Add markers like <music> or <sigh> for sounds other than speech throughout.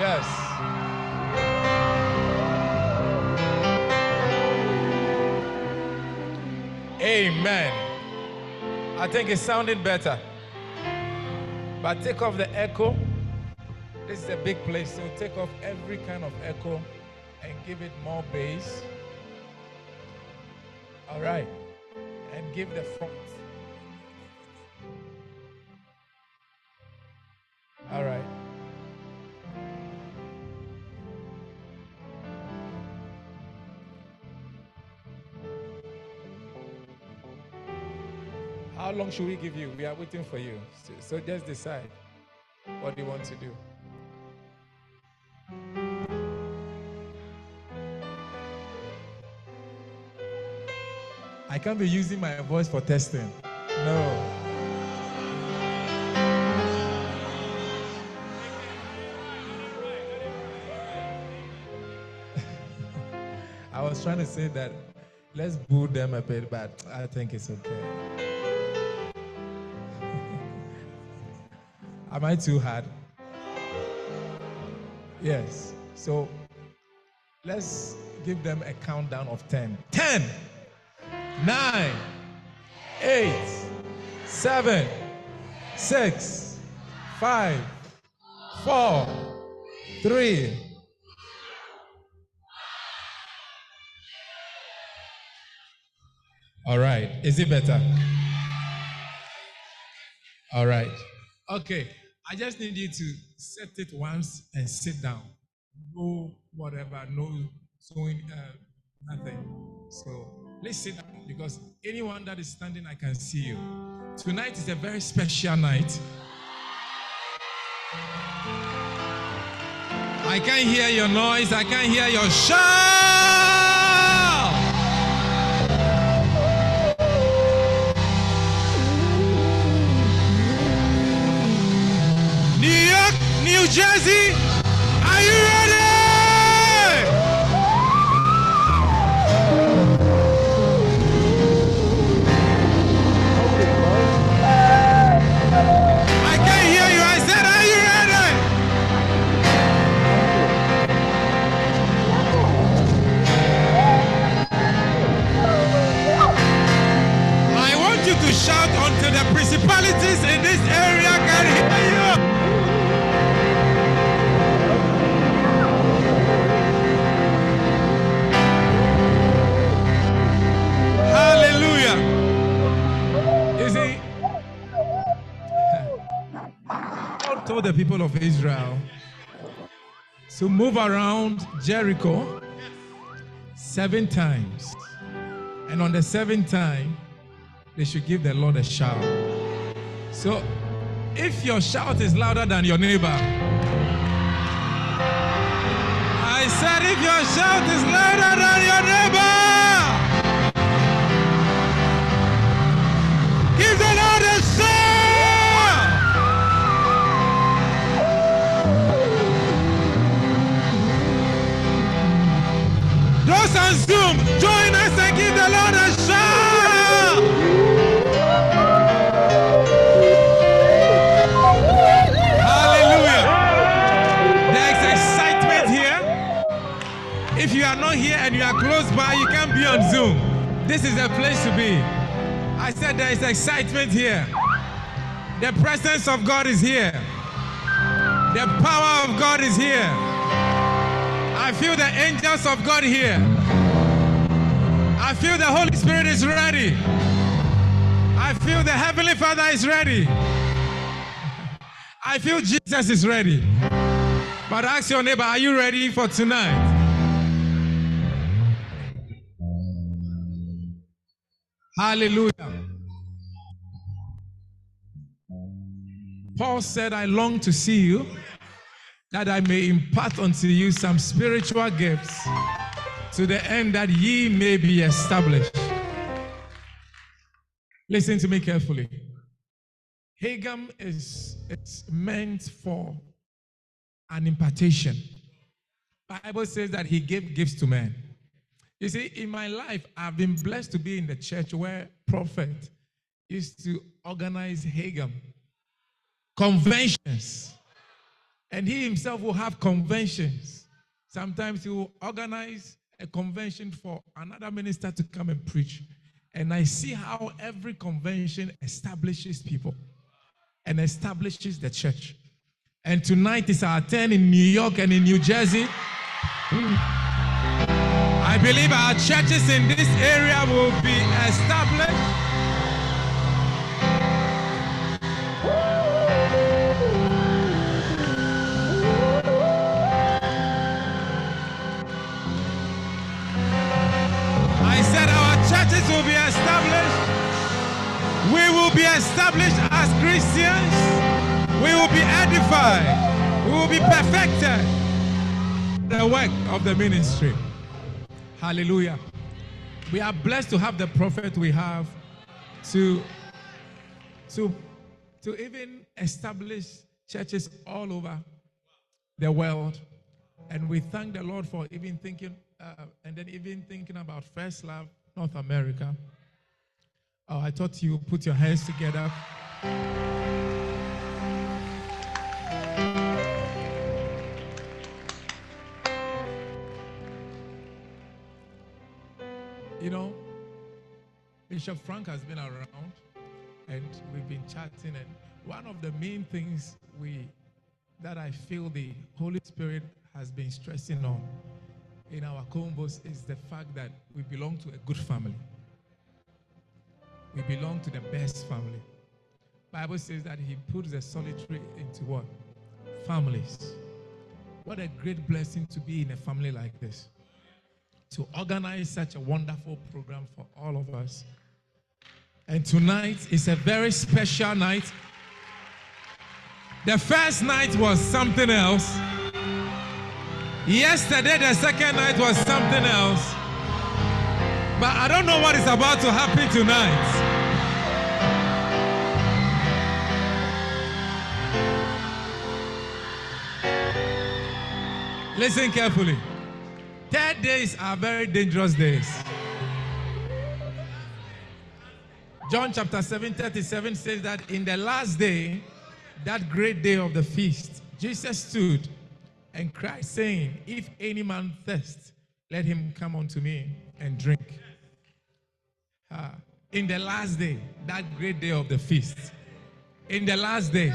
Yes. Amen. I think it's sounding better. But take off the echo. This is a big place, so take off every kind of echo and give it more bass. All right. And give the front. Should we give you? We are waiting for you. So just decide what you want to do. I can't be using my voice for testing. No. <laughs> I was trying to say that let's boo them a bit, but I think it's okay. Am I too hard? Yes. So let's give them a countdown of 10. 10, 9, 8, 7, 6, 5, 4, 3. All right. Is it better? All right. Okay. I just need you to set it once and sit down. No whatever, no sewing, uh, nothing. So let's sit down because anyone that is standing, I can see you. Tonight is a very special night. I can't hear your noise. I can't hear your shout. Jersey, The people of Israel to move around Jericho seven times. And on the seventh time, they should give the Lord a shout. So, if your shout is louder than your neighbor, I said, if your shout is louder than your neighbor, on Zoom, join us and give the Lord a shout. Hallelujah. There's excitement here. If you are not here and you are close by, you can be on Zoom. This is the place to be. I said there is excitement here. The presence of God is here. The power of God is here. I feel the angels of God here. I feel the Holy Spirit is ready. I feel the Heavenly Father is ready. <laughs> I feel Jesus is ready. But ask your neighbor, are you ready for tonight? Hallelujah. Paul said, I long to see you that I may impart unto you some spiritual gifts to the end that ye may be established. Listen to me carefully. Hagam is it's meant for an impartation. Bible says that he gave gifts to men. You see, in my life, I've been blessed to be in the church where prophet used to organize Hagam conventions And he himself will have conventions. Sometimes he will organize a convention for another minister to come and preach. And I see how every convention establishes people and establishes the church. And tonight is our turn in New York and in New Jersey. I believe our churches in this area will be established. Churches will be established. We will be established as Christians. We will be edified. We will be perfected. The work of the ministry. Hallelujah. We are blessed to have the prophet we have to, to, to even establish churches all over the world. And we thank the Lord for even thinking, uh, and then even thinking about First Love North America. Oh, I thought you put your hands together. You know, Bishop Frank has been around and we've been chatting and one of the main things we that I feel the Holy Spirit has been stressing on in our combos is the fact that we belong to a good family. We belong to the best family. Bible says that he puts the solitary into what? Families. What a great blessing to be in a family like this. To organize such a wonderful program for all of us. And tonight is a very special night. The first night was something else. Yesterday, the second night was something else. But I don't know what is about to happen tonight. Listen carefully. Third days are very dangerous days. John chapter 7 37 says that in the last day, that great day of the feast, Jesus stood and Christ saying, If any man thirst, let him come unto me and drink. Ah, in the last day, that great day of the feast, in the last day,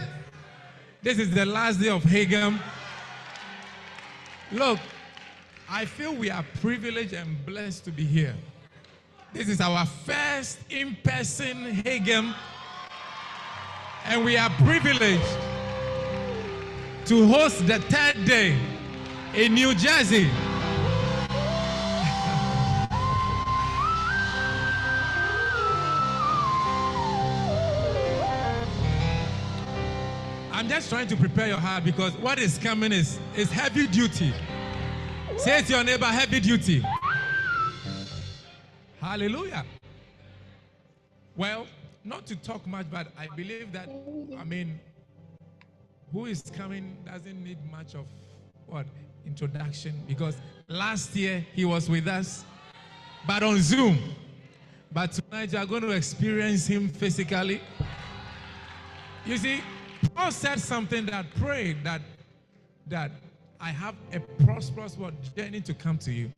this is the last day of Hagam. Look, I feel we are privileged and blessed to be here. This is our first in person Hagam, and we are privileged to host the third day in New Jersey. I'm just trying to prepare your heart because what is coming is, is heavy duty. Say it to your neighbor, heavy duty. Hallelujah. Well, not to talk much, but I believe that, I mean, who is coming doesn't need much of what introduction because last year he was with us, but on Zoom. But tonight you are going to experience him physically. You see, Paul said something that prayed that that I have a prosperous journey to come to you.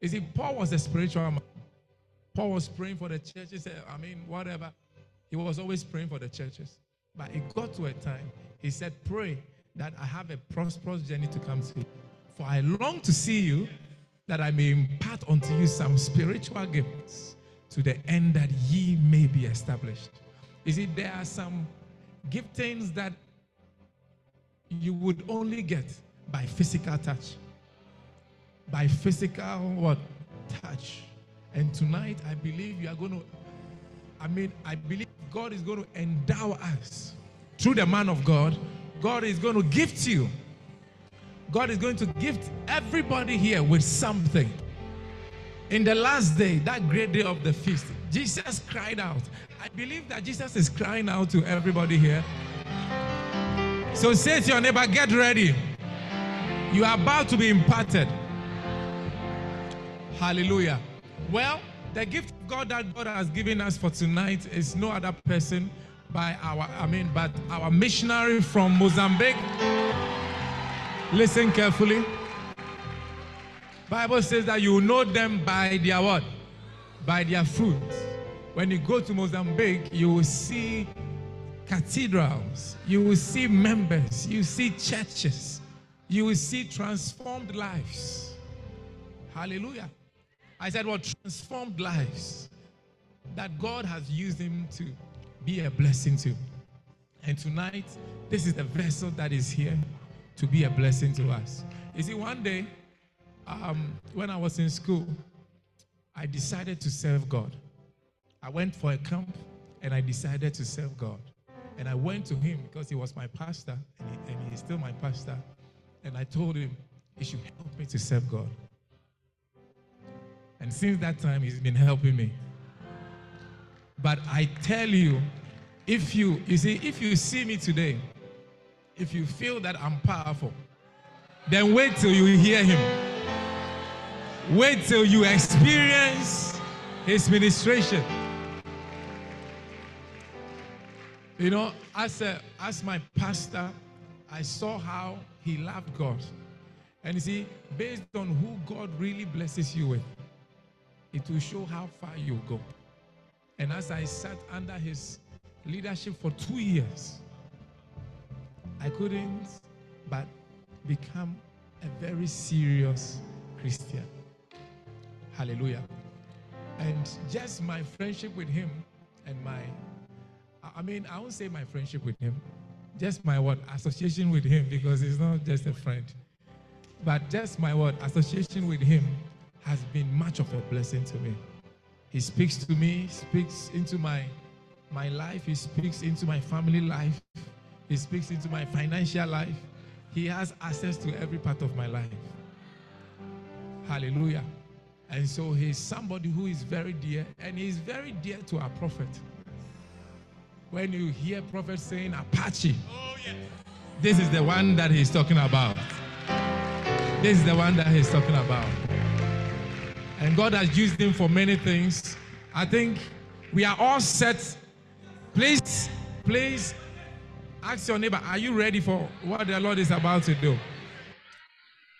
You see, Paul was a spiritual man. Paul was praying for the churches. I mean, whatever. He was always praying for the churches. But it got to a time, he said, Pray that I have a prosperous journey to come to you. For I long to see you, that I may impart unto you some spiritual gifts to the end that ye may be established. You see, there are some giftings that you would only get by physical touch. By physical what? Touch. And tonight, I believe you are going to, I mean, I believe God is going to endow us through the man of God. God is going to gift you. God is going to gift everybody here with something. In the last day, that great day of the feast, Jesus cried out. I believe that Jesus is crying out to everybody here. So say to your neighbor, get ready. You are about to be imparted. Hallelujah. Well, the gift of God that God has given us for tonight is no other person by our, I mean, but our missionary from Mozambique, Listen carefully. Bible says that you know them by their what? By their fruit. When you go to Mozambique, you will see cathedrals, you will see members, you see churches, you will see transformed lives. Hallelujah. I said, What well, transformed lives that God has used him to be a blessing to. And tonight, this is the vessel that is here to be a blessing to us. You see, one day, um, when I was in school, I decided to serve God. I went for a camp and I decided to serve God. And I went to him because he was my pastor and, he, and he's still my pastor. And I told him he should help me to serve God. And since that time, he's been helping me. But I tell you, if you, you see, if you see me today, if you feel that I'm powerful, then wait till you hear him. Wait till you experience his ministration. You know, as, a, as my pastor, I saw how he loved God. And you see, based on who God really blesses you with, it will show how far you go. And as I sat under his leadership for two years, I couldn't but become a very serious Christian. Hallelujah. And just my friendship with him and my, I mean, I won't say my friendship with him, just my what? Association with him, because he's not just a friend. But just my what? Association with him has been much of a blessing to me. He speaks to me, speaks into my my life, he speaks into my family life, he speaks into my financial life. He has access to every part of my life. Hallelujah. And so he's somebody who is very dear, and he's very dear to our prophet. When you hear prophet saying Apache, oh, yes. this is the one that he's talking about. This is the one that he's talking about. And God has used him for many things. I think we are all set. Please, please ask your neighbor, are you ready for what the Lord is about to do?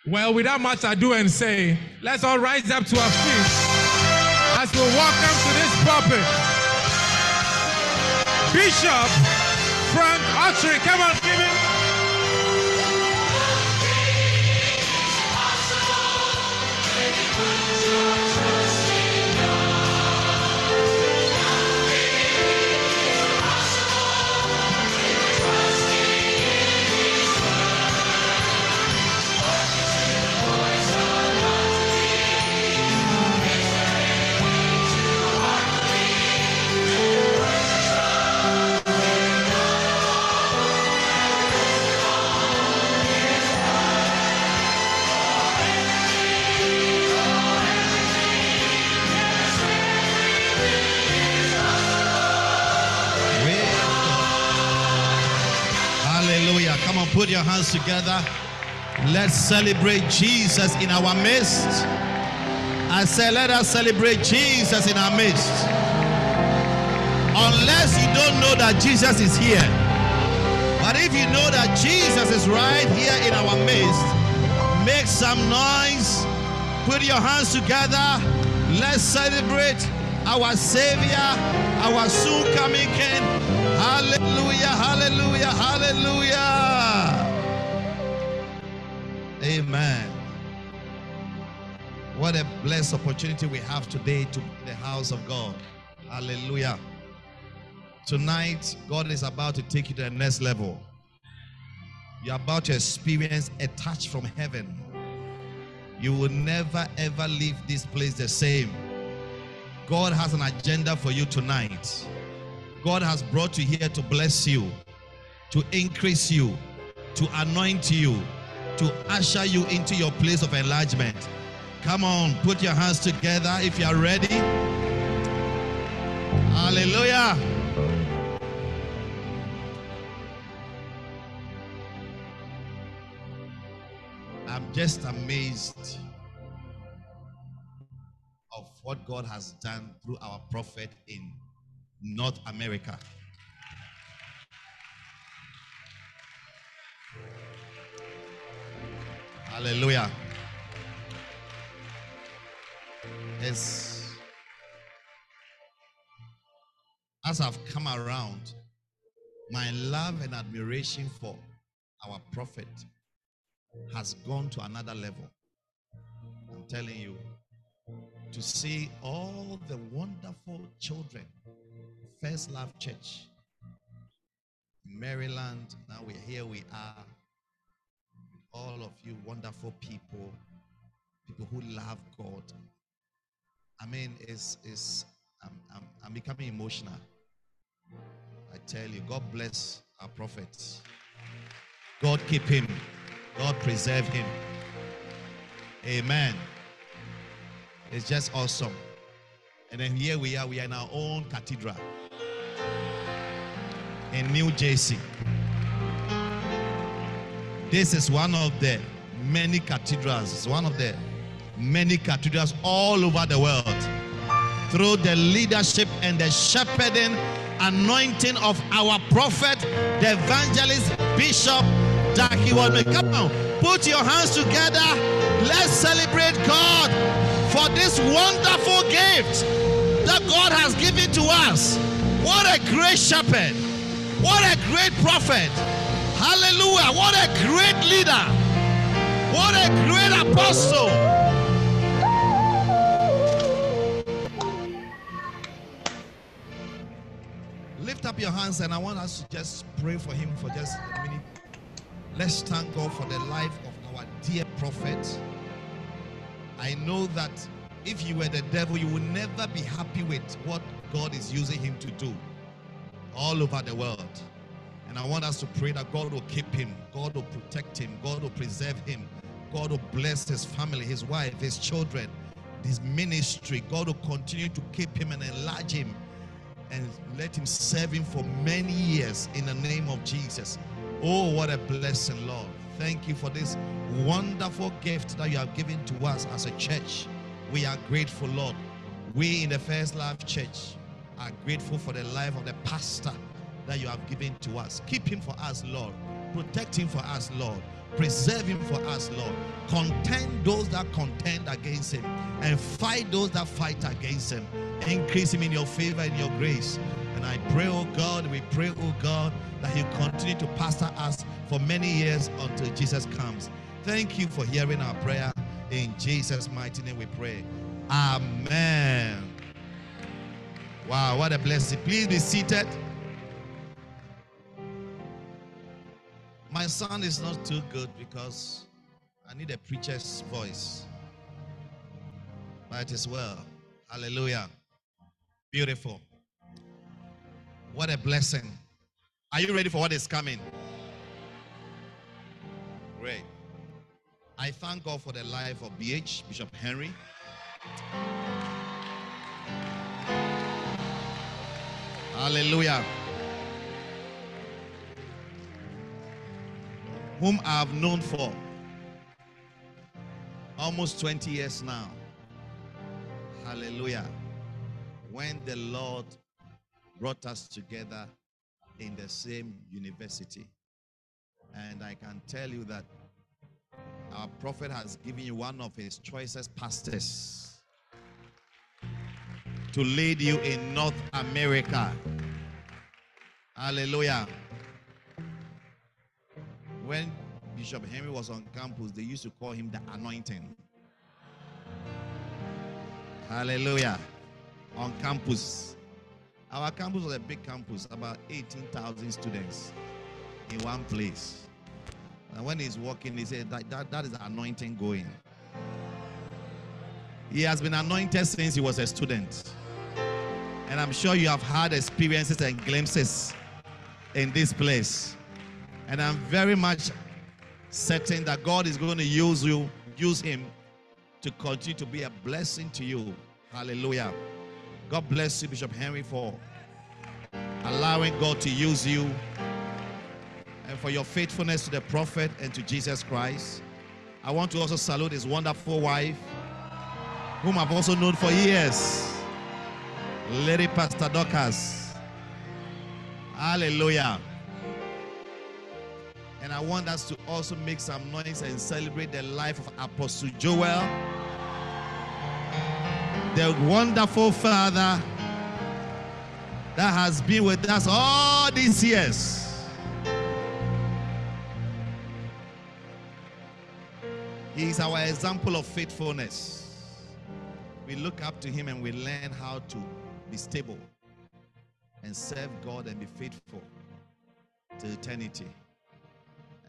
Well, without much ado and say, let's all rise up to our feet as we welcome to this pulpit. Bishop Frank Autry, come on, put your hands together. Let's celebrate Jesus in our midst. I say, let us celebrate Jesus in our midst. Unless you don't know that Jesus is here. But if you know that Jesus is right here in our midst, make some noise. Put your hands together. Let's celebrate our Savior, our soon coming King. Hallelujah, hallelujah, hallelujah. Amen. What a blessed opportunity we have today to the house of God. Hallelujah. Tonight, God is about to take you to the next level. You're about to experience a touch from heaven. You will never ever leave this place the same. God has an agenda for you tonight. God has brought you here to bless you, to increase you, to anoint you, to usher you into your place of enlargement. Come on, put your hands together if you are ready. Hallelujah. I'm just amazed of what God has done through our prophet in North America. Hallelujah. As, as I've come around, my love and admiration for our prophet has gone to another level. I'm telling you, to see all the wonderful children, First Love Church, Maryland, now we're here, we are. All of you wonderful people, people who love God. I mean, it's, it's I'm, I'm, I'm becoming emotional. I tell you, God bless our prophet. God keep him. God preserve him. Amen. It's just awesome. And then here we are, we are in our own cathedral in New Jersey. This is one of the many cathedrals. It's one of the many cathedrals all over the world. Through the leadership and the shepherding anointing of our prophet, the evangelist, Bishop Jackie Waldman. Come on, put your hands together. Let's celebrate God for this wonderful gift that God has given to us. What a great shepherd! What a great prophet! Hallelujah! What a great leader! What a great apostle! Lift up your hands and I want us to just pray for him for just a minute. Let's thank God for the life of our dear prophet. I know that if you were the devil, you would never be happy with what God is using him to do all over the world. And I want us to pray that God will keep him, God will protect him, God will preserve him, God will bless his family, his wife, his children, his ministry. God will continue to keep him and enlarge him and let him serve him for many years in the name of Jesus. Oh, what a blessing, Lord. Thank you for this wonderful gift that you have given to us as a church. We are grateful, Lord. We in the First Love Church are grateful for the life of the pastor that you have given to us. Keep him for us, Lord. Protect him for us, Lord. Preserve him for us, Lord. Contend those that contend against him and fight those that fight against him. Increase him in your favor and your grace. And I pray, oh God, we pray, oh God, that He continue to pastor us for many years until Jesus comes. Thank you for hearing our prayer. In Jesus' mighty name we pray. Amen. Wow, what a blessing. Please be seated. My sound is not too good because I need a preacher's voice. It is well. Hallelujah. Beautiful. What a blessing. Are you ready for what is coming? Great. I thank God for the life of BH, Bishop Henry. Hallelujah. Whom I have known for almost 20 years now. Hallelujah. When the Lord brought us together in the same university. And I can tell you that our prophet has given you one of his choicest pastors to lead you in North America. Hallelujah. When Bishop Henry was on campus, they used to call him the anointing. Hallelujah. On campus. Our campus was a big campus, about 18,000 students in one place. And when he's walking, he said that, that, that is anointing going. He has been anointed since he was a student. And I'm sure you have had experiences and glimpses in this place. And I'm very much certain that God is going to use you, use him to continue to be a blessing to you. Hallelujah. God bless you, Bishop Henry, for allowing God to use you and for your faithfulness to the prophet and to Jesus Christ. I want to also salute his wonderful wife, whom I've also known for years, Lady Pastor Dorcas. Hallelujah. And I want us to also make some noise and celebrate the life of Apostle Joel, the wonderful father that has been with us all these years. He is our example of faithfulness. We look up to him and we learn how to be stable and serve God and be faithful to eternity.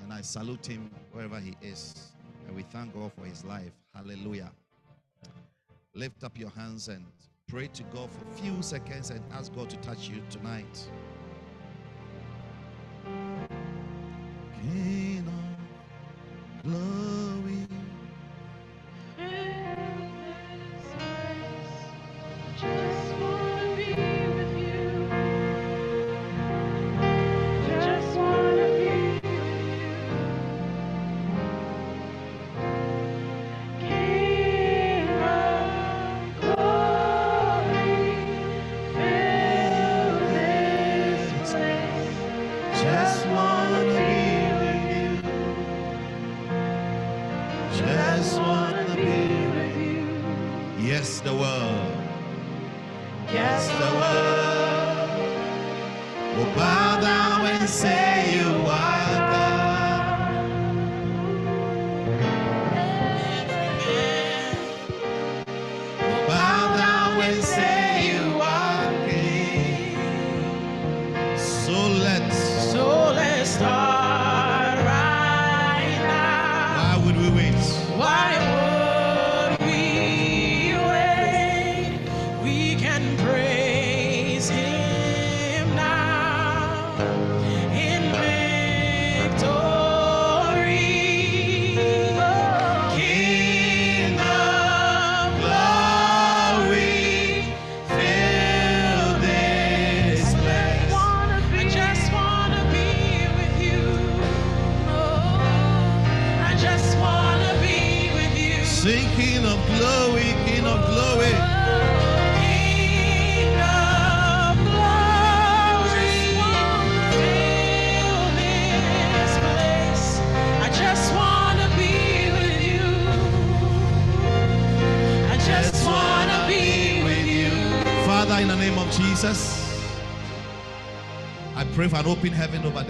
And I salute him wherever he is. And we thank God for his life. Hallelujah. Lift up your hands and pray to God for a few seconds and ask God to touch you tonight. King of glory.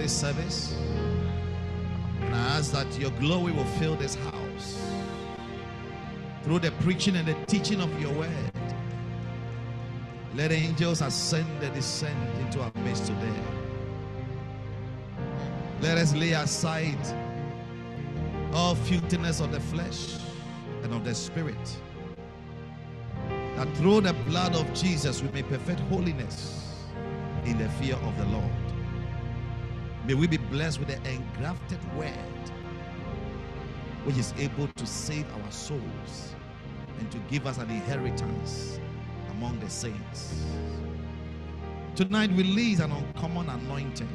This service. And I ask that your glory will fill this house through the preaching and the teaching of your word. Let angels ascend and descend into our midst today. Let us lay aside all filthiness of the flesh and of the spirit that through the blood of Jesus we may perfect holiness in the fear of the Lord. May we be blessed with the engrafted word which is able to save our souls and to give us an inheritance among the saints. Tonight we release an uncommon anointing,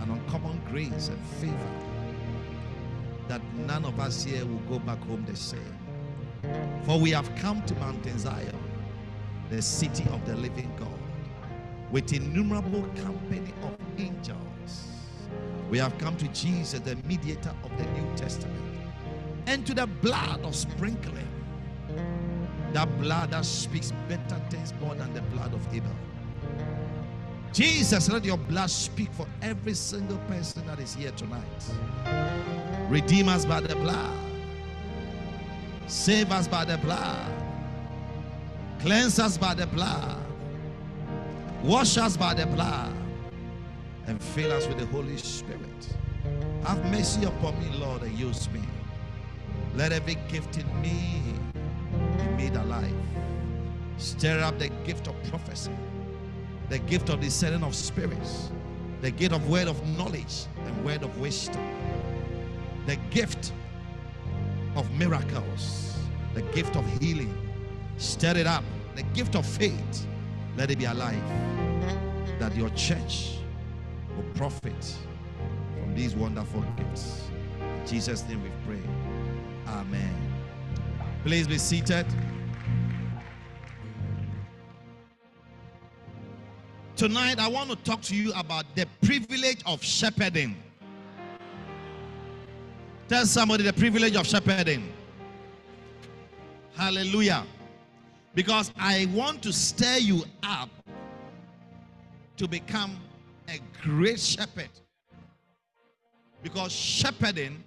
an uncommon grace and favor that none of us here will go back home the same. For we have come to Mount Zion, the city of the living God, with innumerable company of angels. We have come to Jesus, the mediator of the New Testament, and to the blood of sprinkling. That blood that speaks better things more than the blood of Abel. Jesus, let your blood speak for every single person that is here tonight. Redeem us by the blood. Save us by the blood. Cleanse us by the blood. Wash us by the blood. And fill us with the Holy Spirit. Have mercy upon me, Lord, and use me. Let every gift in me be made alive. Stir up the gift of prophecy, the gift of discerning of spirits, the gift of word of knowledge and word of wisdom, the gift of miracles, the gift of healing. Stir it up. The gift of faith, let it be alive. That your church will profit from these wonderful gifts. In Jesus' name we pray. Amen. Please be seated. Tonight, I want to talk to you about the privilege of shepherding. Tell somebody the privilege of shepherding. Hallelujah. Because I want to stir you up to become a great shepherd. Because shepherding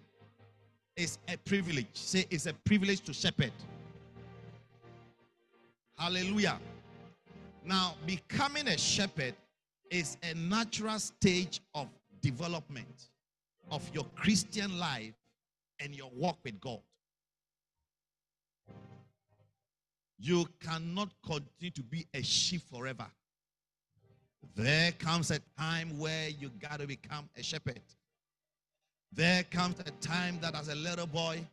is a privilege. Say it's a privilege to shepherd. Hallelujah. Now, becoming a shepherd is a natural stage of development of your Christian life and your walk with God. You cannot continue to be a sheep forever. There comes a time where you got to become a shepherd. There comes a time that as a little boy,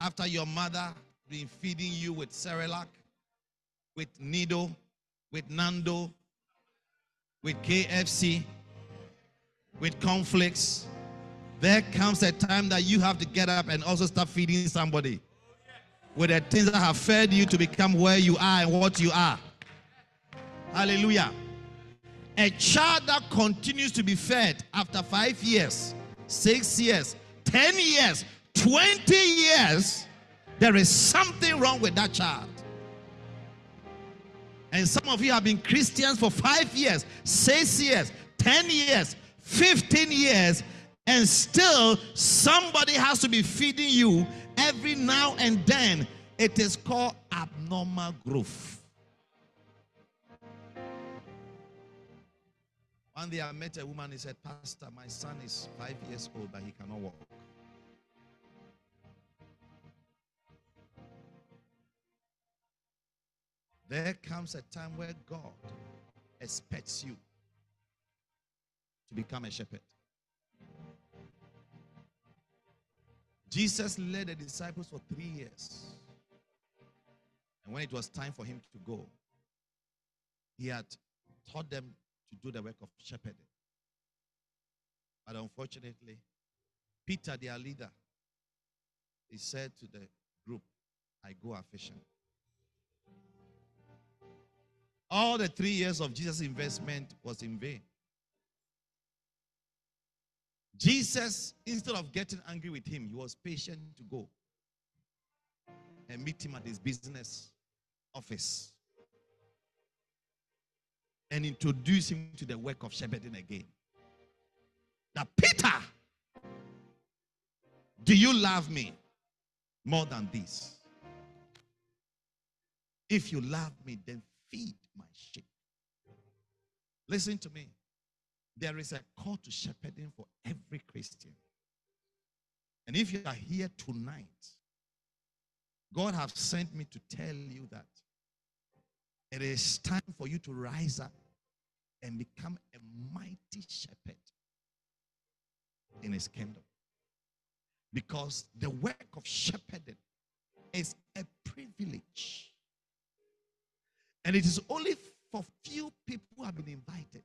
after your mother been feeding you with Cerelac, with Nido, with Nando, with KFC, with conflicts, there comes a time that you have to get up and also start feeding somebody with the things that have fed you to become where you are and what you are. Hallelujah. A child that continues to be fed after five years, six years, 10 years, 20 years, there is something wrong with that child. And some of you have been Christians for five years, six years, 10 years, 15 years, and still somebody has to be feeding you every now and then. It is called abnormal growth. One day I met a woman, he said, Pastor, my son is five years old, but he cannot walk. There comes a time where God expects you to become a shepherd. Jesus led the disciples for three years. And when it was time for him to go, he had taught them do the work of shepherding. But unfortunately, Peter, their leader, he said to the group, I go a fishing. All the three years of Jesus' investment was in vain. Jesus, instead of getting angry with him, he was patient to go and meet him at his business office and introduce him to the work of shepherding again. That Peter, do you love me more than this? If you love me, then feed my sheep. Listen to me. There is a call to shepherding for every Christian. And if you are here tonight, God has sent me to tell you that it is time for you to rise up and become a mighty shepherd in his kingdom. Because the work of shepherding is a privilege. And it is only for few people who have been invited.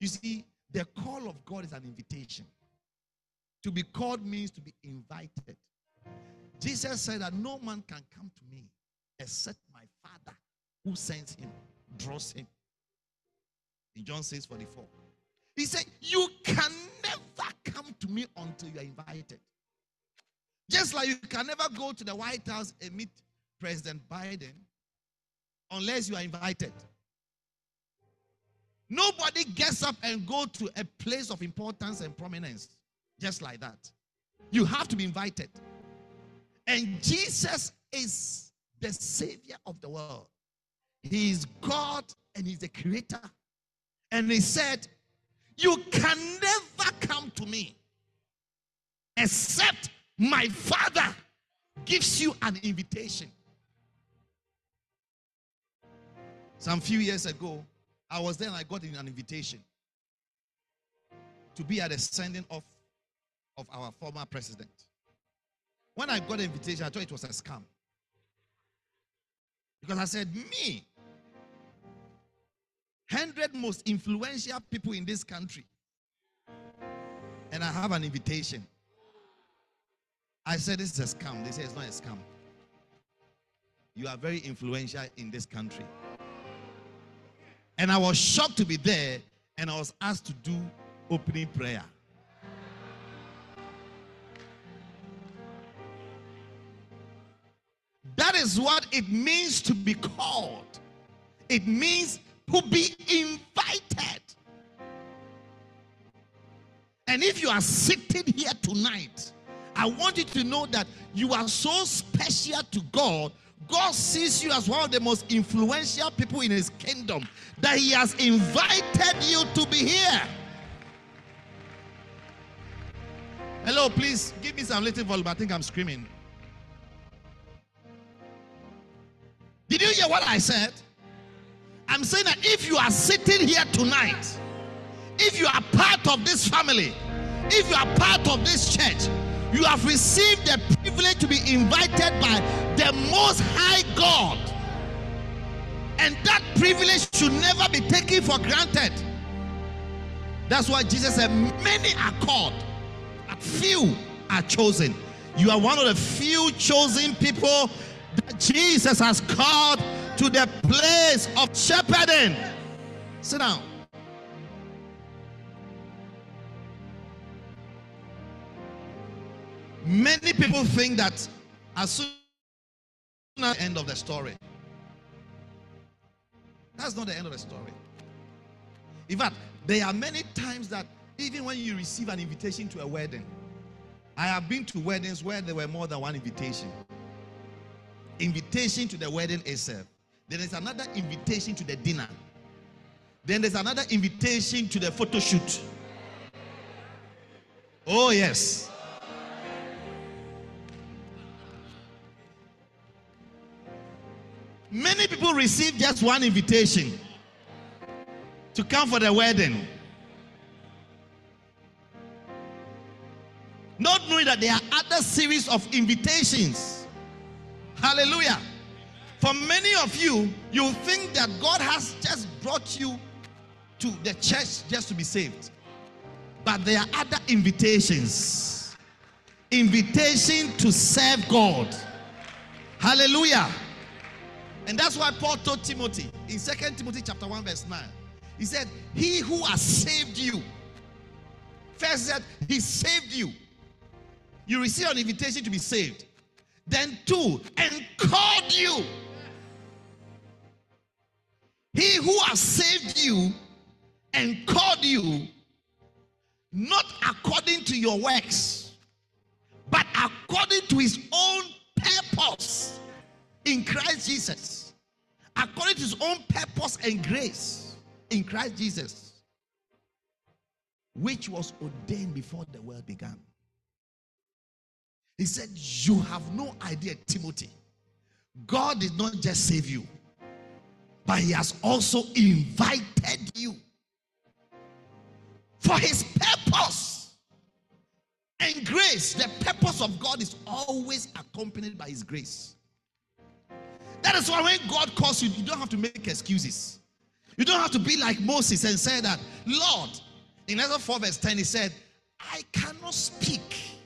You see, the call of God is an invitation. To be called means to be invited. Jesus said that no man can come to me except my Father who sends him, draws him. In John 6 44. He said, You can never come to me until you are invited. Just like you can never go to the White House and meet President Biden unless you are invited. Nobody gets up and go to a place of importance and prominence just like that. You have to be invited. And Jesus is the savior of the world. He is God and he's the creator. And he said, "You can never come to me except my Father gives you an invitation." Some few years ago, I was there and I got an invitation to be at the sending off of our former president. When I got the invitation, I thought it was a scam. Because I said, Me, 100 most influential people in this country. And I have an invitation. I said, This is a scam. They say it's not a scam. You are very influential in this country. And I was shocked to be there, and I was asked to do opening prayer. That is what it means to be called. It means to be invited. And if you are sitting here tonight, I want you to know that you are so special to God. God sees you as one of the most influential people in His kingdom, that He has invited you to be here. Hello, please give me some little volume. I think I'm screaming. Did you hear what I said? I'm saying that if you are sitting here tonight, if you are part of this family, if you are part of this church, you have received the privilege to be invited by the Most High God. And that privilege should never be taken for granted. That's why Jesus said, Many are called, but few are chosen. You are one of the few chosen people that Jesus has called to the place of shepherding. Sit down. Many people think that as soon as the end of the story, that's not the end of the story. In fact, there are many times that even when you receive an invitation to a wedding, I have been to weddings where there were more than one invitation. Invitation to the wedding itself. Then there's another invitation to the dinner. Then there's another invitation to the photo shoot. Oh, yes. Many people receive just one invitation to come for the wedding. Not knowing that there are other series of invitations. Hallelujah. For many of you, you think that God has just brought you to the church just to be saved. But there are other invitations. Invitation to serve God. Hallelujah. And that's why Paul told Timothy in Second Timothy chapter 1, verse 9. He said, He who has saved you. First said, He saved you. You receive an invitation to be saved. Then two, and called you. He who has saved you and called you, not according to your works, but according to his own purpose in Christ Jesus. According to his own purpose and grace in Christ Jesus, which was ordained before the world began. He said, You have no idea, Timothy. God did not just save you, but He has also invited you for His purpose and grace. The purpose of God is always accompanied by His grace. That is why when God calls you, you don't have to make excuses. You don't have to be like Moses and say that, Lord, in Ezra 4, verse 10, he said, I cannot speak.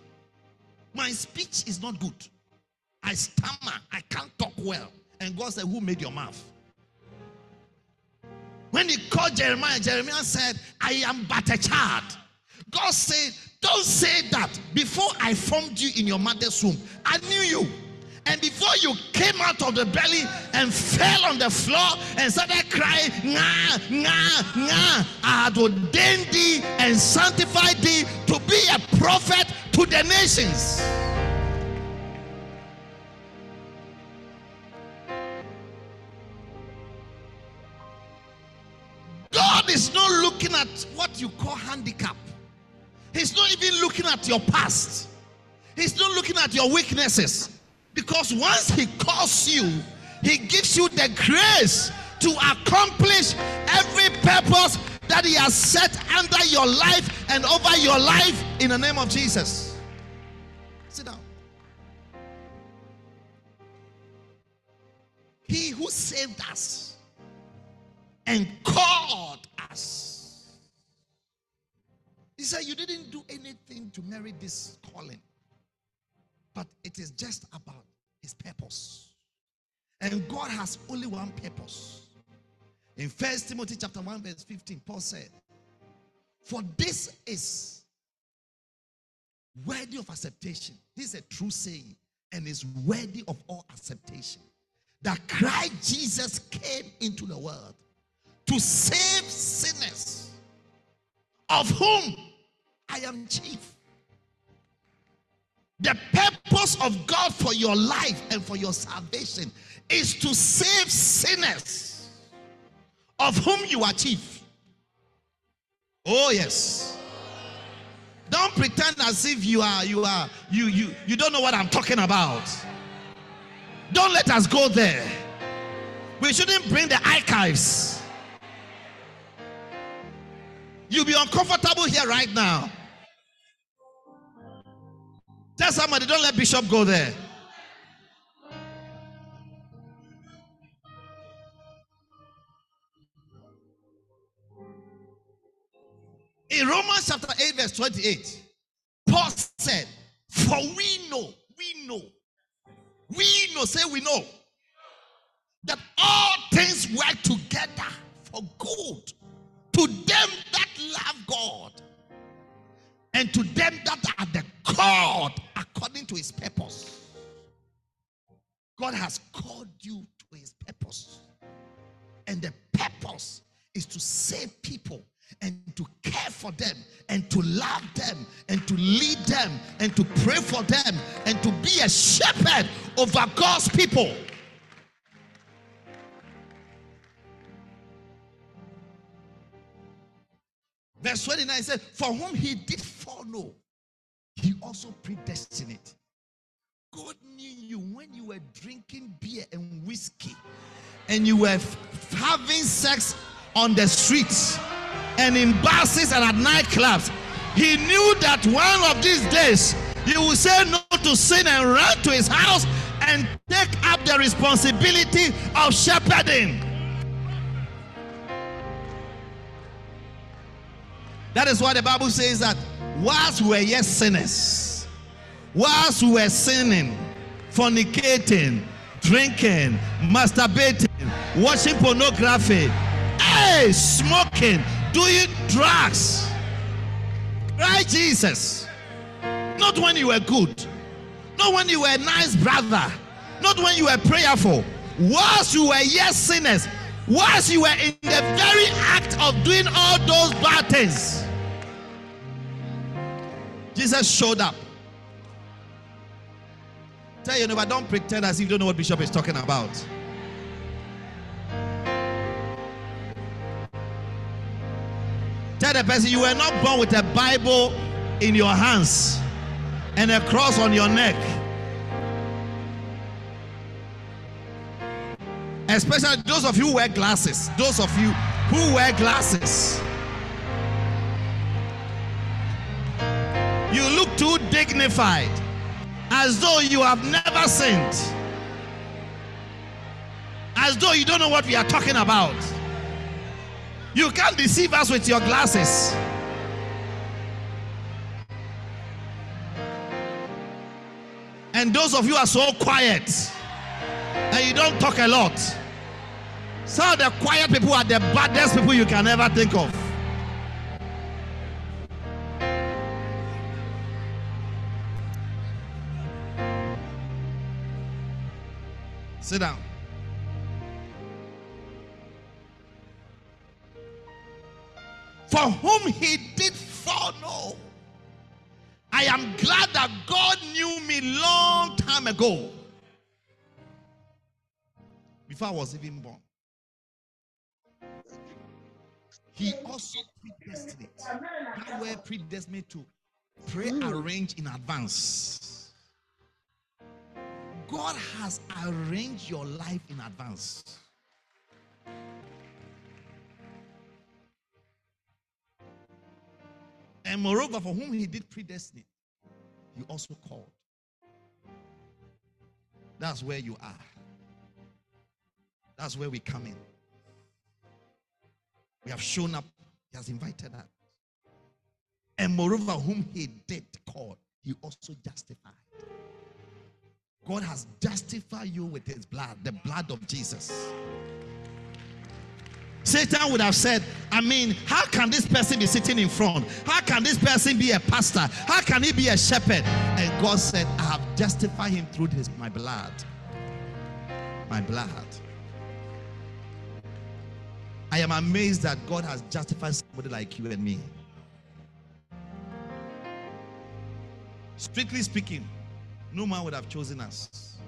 My speech is not good. I stammer. I can't talk well. And God said, Who made your mouth? When he called Jeremiah, Jeremiah said, I am but a child. God said, Don't say that. Before I formed you in your mother's womb, I knew you. And before you came out of the belly and fell on the floor and started crying, Nga, Nga, Nga, I had ordained thee and sanctified thee to be a prophet to the nations. At what you call handicap. He's not even looking at your past. He's not looking at your weaknesses. Because once He calls you, He gives you the grace to accomplish every purpose that He has set under your life and over your life in the name of Jesus. Sit down. He who saved us and called us. He said, You didn't do anything to merit this calling, but it is just about His purpose. And God has only one purpose. In First Timothy chapter 1, verse 15, Paul said, For this is worthy of acceptation. This is a true saying and is worthy of all acceptation. That Christ Jesus came into the world to save sinners, of whom I am chief. The purpose of God for your life and for your salvation is to save sinners, of whom you are chief. Oh, yes. Don't pretend as if you are, you are, you, you, you don't know what I'm talking about. Don't let us go there. We shouldn't bring the archives. You'll be uncomfortable here right now. Tell somebody, don't let Bishop go there. In Romans chapter 8, verse 28, Paul said, For we know, we know, we know, say we know, that all things work together for good to them that love God and to people. Verse 29 says, For whom he did foreknow, he also predestined. God knew you when you were drinking beer and whiskey and you were f- having sex on the streets and in buses and at nightclubs. He knew that one of these days you will say no to sin and run to his house and take up the responsibility of shepherding. That is why the Bible says that whilst we were yet sinners, whilst we were sinning, fornicating, drinking, masturbating, watching pornography, hey, smoking, doing drugs, right, Jesus? Not when you were good, not when you were a nice brother, not when you were prayerful. Whilst you were yet sinners, whilst you were in the very act of doing all those bad things, Jesus showed up. Tell your neighbor, don't pretend as if you don't know what Bishop is talking about. Tell the person you were not born with a Bible in your hands and a cross on your neck. Especially those of you who wear glasses. Those of you who wear glasses. You look too dignified, as though you have never sinned, as though you don't know what we are talking about. You can't deceive us with your glasses. And those of you are so quiet and you don't talk a lot. Some of the quiet people are the baddest people you can ever think of. Sit down. For whom he did foreknow. I am glad that God knew me long time ago. Before I was even born. He also predestined. That word predestined to pray hmm. arrange in advance. God has arranged your life in advance. And moreover, for whom he did predestine, he also called. That's where you are. That's where we come in. We have shown up, he has invited us. And moreover, whom he did call, he also justified. God has justified you with his blood, the blood of Jesus. Satan would have said, I mean, how can this person be sitting in front? How can this person be a pastor? How can he be a shepherd? And God said, I have justified him through his, my blood. My blood. I am amazed that God has justified somebody like you and me. Strictly speaking, no man would have chosen us.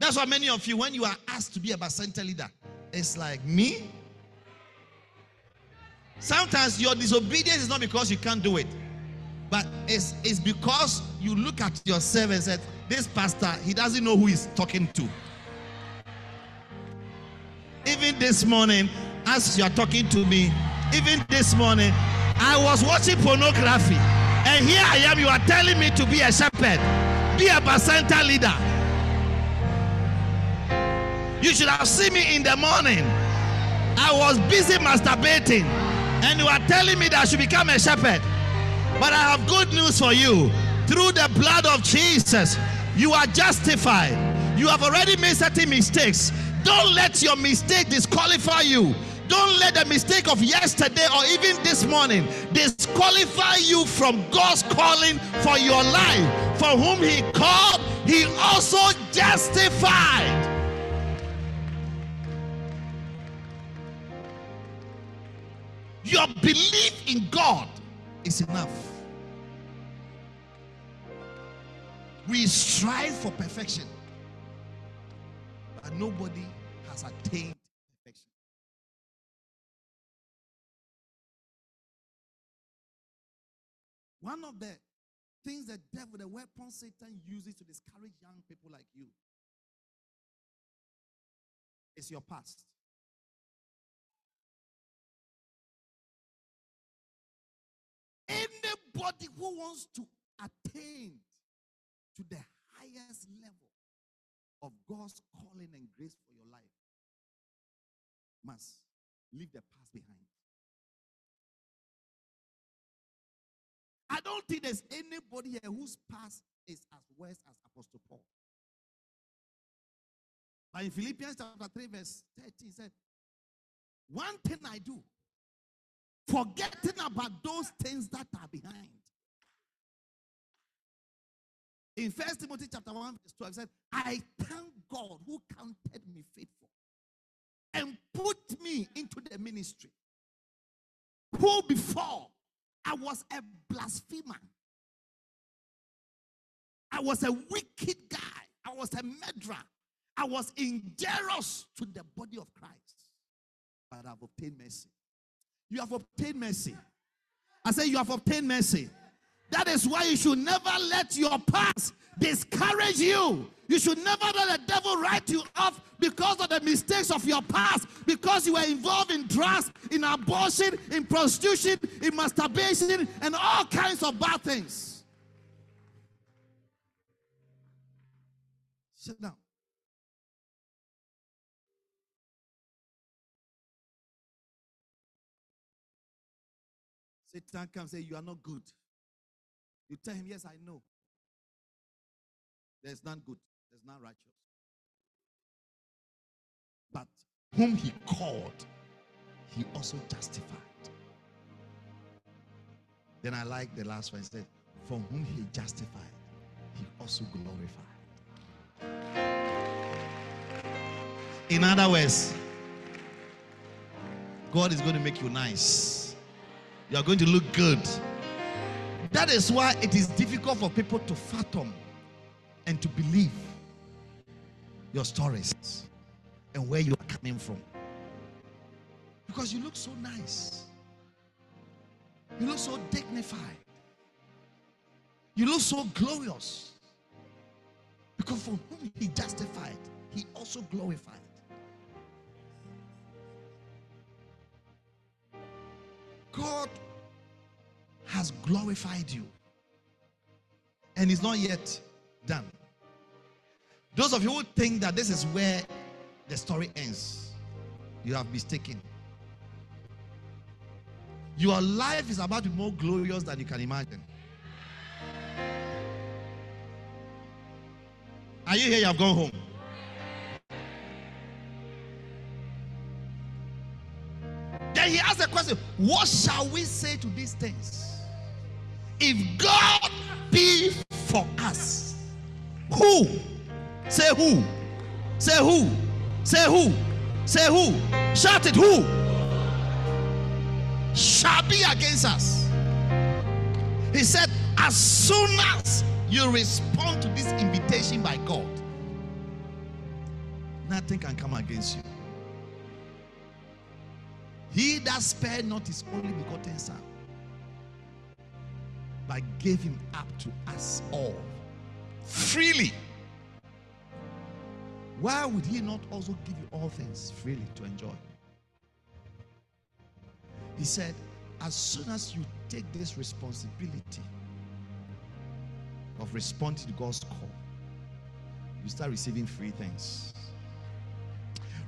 That's why many of you, when you are asked to be a Bacenta leader, it's like me. Sometimes your disobedience is not because you can't do it, but it's, it's because you look at yourself and said, This pastor, he doesn't know who he's talking to. Even this morning, as you are talking to me, even this morning, I was watching pornography. And here I am, you are telling me to be a shepherd, be a Bacenta leader. You should have seen me in the morning. I was busy masturbating, and you are telling me that I should become a shepherd. But I have good news for you. Through the blood of Jesus, you are justified. You have already made certain mistakes. Don't let your mistake disqualify you. Don't let the mistake of yesterday or even this morning disqualify you from God's calling for your life. For whom He called, He also justified. Your belief in God is enough. We strive for perfection, but nobody has attained perfection. One of the things the devil, the weapon Satan uses to discourage young people like you is your past. Anybody who wants to attain to the highest level of God's calling and grace for must leave the past behind. I don't think there's anybody here whose past is as worse as Apostle Paul. But in Philippians chapter 3, verse 13, he said, One thing I do, forgetting about those things that are behind. In First Timothy chapter 1, verse 12, it said, I thank God who counted me faithful and put me into the ministry. Who before I was a blasphemer, I was a wicked guy, I was a murderer, I was injurious to the body of Christ, but I've obtained mercy. You have obtained mercy. I say, You have obtained mercy. That is why you should never let your past discourage you. You should never let the devil write you off because of the mistakes of your past, because you were involved in drugs, in abortion, in prostitution, in masturbation, and all kinds of bad things. Sit down. Satan comes and say, You are not good. You tell him, Yes, I know. There's none good, there's none righteous. But whom he called, he also justified. Then I like the last one. He said, From whom he justified, he also glorified. In other words, God is going to make you nice. You are going to look good. That is why it is difficult for people to fathom and to believe your stories and where you are coming from. Because you look so nice. You look so dignified. You look so glorious. Because for whom he justified, he also glorified. God has glorified you. And it's not yet done. Those of you who think that this is where the story ends, you have mistaken. Your life is about to be more glorious than you can imagine. Are you here? You have gone home. Then he asked a question What shall we say to these things? If God be for us, who? Say who? Say who? Say who? Say who? Shout it, who? Shall be against us. He said, as soon as you respond to this invitation by God, nothing can come against you. He that spared not his only begotten son, but gave him up to us all freely. Why would he not also give you all things freely to enjoy? He said, as soon as you take this responsibility of responding to God's call, you start receiving free things.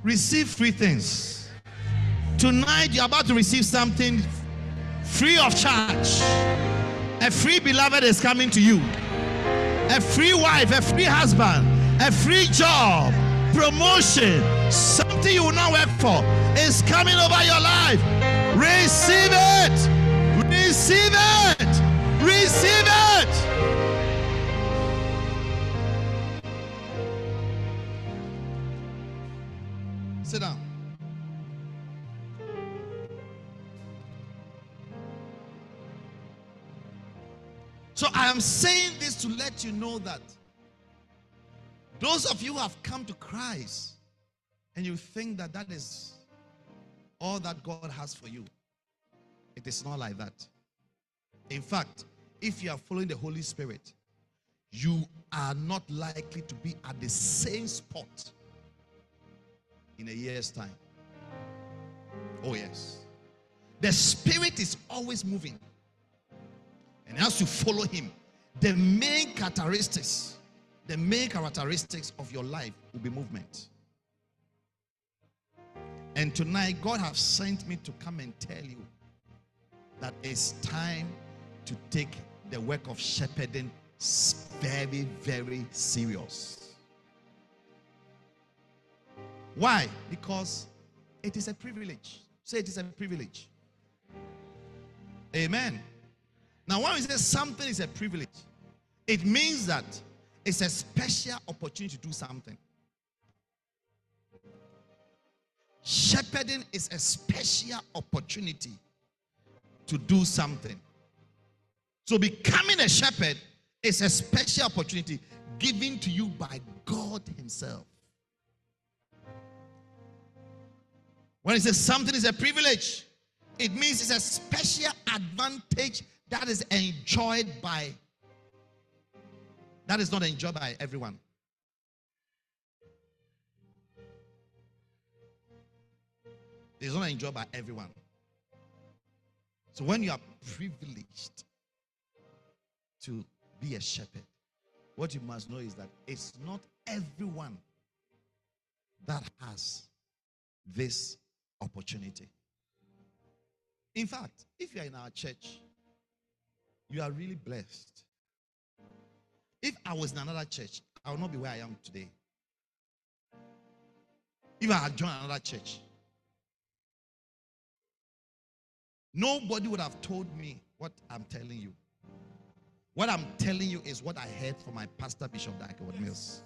Receive free things. Tonight, you're about to receive something free of charge. A free beloved is coming to you, a free wife, a free husband, a free job, promotion, something you will not work for is coming over your life. Receive it. Receive it. Receive it. Sit down. So I am saying this to let you know that those of you who have come to Christ and you think that that is all that God has for you, it is not like that. In fact, if you are following the Holy Spirit, you are not likely to be at the same spot in a year's time. Oh, yes. The Spirit is always moving. And as you follow Him, the main characteristics, the main characteristics of your life will be movement. And tonight, God has sent me to come and tell you that it's time to take the work of shepherding very, very serious. Why? Because it is a privilege. Say it is a privilege. Amen. Now, when we say something is a privilege, it means that it's a special opportunity to do something. Shepherding is a special opportunity to do something. So, becoming a shepherd is a special opportunity given to you by God Himself. When it says something is a privilege, it means it's a special advantage that is enjoyed by that is not enjoyed by everyone. It's not enjoyed by everyone. So when you are privileged to be a shepherd, what you must know is that it's not everyone that has this opportunity. In fact, if you are in our church, you are really blessed. If I was in another church, I would not be where I am today. If I had joined another church, nobody would have told me what I'm telling you. What I'm telling you is what I heard from my pastor, Bishop Dag Heward-Mills.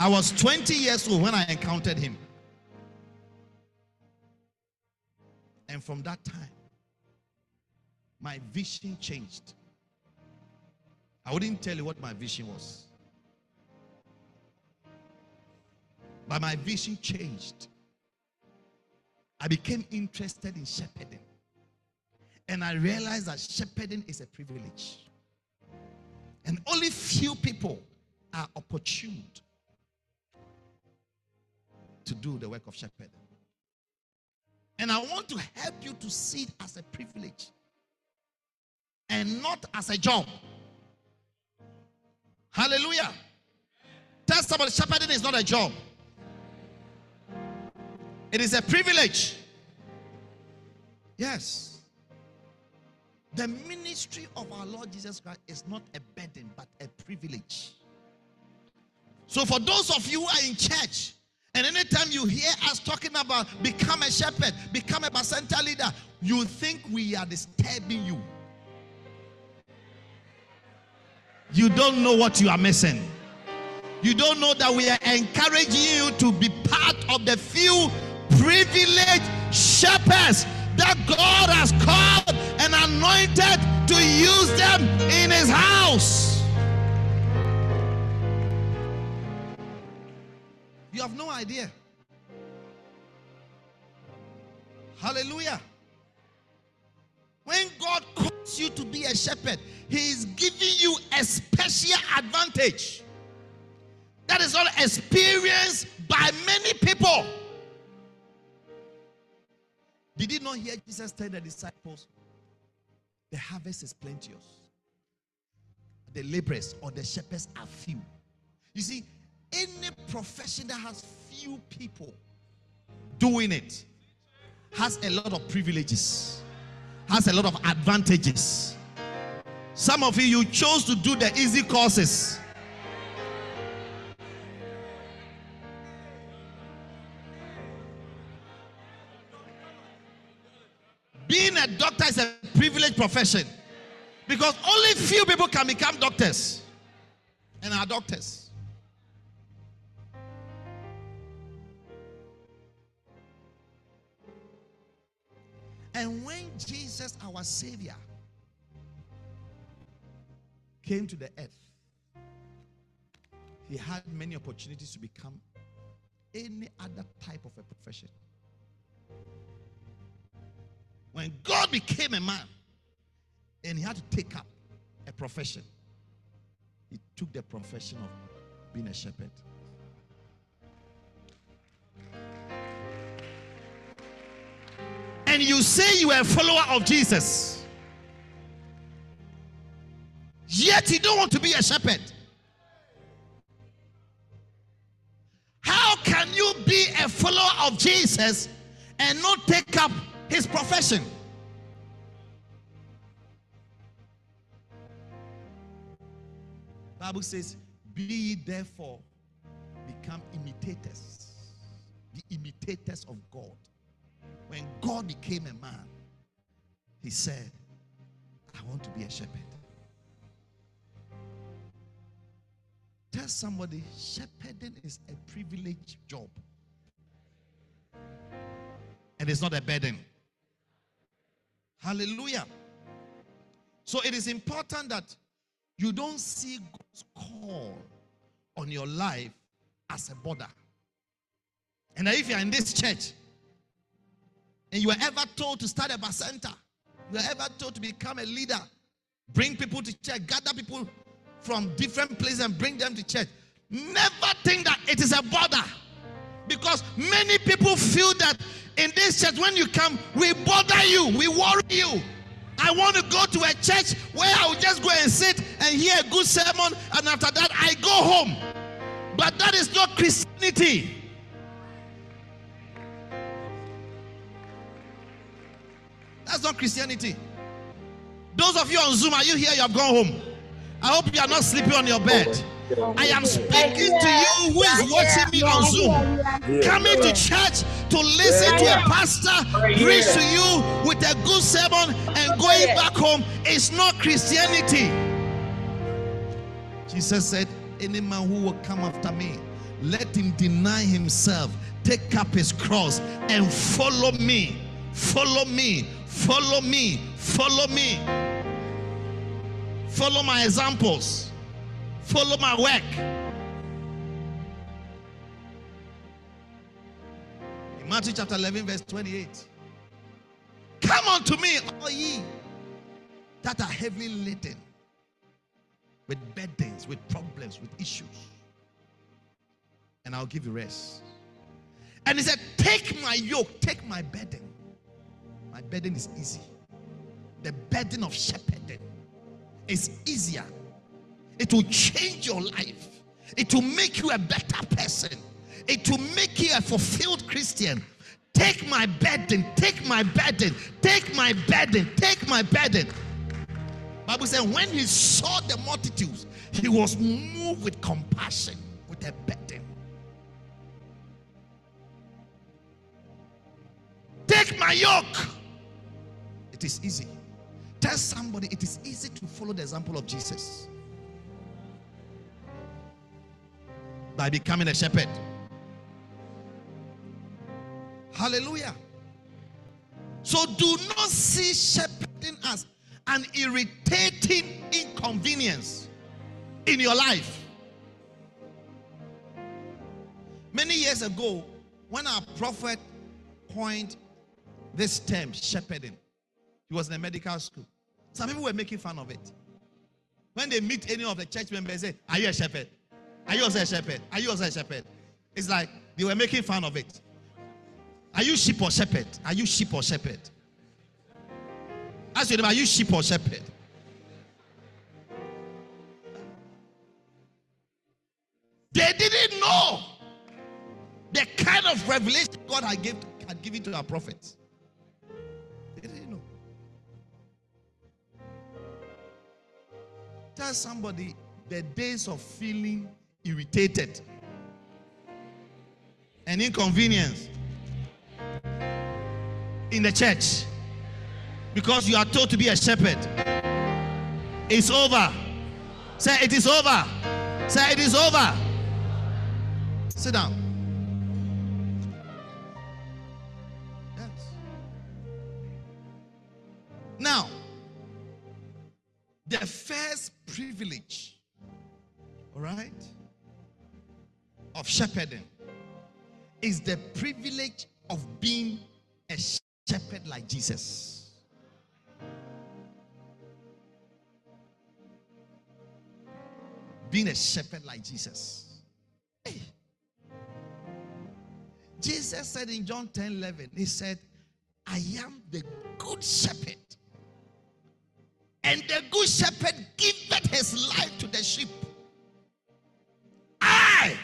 I was 20 years old when I encountered him. And from that time, my vision changed. I wouldn't tell you what my vision was. But my vision changed. I became interested in shepherding. And I realized that shepherding is a privilege. And only few people are opportuned to do the work of shepherding. And I want to help you to see it as a privilege and not as a job. Hallelujah. Tell somebody shepherding is not a job, it is a privilege. Yes. The ministry of our Lord Jesus Christ is not a burden, but a privilege. So, for those of you who are in church And anytime you hear us talking about become a shepherd, become a Bacenta leader, you think we are disturbing you. You don't know what you are missing. You don't know that we are encouraging you to be part of the few privileged shepherds that God has called and anointed to use them in his house. You have no idea. Hallelujah. When God calls you to be a shepherd, He is giving you a special advantage that is not experienced by many people. Did you not hear Jesus tell the disciples, The harvest is plenteous, the laborers or the shepherds are few? You see, any profession that has few people doing it has a lot of privileges, has a lot of advantages. Some of you, you chose to do the easy courses. Being a doctor is a privileged profession because only few people can become doctors and are doctors. And when Jesus, our Savior, came to the earth, he had many opportunities to become any other type of a profession. When God became a man and he had to take up a profession, he took the profession of being a shepherd. And you say you are a follower of Jesus, yet you don't want to be a shepherd. How can you be a follower of Jesus and not take up his profession? Bible says, "Be therefore become imitators, the imitators of God." When God became a man, he said, "I want to be a shepherd." Tell somebody, shepherding is a privileged job. And it's not a burden. Hallelujah. So it is important that you don't see God's call on your life as a border. And if you're in this church and you are ever told to start a Bacenta, you are ever told to become a leader, bring people to church, gather people from different places and bring them to church. Never think that it is a border. Because many people feel that in this church, when you come, we bother you, we worry you. I want to go to a church where I will just go and sit and hear a good sermon, and after that, I go home. But that is not Christianity. That's not Christianity. Those of you on Zoom, are you here? You have gone home. I hope you are not sleeping on your bed. I am speaking to you who is watching me on Zoom, coming to church to listen to a pastor preach to you with a good sermon and going back home. It's not Christianity. Jesus said, Any man who will come after me, let him deny himself, take up his cross, and follow me. Follow me. Follow me. Follow me. Follow my examples. Follow my work. In Matthew chapter 11, verse 28. Come unto me, all ye that are heavily laden with burdens, with problems, with issues, and I'll give you rest. And he said, Take my yoke, take my burden. My burden is easy. The burden of shepherding is easier. It will change your life. It will make you a better person. It will make you a fulfilled Christian. Take my burden, take my burden, take my burden, take my burden. Bible said when he saw the multitudes, he was moved with compassion, with a burden. Take my yoke. It is easy. Tell somebody it is easy to follow the example of Jesus by becoming a shepherd. Hallelujah. So do not see shepherding as an irritating inconvenience in your life. Many years ago, when our prophet coined this term, shepherding, he was in a medical school. Some people were making fun of it. When they meet any of the church members, they say, Are you a shepherd? Are you also a shepherd? Are you also a shepherd? It's like they were making fun of it. Are you sheep or shepherd? Are you sheep or shepherd? Ask your neighbor, are you sheep or shepherd? They didn't know the kind of revelation God had, give, had given to our prophets. Tell somebody the days of feeling irritated and inconvenience in the church because you are told to be a shepherd. It's over. Say, it is over. Say, it is over. Sit down. Privilege, all right, of shepherding is the privilege of being a shepherd like Jesus. Being a shepherd like Jesus. Hey. Jesus said in John 10 11, He said, I am the good shepherd. And the good shepherd giveth his life to the sheep. I,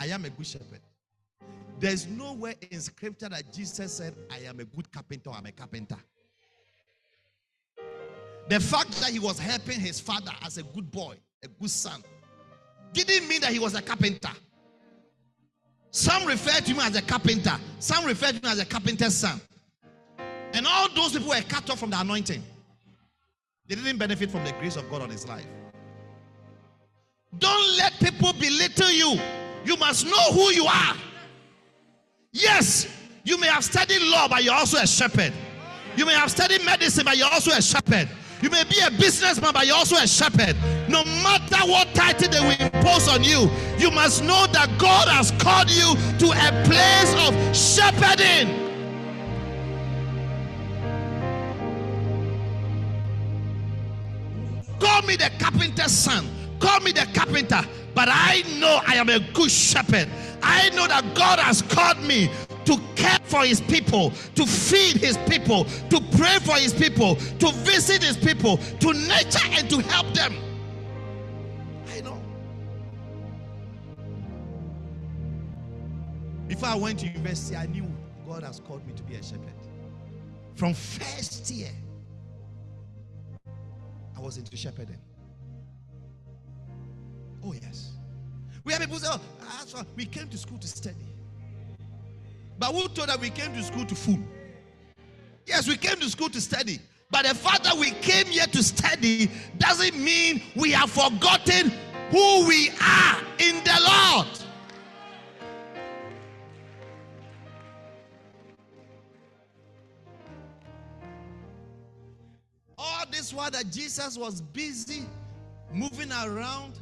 I am a good shepherd. There's nowhere in scripture that Jesus said, I am a good carpenter I'm a carpenter. The fact that he was helping his father as a good boy, a good son, didn't mean that he was a carpenter. Some refer to him as a carpenter, some refer to him as a carpenter's son. And all those people were cut off from the anointing. They didn't benefit from the grace of God on his life. Don't let people belittle you. You must know who you are. Yes, you may have studied law, but you're also a shepherd. You may have studied medicine, but you're also a shepherd. You may be a businessman, but you're also a shepherd. No matter what title they will impose on you, you must know that God has called you to a place of shepherding. Call me the carpenter's son. Call me the carpenter. But I know I am a good shepherd. I know that God has called me to care for his people, to feed his people, to pray for his people, to visit his people, to nurture and to help them. I know. Before I went to university, I knew God has called me to be a shepherd. From first year, I was into shepherding. Oh, yes. We have people say, oh, we came to school to study. But who told that we came to school to fool? Yes, we came to school to study. But the fact that we came here to study doesn't mean we have forgotten who we are in the Lord. This while that Jesus was busy moving around,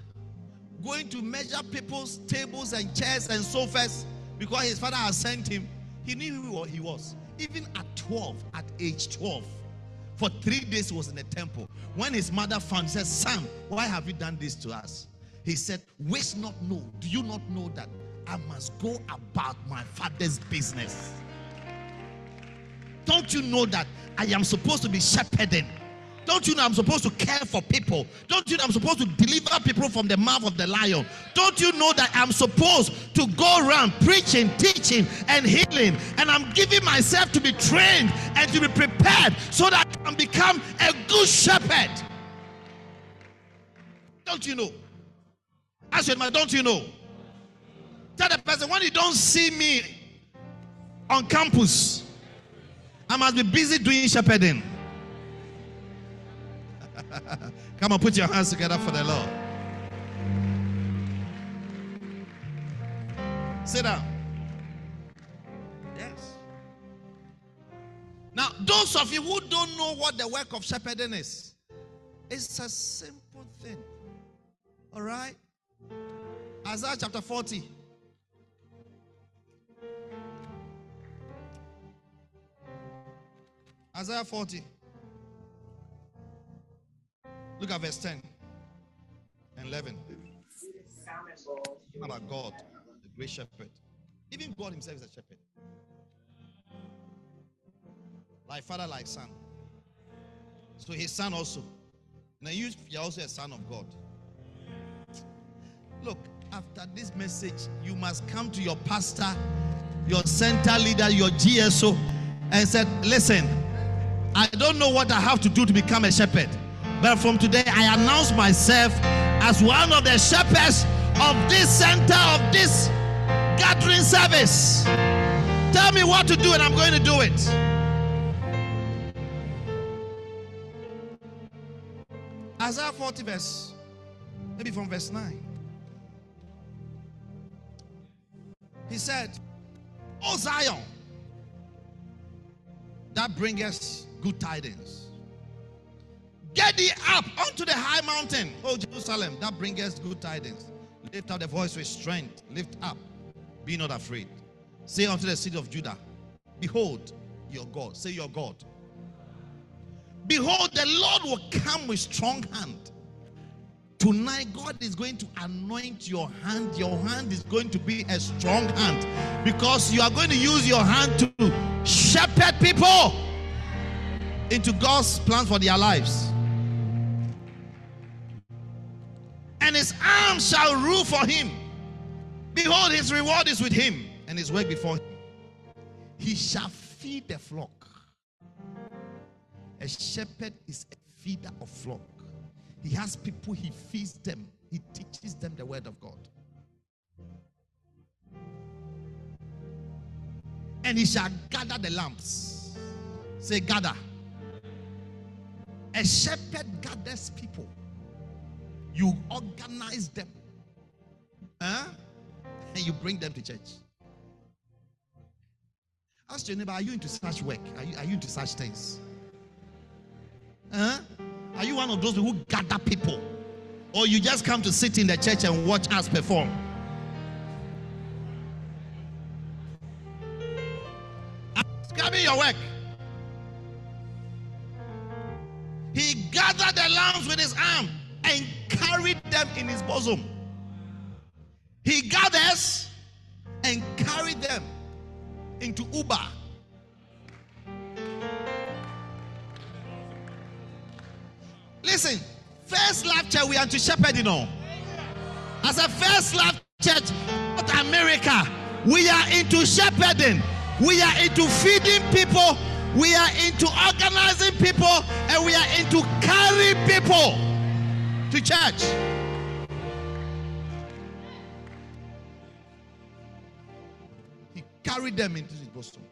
going to measure people's tables and chairs and sofas because his father had sent him. He knew who he was. Even at 12, at age 12, for three days he was in the temple. When his mother found, said, Son, why have you done this to us? He said, Waste not know. Do you not know that I must go about my father's business? Don't you know that I am supposed to be shepherding? Don't you know I'm supposed to care for people? Don't you know I'm supposed to deliver people from the mouth of the lion? Don't you know that I'm supposed to go around preaching, teaching, and healing? And I'm giving myself to be trained and to be prepared so that I can become a good shepherd. Don't you know? Your man, don't you know? Tell the person when you don't see me on campus, I must be busy doing shepherding. <laughs> Come on, put your hands together for the Lord. Sit down. Yes. Now, those of you who don't know what the work of shepherding is, it's a simple thing. All right? Isaiah chapter 40. Isaiah 40. Look at verse 10 and 11. Talking about God, the great shepherd. Even God Himself is a shepherd. Like father, like son. So His son also. Now you, you're also a son of God. Look, after this message, you must come to your pastor, your center leader, your GSO, and said, Listen, I don't know what I have to do to become a shepherd. But from today, I announce myself as one of the shepherds of this center, of this gathering service. Tell me what to do, and I'm going to do it. Isaiah 40, verse, maybe from verse 9. He said, O Zion, that bringeth good tidings. Get thee up unto the high mountain, O Jerusalem, that bringeth good tidings. Lift up the voice with strength. Lift up. Be not afraid. Say unto the city of Judah, Behold your God. Say your God. Behold, the Lord will come with strong hand. Tonight, God is going to anoint your hand. Your hand is going to be a strong hand because you are going to use your hand to shepherd people into God's plan for their lives. And his arm shall rule for him. Behold, his reward is with him, and his work before him. He shall feed the flock. A shepherd is a feeder of flock. He has people, he feeds them, he teaches them the word of God. And he shall gather the lambs. Say, gather. A shepherd gathers people. You organize them. Huh? And you bring them to church. Ask your neighbor, are you into such work? Are you, are you into such things? Huh? Are you one of those who gather people? Or you just come to sit in the church and watch us perform? Describe me your work. He gathered the lambs with his arm and carried them in his bosom. He gathers and carried them into Uber. Listen, first love church, we are to shepherd, you know. As a first love church, not America, we are into shepherding. We are into feeding people. We are into organizing people. And we are into carrying people to church. He carried them into his bosom.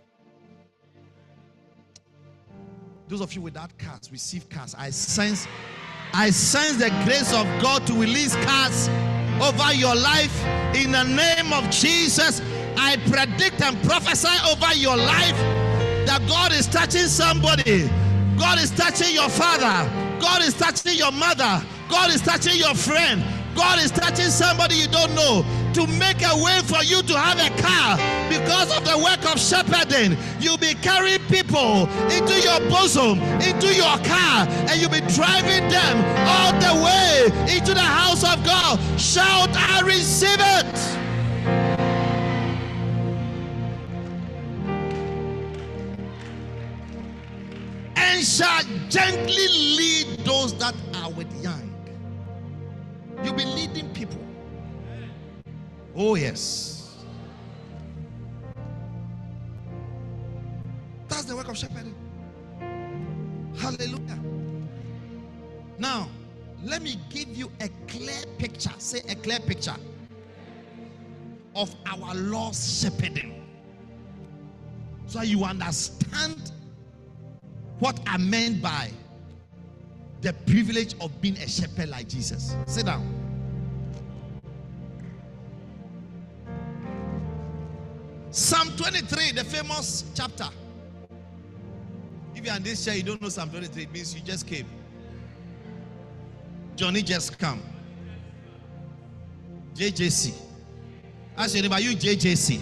Those of you without cars, receive cars. I sense, I sense the grace of God to release cars over your life in the name of Jesus. I predict and prophesy over your life that God is touching somebody. God is touching your father. God is touching your mother. God is touching your friend. God is touching somebody you don't know to make a way for you to have a car because of the work of shepherding. You'll be carrying people into your bosom, into your car, and you'll be driving them all the way into the house of God. Shout, I receive it. And shall gently lead those that are with. You'll be leading people. Oh, yes. That's the work of shepherding. Hallelujah. Now, let me give you a clear picture. Say a clear picture of our Lord's shepherding. So you understand what I meant by the privilege of being a shepherd like Jesus. Sit down. Psalm 23, the famous chapter. If you're in this chair, you don't know Psalm 23, it means you just came. Johnny just come. JJC. Ask your neighbor, you JJC.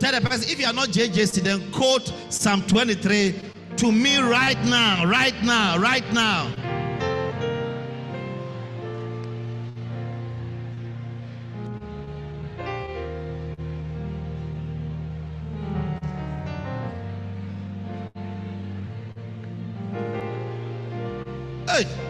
Tell the person, if you are not JJC, then quote Psalm 23 to me right now, right now, right now. Hey.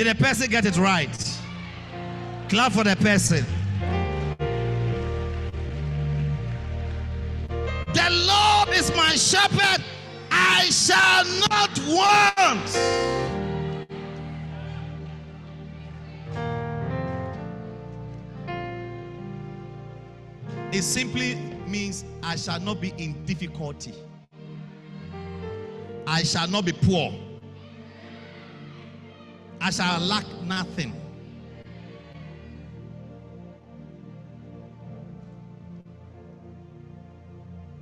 Did the person get it right? Clap for the person. The Lord is my shepherd, I shall not want. It simply means I shall not be in difficulty. I shall not be poor. I shall lack nothing.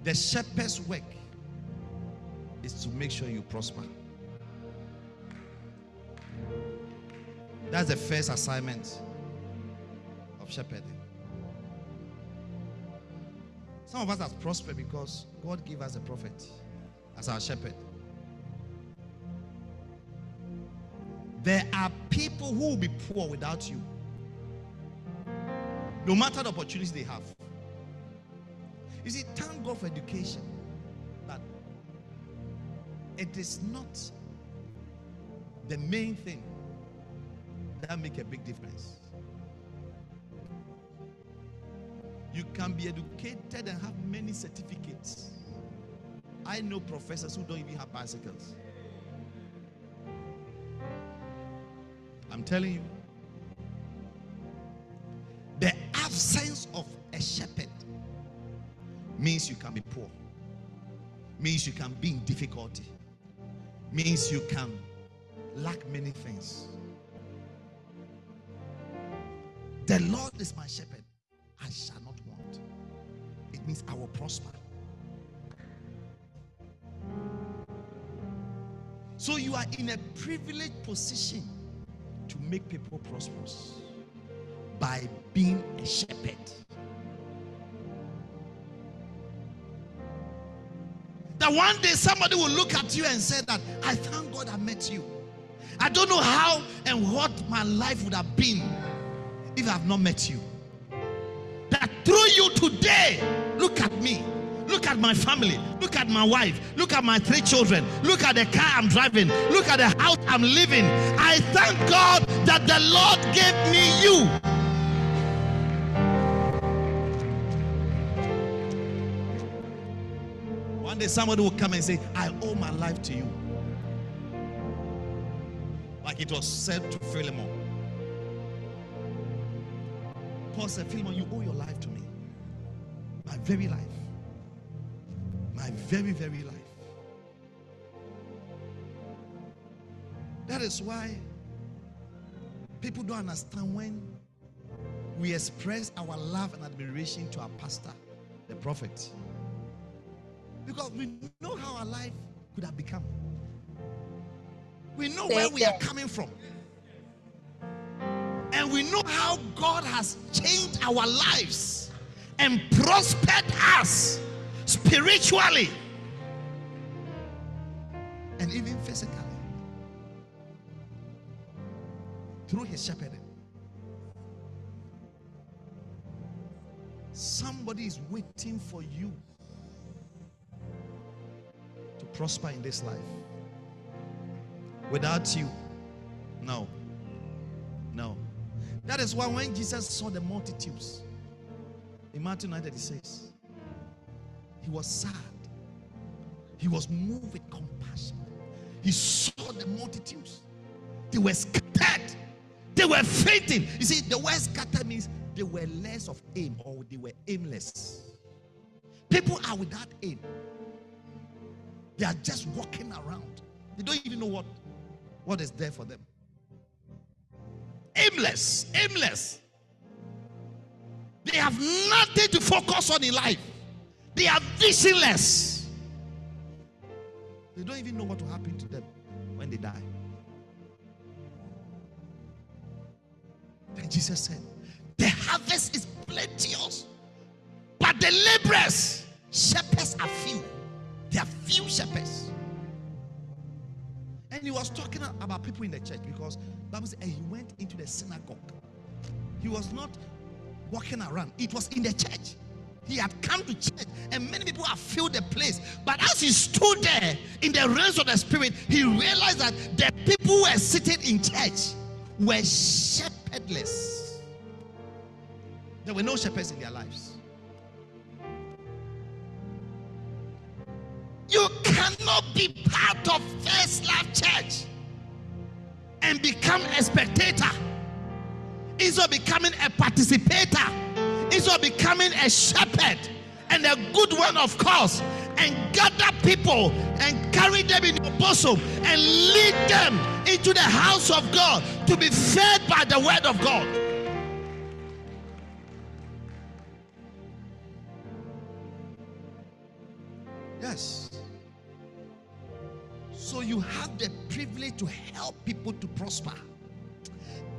The shepherd's work is to make sure you prosper. That's the first assignment of shepherding. Some of us have prospered because God gave us a prophet as our shepherd. There are people who will be poor without you. No matter the opportunities they have. You see, thank God for education. But it is not the main thing that make a big difference. You can be educated and have many certificates. I know professors who don't even have bicycles. Telling you. The absence of a shepherd means you can be poor, means you can be in difficulty, means you can lack many things. The Lord is my shepherd, I shall not want. It means I will prosper. So you are in a privileged position to make people prosperous by being a shepherd. That one day somebody will look at you and say that I thank God I met you. I don't know how and what my life would have been if I have not met you. That through you today, look at me. Look at my family. Look at my wife. Look at my three children. Look at the car I'm driving. Look at the house I'm living. I thank God that the Lord gave me you. One day somebody will come and say, I owe my life to you. Like it was said to Philemon. Paul said, Philemon, you owe your life to me. My very life. My very, very life. That is why people don't understand when we express our love and admiration to our pastor, the prophet. Because we know how our life could have become. We know where we are coming from. And we know how God has changed our lives and prospered us spiritually and even physically through his shepherding. Somebody is waiting for you to prosper in this life. Without you, no. No. That is why when Jesus saw the multitudes in Matthew 9 36, he was sad. He was moved with compassion. He saw the multitudes. They were scattered. They were fainting. You see, the word scattered means they were less of aim or they were aimless. People are without aim. They are just walking around. They don't even know what, what is there for them. Aimless, aimless. They have nothing to focus on in life. They are visionless. They don't even know what will happen to them when they die. Then Jesus said, The harvest is plenteous, but the laborers, shepherds are few. There are few shepherds. And he was talking about people in the church because Bible and he went into the synagogue. He was not walking around, it was in the church. He had come to church, and many people have filled the place. But as he stood there in the realms of the spirit, he realized that the people who were sitting in church were shepherdless. There were no shepherds in their lives. You cannot be part of First Love Church and become a spectator instead of becoming a participator, instead of becoming a shepherd and a good one, of course, and gather people and carry them in your bosom and lead them into the house of God to be fed by the word of God. Yes. So you have the privilege to help people to prosper.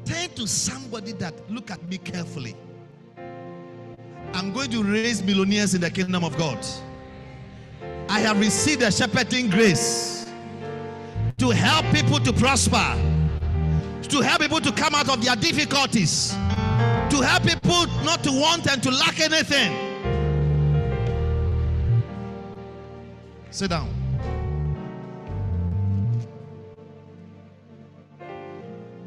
Turn to somebody that look at me carefully. I'm going to raise millionaires in the kingdom of God. I have received a shepherding grace to help people to prosper, to help people to come out of their difficulties, to help people not to want and to lack anything. Sit down.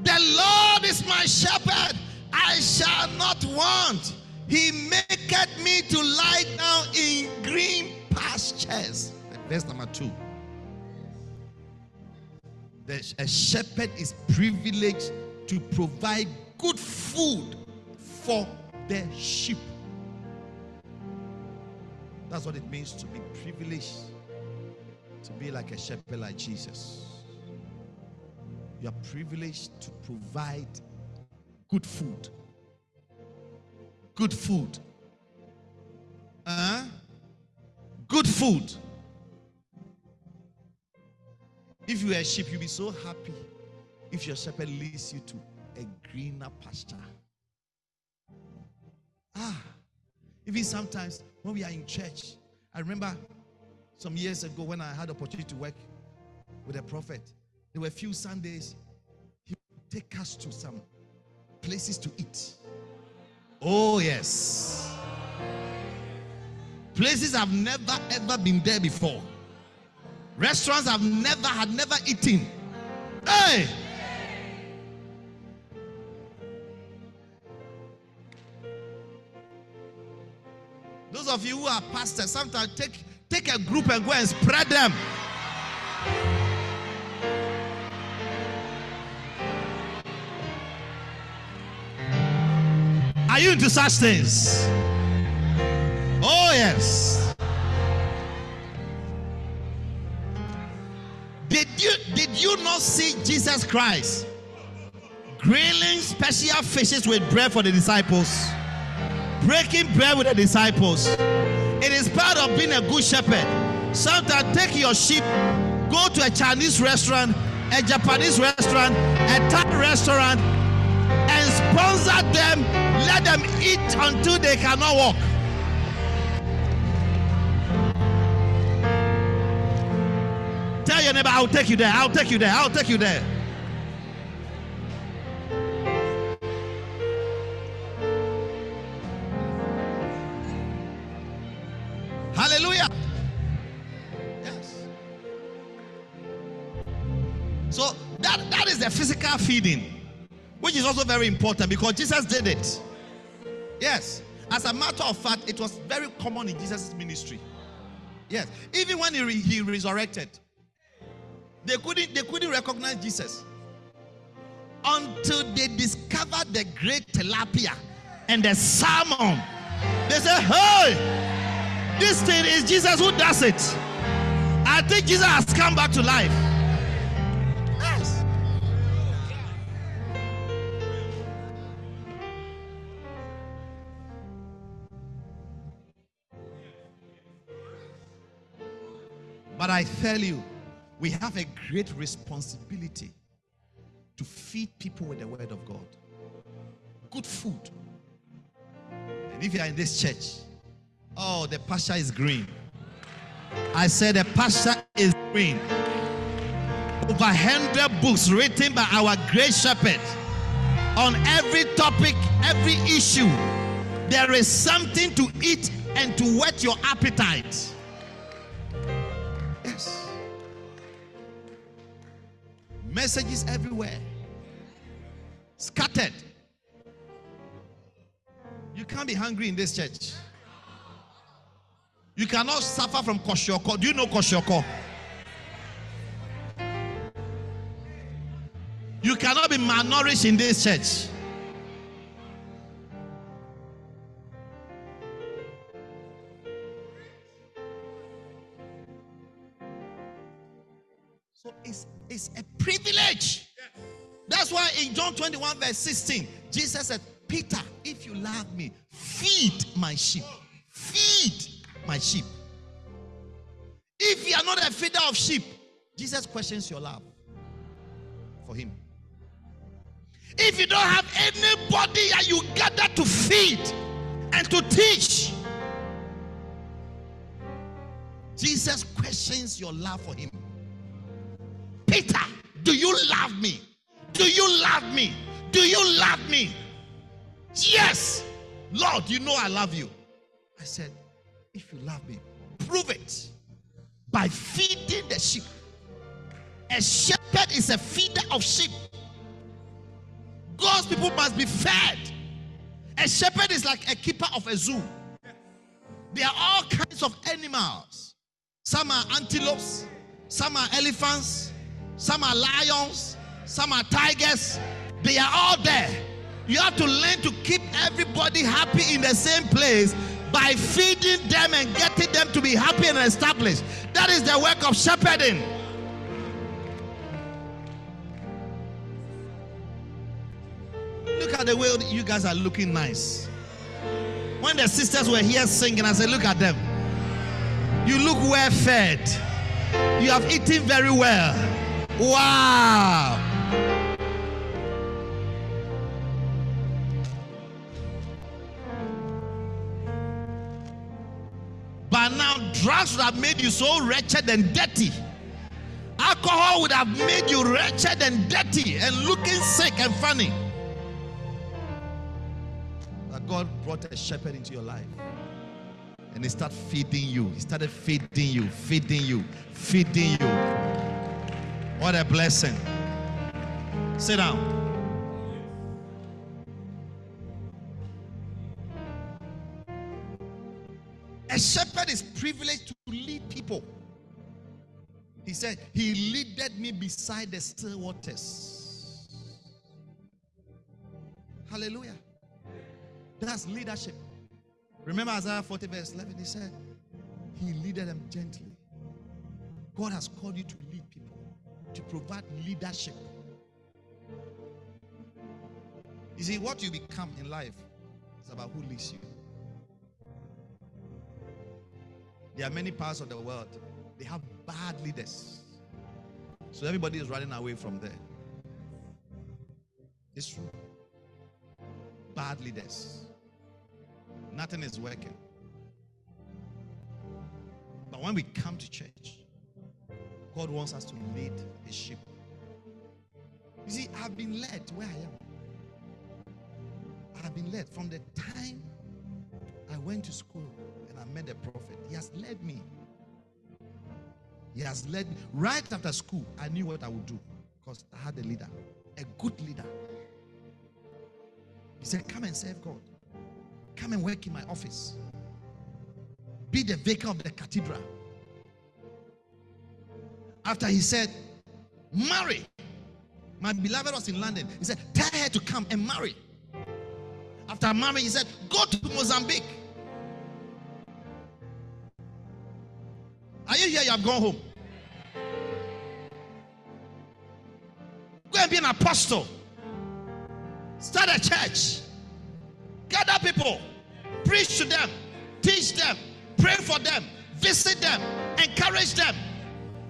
The Lord is my shepherd, I shall not want. He maketh me to lie down in green pastures. Verse number two. The, a shepherd is privileged to provide good food for the sheep. That's what it means to be privileged, to be like a shepherd like Jesus. You are privileged to provide good food. Good food. Uh, good food. If you are a sheep, you'll be so happy if your shepherd leads you to a greener pasture. Ah, even sometimes when we are in church, I remember some years ago when I had opportunity to work with a prophet. There were a few Sundays he would take us to some places to eat. Oh, yes. Places I've never ever been there before. Restaurants I've never had never eaten. Hey! Those of you who are pastors, sometimes take take a group and go and spread them. Are you into such things? Oh, yes. Did you did you not see Jesus Christ grilling special fishes with bread for the disciples? Breaking bread with the disciples. It is part of being a good shepherd. Sometimes take your sheep, go to a Chinese restaurant, a Japanese restaurant, a Thai restaurant, and sponsor them. Let them eat until they cannot walk. Neighbor, I'll take you there. I'll take you there. I'll take you there. Hallelujah. Yes. So that, that is the physical feeding, which is also very important because Jesus did it. Yes. As a matter of fact, it was very common in Jesus' ministry. Yes. Even when he, he resurrected, they couldn't, they couldn't recognize Jesus until they discovered the great tilapia and the salmon. They said, Hey, this thing is Jesus who does it. I think Jesus has come back to life. Yes. But I tell you, we have a great responsibility to feed people with the word of God. Good food. And if you are in this church, oh, the pasture is green. I said the pasture is green. Over 100 books written by our great shepherd on every topic, every issue. There is something to eat and to whet your appetite. Messages everywhere. Scattered. You can't be hungry in this church. You cannot suffer from koshoko. Do you know koshoko? You cannot be malnourished in this church. So it's, it's a privilege. That's why in John 21, verse 16, Jesus said, Peter, if you love me, feed my sheep. Feed my sheep. If you are not a feeder of sheep, Jesus questions your love for him. If you don't have anybody that you gather to feed and to teach, Jesus questions your love for him. Peter, do you love me? Do you love me? Do you love me? Yes. Lord, you know I love you. I said, if you love me, prove it by feeding the sheep. A shepherd is a feeder of sheep. God's people must be fed. A shepherd is like a keeper of a zoo. There are all kinds of animals. Some are antelopes, some are elephants, some are lions, some are tigers. They are all there. You have to learn to keep everybody happy in the same place by feeding them and getting them to be happy and established. That is the work of shepherding. Look at the way you guys are looking nice. When the sisters were here singing, I said, Look at them. You look well fed. You have eaten very well. Wow. But now, drugs would have made you so wretched and dirty. Alcohol would have made you wretched and dirty and looking sick and funny. But God brought a shepherd into your life. And he started feeding you. He started feeding you, feeding you, feeding you. What a blessing. Sit down. A shepherd is privileged to lead people. He said, He leaded me beside the still waters. Hallelujah. That's leadership. Remember Isaiah 40, verse 11, he said, He leaded them gently. God has called you to lead to provide leadership. You see, what you become in life is about who leads you. There are many parts of the world, they have bad leaders. So everybody is running away from there. It's true. Bad leaders. Nothing is working. But when we come to church, God wants us to lead the sheep. You see, I've been led where I am. I've been led from the time I went to school and I met the prophet. He has led me. He has led me. Right after school, I knew what I would do because I had a leader, a good leader. He said, Come and serve God. Come and work in my office. Be the vicar of the cathedral. After he said, Marry. My beloved was in London. He said, Tell her to come and marry. After marrying, he said, Go to Mozambique. Are you here? You have gone home. Go and be an apostle. Start a church. Gather people. Preach to them. Teach them. Pray for them. Visit them. Encourage them.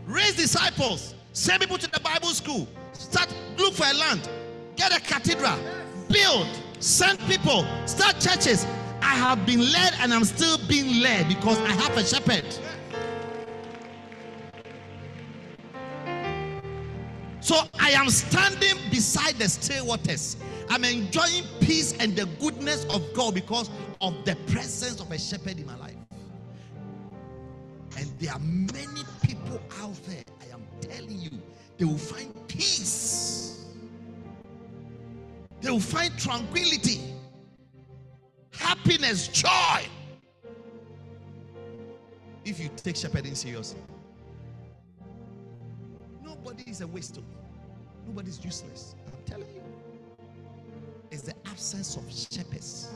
Raise disciples. Send people to the Bible school. Start look for a land. Get a cathedral. Build. Send people. Start churches. I have been led and I'm still being led because I have a shepherd. So I am standing beside the still waters. I'm enjoying peace and the goodness of God because of the presence of a shepherd in my life. And there are many out there, I am telling you, they will find peace, they will find tranquility, happiness, joy. If you take shepherding seriously, nobody is a waste. Nobody is useless. I'm telling you. It's the absence of shepherds.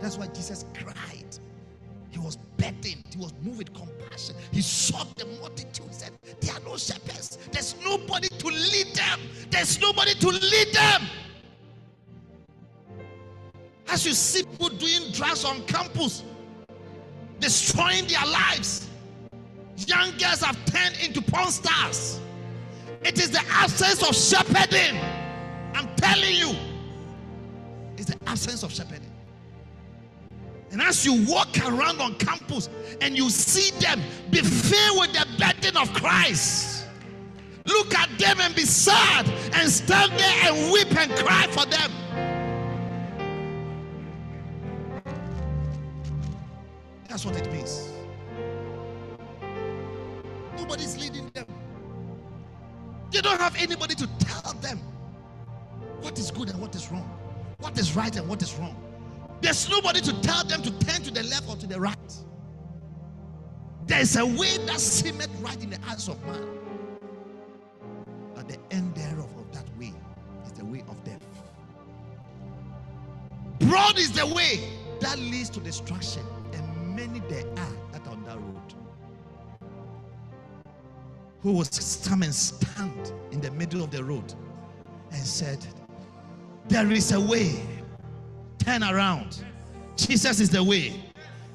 That's why Jesus cried. He was burdened. He was moved with compassion. He saw the multitude. He said, There are no shepherds. There's nobody to lead them. There's nobody to lead them. As you see people doing drugs on campus, destroying their lives, young girls have turned into porn stars. It is the absence of shepherding. I'm telling you, it's the absence of shepherding. And as you walk around on campus and you see them, be filled with the burden of Christ. Look at them and be sad and stand there and weep and cry for them. That's what it means. Nobody's leading them. They don't have anybody to tell them what is good and what is wrong, what is right and what is wrong. There's nobody to tell them to turn to the left or to the right. There's a way that seemeth right in the eyes of man, but the end thereof of that way is the way of death. Broad is the way that leads to destruction, and many there are that are on that road. Who was come and stand in the middle of the road and said, There is a way turn around. Jesus is the way,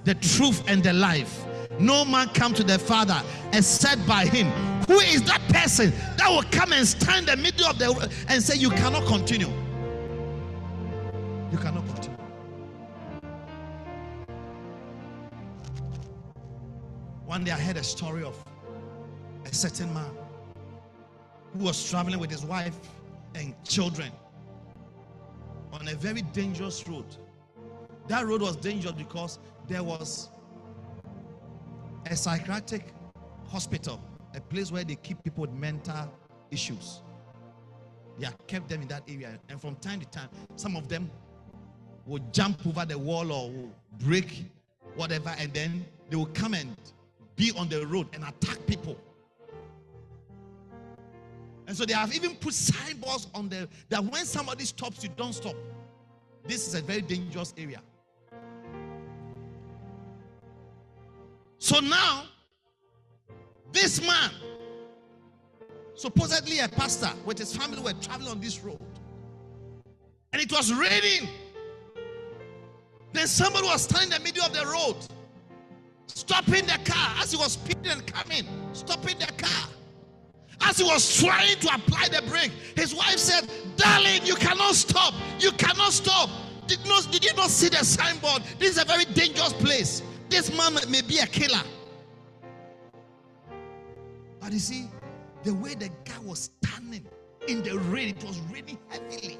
the truth, and the life. No man come to the Father except by him. Who is that person that will come and stand in the middle of the and say, You cannot continue? You cannot continue. One day I heard a story of a certain man who was traveling with his wife and children on a very dangerous road. That road was dangerous because there was a psychiatric hospital, a place where they keep people with mental issues. They have kept them in that area, and from time to time, some of them will jump over the wall or break whatever, and then they will come and be on the road and attack people. And so they have even put signboards on there that when somebody stops, you don't stop. This is a very dangerous area. So now, this man, supposedly a pastor with his family, were traveling on this road. And it was raining. Then somebody was standing in the middle of the road, stopping the car as he was speeding and coming, stopping the car. As he was trying to apply the brake, his wife said, Darling, you cannot stop. You cannot stop. Did, not, did you not see the signboard? This is a very dangerous place. This man may be a killer. But you see, the way the guy was standing in the rain, it was raining heavily.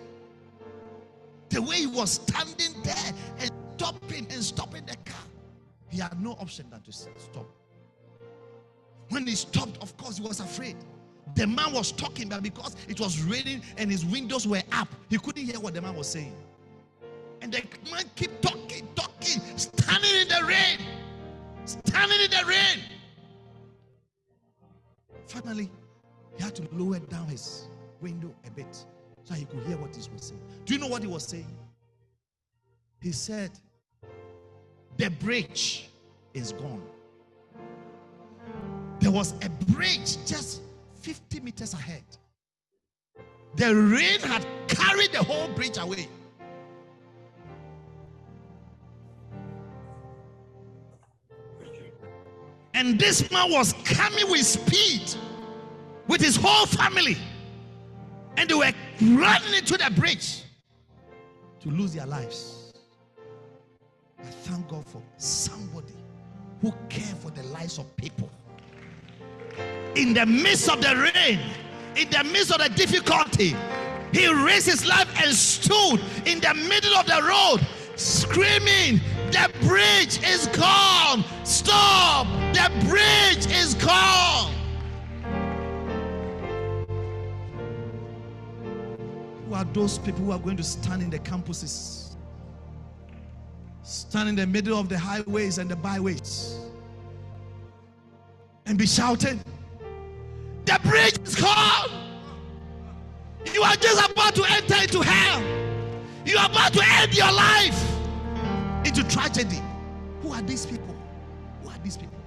The way he was standing there and stopping and stopping the car, he had no option than to stop. When he stopped, of course, he was afraid. The man was talking, but because it was raining and his windows were up, he couldn't hear what the man was saying. And the man kept talking, talking, standing in the rain, standing in the rain. Finally, He had to lower down his window a bit so he could hear what he was saying. Do you know what he was saying? He said, The bridge is gone. There was a bridge just 50 meters ahead. The rain had carried the whole bridge away. And this man was coming with speed with his whole family. And they were running into the bridge to lose their lives. I thank God for somebody who care for the lives of people. In the midst of the rain, in the midst of the difficulty, he raised his life and stood in the middle of the road, screaming, The bridge is gone! Stop! The bridge is gone! Who are those people who are going to stand in the campuses? Stand in the middle of the highways and the byways and be shouting, The bridge is called. You are just about to enter into hell. You are about to end your life into tragedy. Who are these people? Who are these people?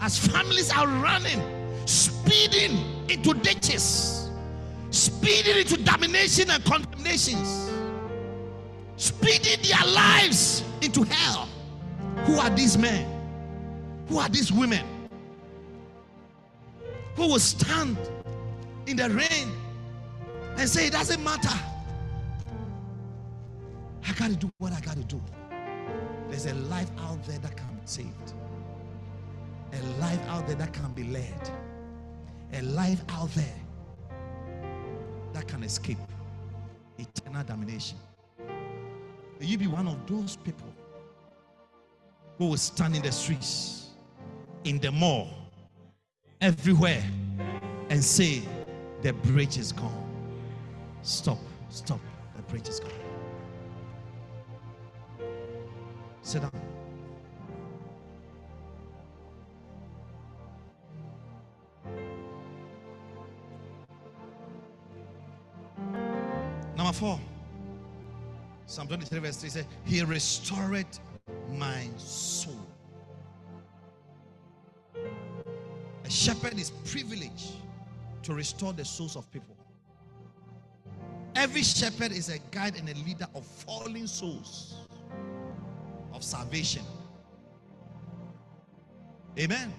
As families are running, speeding into ditches, speeding into domination and condemnations, speeding their lives into hell. Who are these men? Who are these women? Who will stand in the rain and say, It doesn't matter. I got to do what I got to do. There's a life out there that can be saved, a life out there that can be led, a life out there that can escape eternal damnation. May you be one of those people who will stand in the streets, in the mall, everywhere, and say, The bridge is gone. Stop, stop, the bridge is gone. Sit down. Number four. Psalm 23, verse 3 says, He restored my soul. Shepherd is privileged to restore the souls of people. Every shepherd is a guide and a leader of fallen souls of salvation. Amen.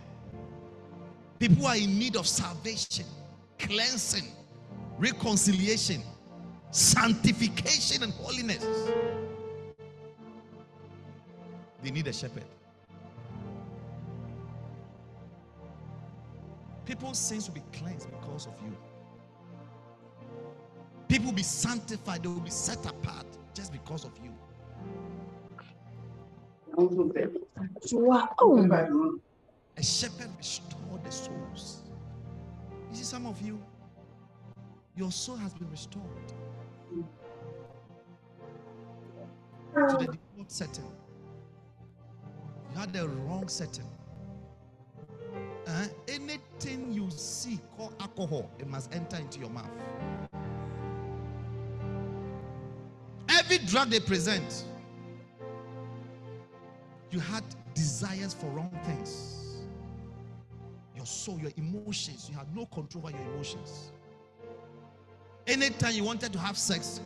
People are in need of salvation, cleansing, reconciliation, sanctification, and holiness. They need a shepherd. People's sins will be cleansed because of you. People will be sanctified, they will be set apart just because of you. Oh. A shepherd restored the souls. You see, some of you, your soul has been restored to the default setting. You had the wrong setting. Uh, anything you see called alcohol, it must enter into your mouth. Every drug they present, you had desires for wrong things. Your soul, your emotions, you had no control over your emotions. Anytime you wanted to have sex,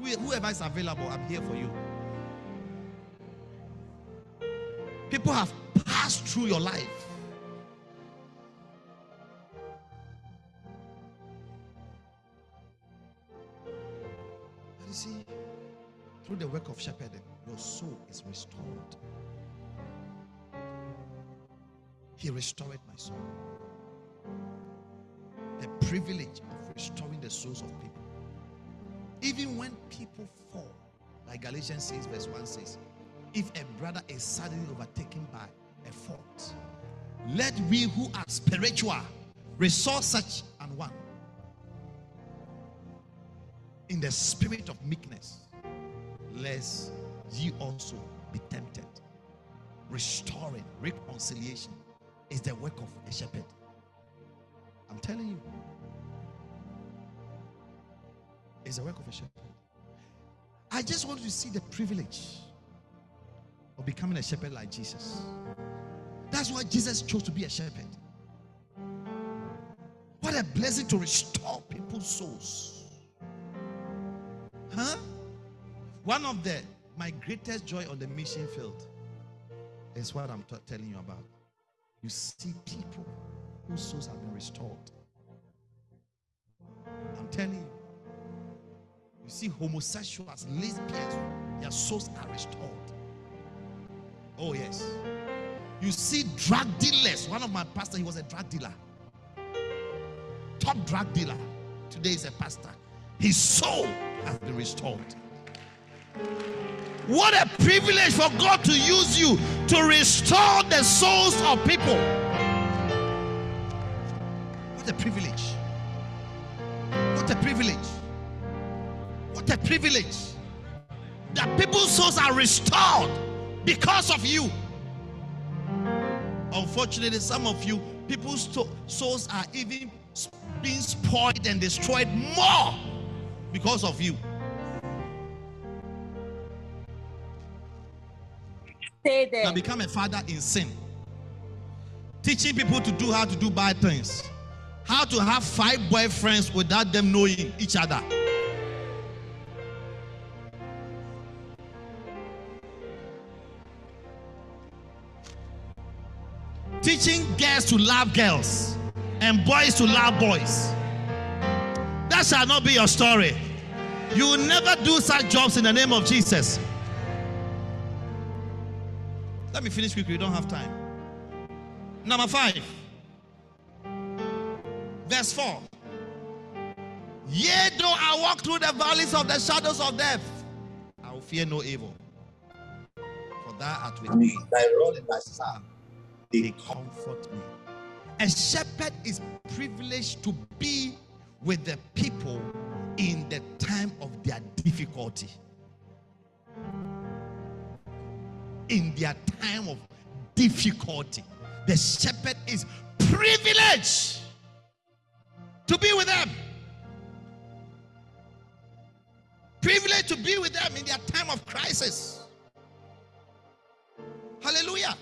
whoever is available, I'm here for you. People have passed through your life. Through the work of shepherding, your soul is restored. He restored my soul. The privilege of restoring the souls of people. Even when people fall, like Galatians 6, verse 1 says, if a brother is suddenly overtaken by a fault, let we who are spiritual restore such an one in the spirit of meekness, lest ye also be tempted. Restoring reconciliation is the work of a shepherd. I'm telling you. It's the work of a shepherd. I just want you to see the privilege of becoming a shepherd like Jesus. That's why Jesus chose to be a shepherd. What a blessing to restore people's souls. Huh? One of the my greatest joy on the mission field is what I'm t- telling you about. You see people whose souls have been restored. I'm telling you. You see homosexuals, lesbians, their souls are restored. Oh, yes. You see drug dealers. One of my pastors, he was a drug dealer. Top drug dealer. Today is a pastor. His soul has been restored. What a privilege for God to use you to restore the souls of people. What a privilege. What a privilege. What a privilege. That people's souls are restored because of you. Unfortunately, some of you, people's souls are even being spoiled and destroyed more because of you. Stay there. become a father in sin. Teaching people to do how to do bad things. How to have five boyfriends without them knowing each other. Teaching girls to love girls and boys to love boys. That shall not be your story. You will never do such jobs in the name of Jesus. Let me finish quickly. We don't have time. Number five, verse 4. Yea, though I walk through the valleys of the shadows of death, I will fear no evil. For thou art with me. Thy rod and thy staff, They comfort me. A shepherd is privileged to be with the people in the time of their difficulty. In their time of difficulty, the shepherd is privileged to be with them. Privileged to be with them in their time of crisis. Hallelujah.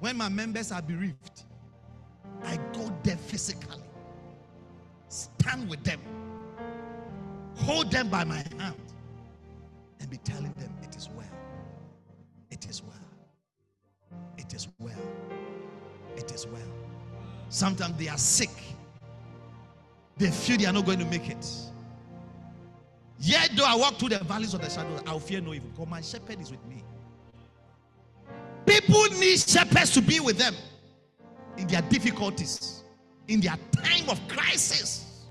When my members are bereaved, I go there physically, stand with them, hold them by my hand, and be telling them it is well. It is well. It is well. It is well. Sometimes they are sick. They feel they are not going to make it. Yet though I walk through the valleys of the shadows, I'll fear no evil, because my shepherd is with me. People need shepherds to be with them in their difficulties, in their time of crisis.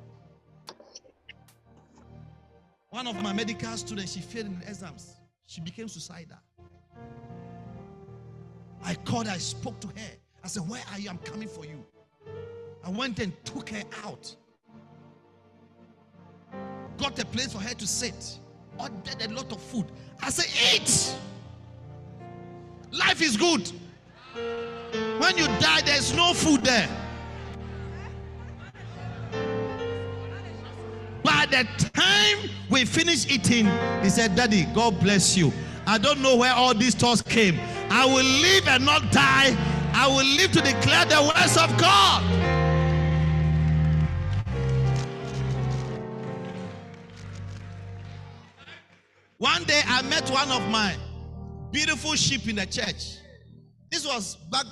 One of my medical students, she failed in the exams. She became suicidal. I called I spoke to her. I said, Where are you? I'm coming for you. I went and took her out. Got a place for her to sit. Ordered a lot of food. I said, Eat. Life is good. When you die, there's no food there. By the time we finished eating, he said, Daddy, God bless you. I don't know where all these thoughts came. I will live and not die. I will live to declare the words of God. One day I met one of my beautiful sheep in the church. This was back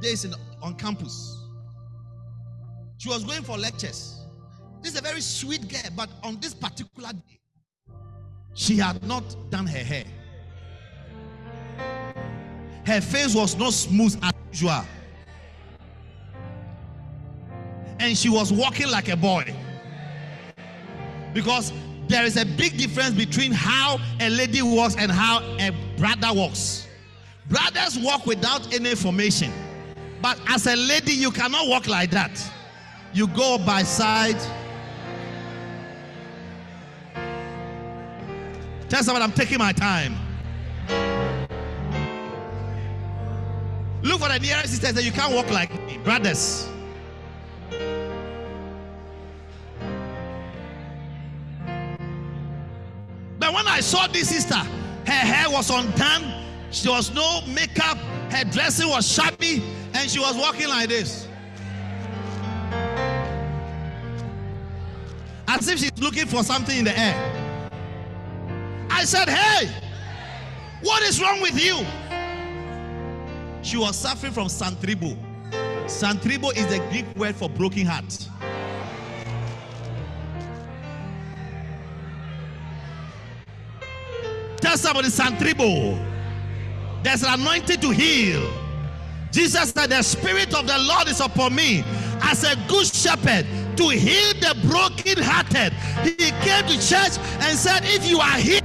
days in, on campus. She was going for lectures. This is a very sweet girl, but on this particular day, she had not done her hair. Her face was not smooth as usual. And she was walking like a boy. Because there is a big difference between how a lady walks and how a brother walks. Brothers walk without any formation. But as a lady, you cannot walk like that. You go by side. Tell someone I'm taking my time. Look for the nearest sister. you can't walk like me. Brothers. But when I saw this sister, her hair was undone, she was no makeup, her dressing was shabby, and she was walking like this. As if she's looking for something in the air. I said, Hey, what is wrong with you? She was suffering from santribo. Santribo is the Greek word for broken heart. Tell somebody santribo. There's an anointing to heal. Jesus said, The Spirit of the Lord is upon me as a good shepherd to heal the broken-hearted. He came to church and said, If you are here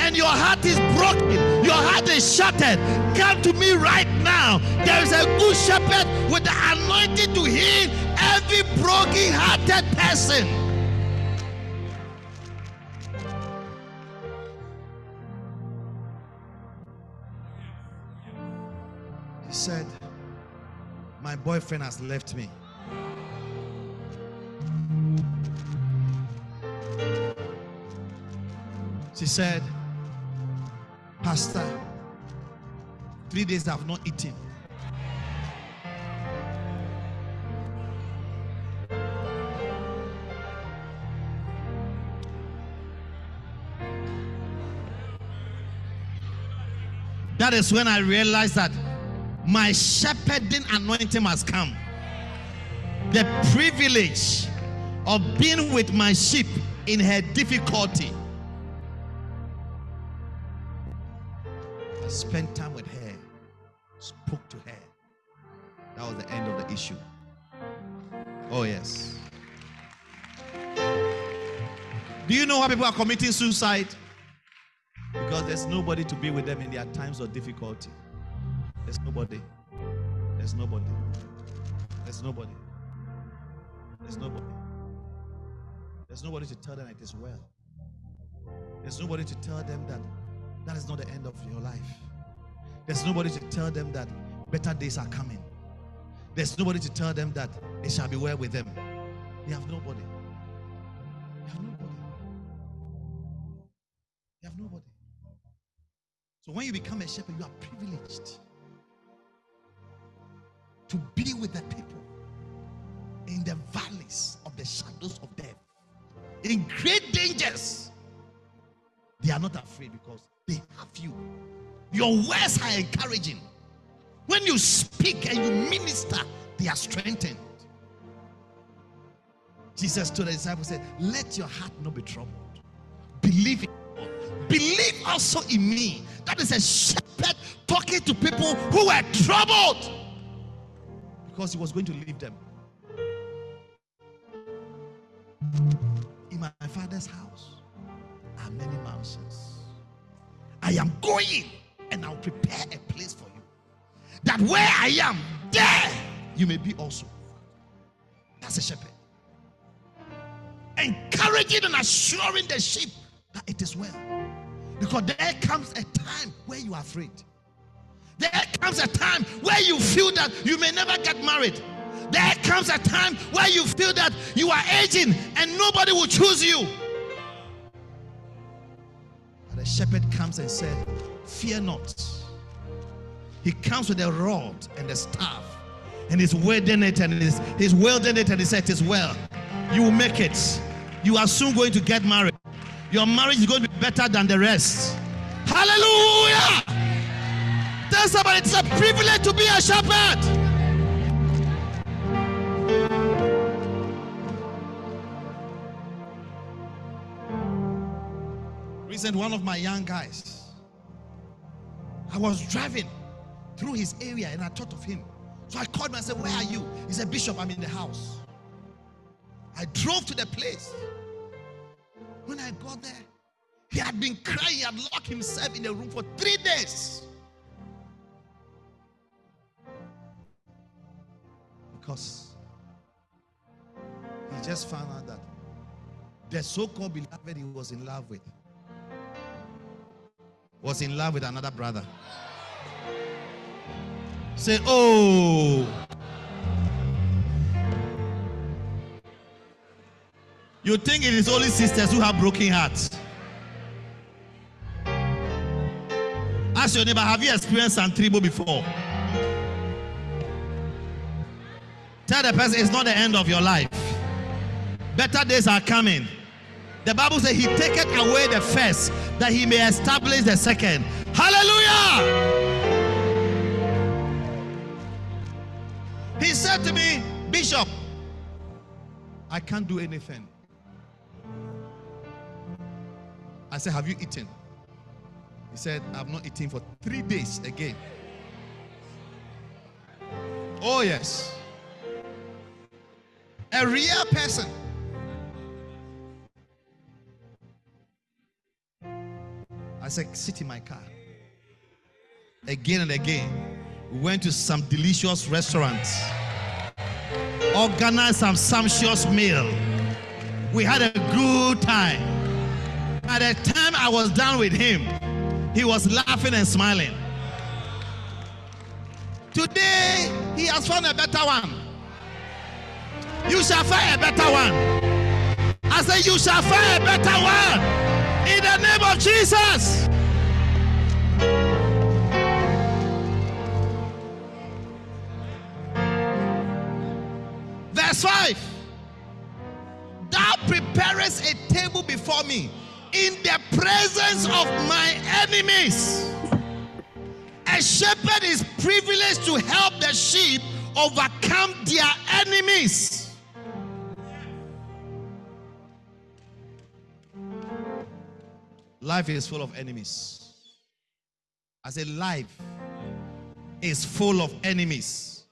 and your heart is broken, your heart is shattered, come to me right now. There is a good shepherd with the anointing to heal every broken-hearted person. He said, My boyfriend has left me. She said, Pastor, three days I've not eaten. That is when I realized that my shepherding anointing has come. The privilege of being with my sheep in her difficulty. Spent time with her, spoke to her. That was the end of the issue. Oh, yes. Do you know why people are committing suicide? Because there's nobody to be with them in their times of difficulty. There's nobody. There's nobody. There's nobody. There's nobody. There's nobody to tell them it is well. There's nobody to tell them that that is not the end of your life. There's nobody to tell them that better days are coming. There's nobody to tell them that it shall be well with them. You have nobody. You have nobody. You have nobody. So when you become a shepherd, you are privileged to be with the people in the valleys of the shadows of death, in great dangers. They are not afraid because they have you. Your words are encouraging. When you speak and you minister, they are strengthened. Jesus told the disciples, said, Let your heart not be troubled. Believe in God. Believe also in me. That is a shepherd talking to people who were troubled because he was going to leave them. In my father's house are many mansions. I am going and I'll prepare a place for you. That where I am, there you may be also. That's a shepherd. Encouraging and assuring the sheep that it is well. Because there comes a time where you are afraid. There comes a time where you feel that you may never get married. There comes a time where you feel that you are aging and nobody will choose you. Shepherd comes and said, Fear not. He comes with a rod and a staff, and he's welding it and he's, he's welding it, and he said, It is well. You will make it. You are soon going to get married. Your marriage is going to be better than the rest. Hallelujah! Tell somebody it's a privilege to be a shepherd. Recent, one of my young guys, I was driving through his area and I thought of him. So I called him and said, Where are you? He said, Bishop, I'm in the house. I drove to the place. When I got there, he had been crying, he had locked himself in a room for three days. Because he just found out that the so-called beloved he was in love with was in love with another brother. Say, oh. You think it is only sisters who have broken hearts? Ask your neighbor, have you experienced Santribo before? Tell the person it's not the end of your life. Better days are coming. The Bible says he taketh away the first that he may establish the second. Hallelujah! He said to me, Bishop, I can't do anything. I said, Have you eaten? He said, I've not eaten for three days again. Oh, yes. A real person. I said, Sit in my car. Again and again. We went to some delicious restaurants, organized some sumptuous meal. We had a good time. By the time I was done with him, he was laughing and smiling. Today, he has found a better one. You shall find a better one. I say, You shall find a better one. In the name of Jesus. Verse 5 Thou preparest a table before me in the presence of my enemies. A shepherd is privileged to help the sheep overcome their enemies. Life is full of enemies. I say, life is full of enemies.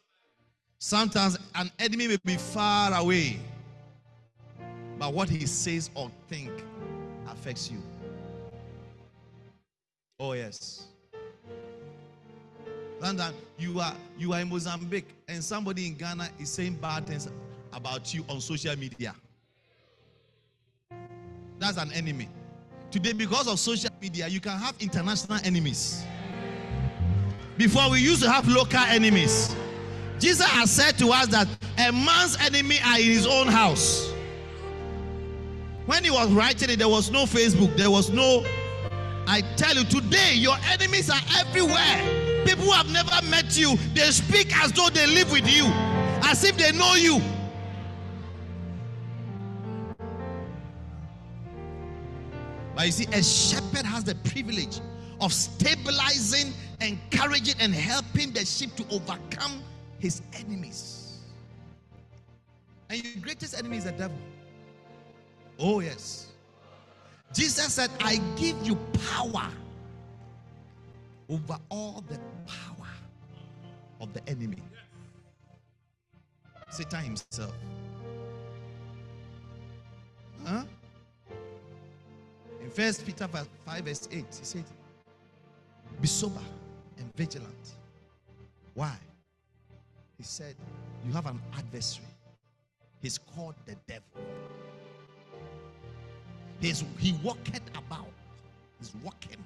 Sometimes an enemy may be far away, but what he says or think affects you. Oh yes. Sometimes you are you are in Mozambique and somebody in Ghana is saying bad things about you on social media. That's an enemy. Today, because of social media, you can have international enemies. Before we used to have local enemies. Jesus has said to us that a man's enemy are in his own house. When he was writing it, there was no Facebook, there was no. I tell you, today your enemies are everywhere. People who have never met you, they speak as though they live with you, as if they know you. But you see, a shepherd has the privilege of stabilizing, encouraging, and helping the sheep to overcome his enemies. And your greatest enemy is the devil. Oh, yes. Jesus said, I give you power over all the power of the enemy. Satan himself. Huh? In First Peter 5, verse 8, he said, Be sober and vigilant. Why? He said, You have an adversary. He's called the devil. He's, he walketh about. He's walking.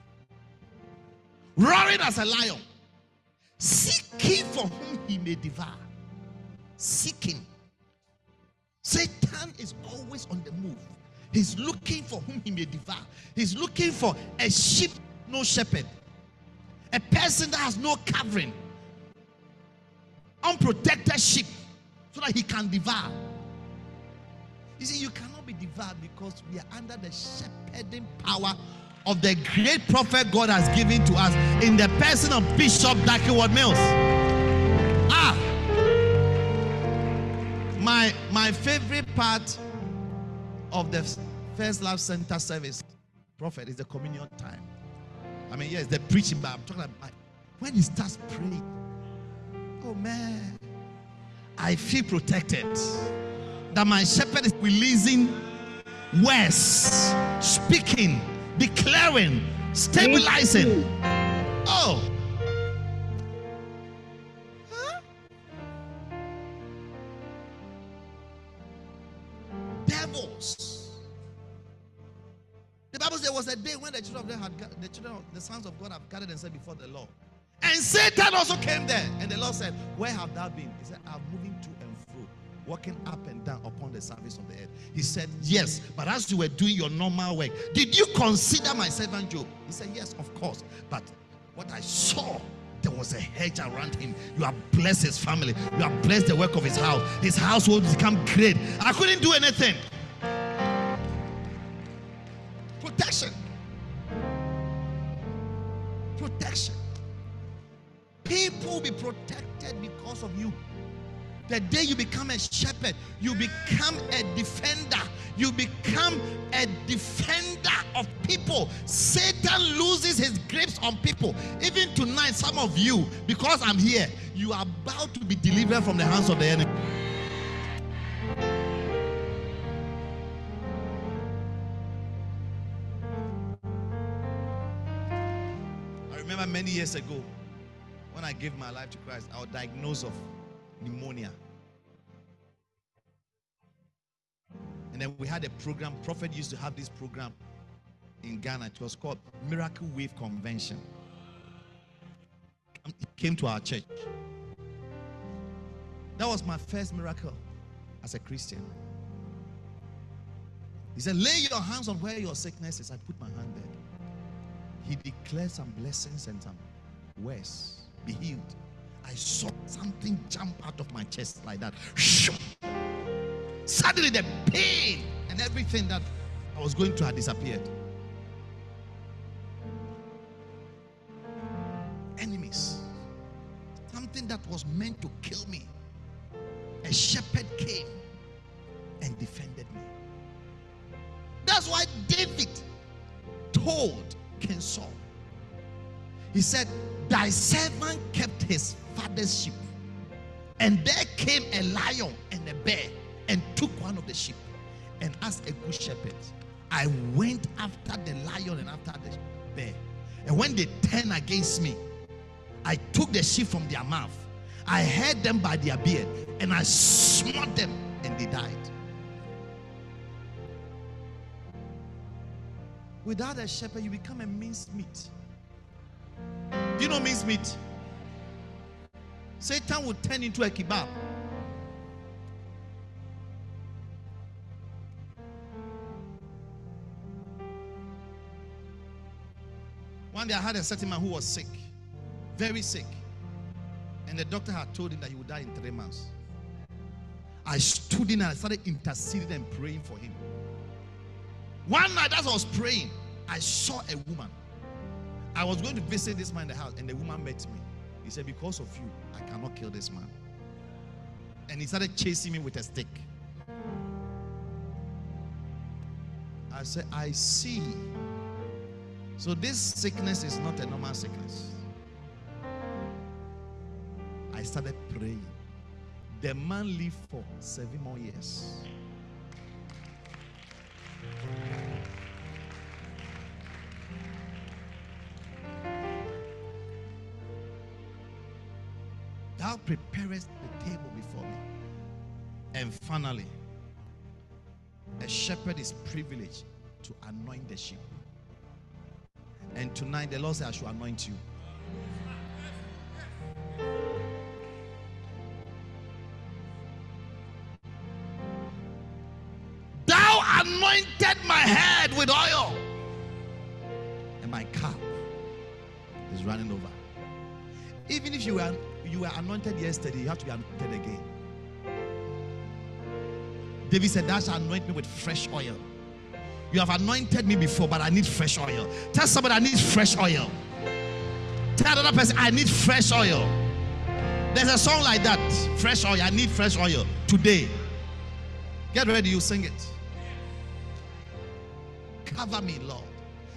Roaring as a lion. Seeking for whom he may devour. Seeking. Satan is always on the move. He's looking for whom he may devour. He's looking for a sheep, no shepherd. A person that has no covering. Unprotected sheep. So that he can devour. You see, you cannot be devoured because we are under the shepherding power of the great prophet God has given to us in the person of Bishop Dag Heward-Mills. Ah, my my favorite part of the first love center service, prophet, is the communion time. I mean, yes, the preaching, but I'm talking about when he starts praying. Oh man, I feel protected that my shepherd is releasing words, speaking, declaring, stabilizing. Oh. Day when the children of had the children the sons of God have gathered themselves before the Lord. And Satan also came there. And the Lord said, Where have thou been? He said, I'm moving to and fro, walking up and down upon the surface of the earth. He said, Yes, but as you were doing your normal work, did you consider my servant Job? He said, Yes, of course. But What I saw, there was a hedge around him. You have blessed his family. You have blessed the work of his house. His household become great. I couldn't do anything. Protection. People will be protected because of you. The day you become a shepherd, you become a defender. You become a defender of people. Satan loses his grips on people. Even tonight, some of you, because I'm here, you are about to be delivered from the hands of the enemy. I remember many years ago when I gave my life to Christ, I was diagnosed of pneumonia. And then we had a program, Prophet used to have this program in Ghana. It was called Miracle Wave Convention. He came to our church. That was my first miracle as a Christian. He said, Lay your hands on where your sickness is. I put my hand there. He declared some blessings and some words. Be healed. I saw something jump out of my chest like that. Suddenly, the pain and everything that I was going through had disappeared. Enemies. Something that was meant to kill me. A shepherd came and defended me. That's why David told King Saul, he said, Thy servant kept his father's sheep, and there came a lion and a bear and took one of the sheep. And as a good shepherd, I went after the lion and after the bear. And when they turned against me, I took the sheep from their mouth. I held them by their beard and I smote them and they died. Without a shepherd, you become a minced meat. Do you know minced meat? Satan will turn into a kebab. One day I had a certain man who was sick, very sick. And the doctor had told him that he would die in three months. I stood in and I started interceding and praying for him. One night, as I was praying, I saw a woman. I was going to visit this man in the house, and the woman met me. He said, Because of you, I cannot kill this man. And he started chasing me with a stick. I said, I see. So this sickness is not a normal sickness. I started praying. The man lived for seven more years. Finally, a shepherd is privileged to anoint the sheep. And tonight, the Lord said, I should anoint you. Thou anointed my head with oil, and my cup is running over. Even if you were you were anointed yesterday, you have to be anointed again. David said, Thou shalt anoint me with fresh oil. You have anointed me before, but I need fresh oil. Tell somebody I need fresh oil. Tell another person I need fresh oil. There's a song like that. Fresh oil. I need fresh oil today. Get ready, you sing it. Cover me, Lord.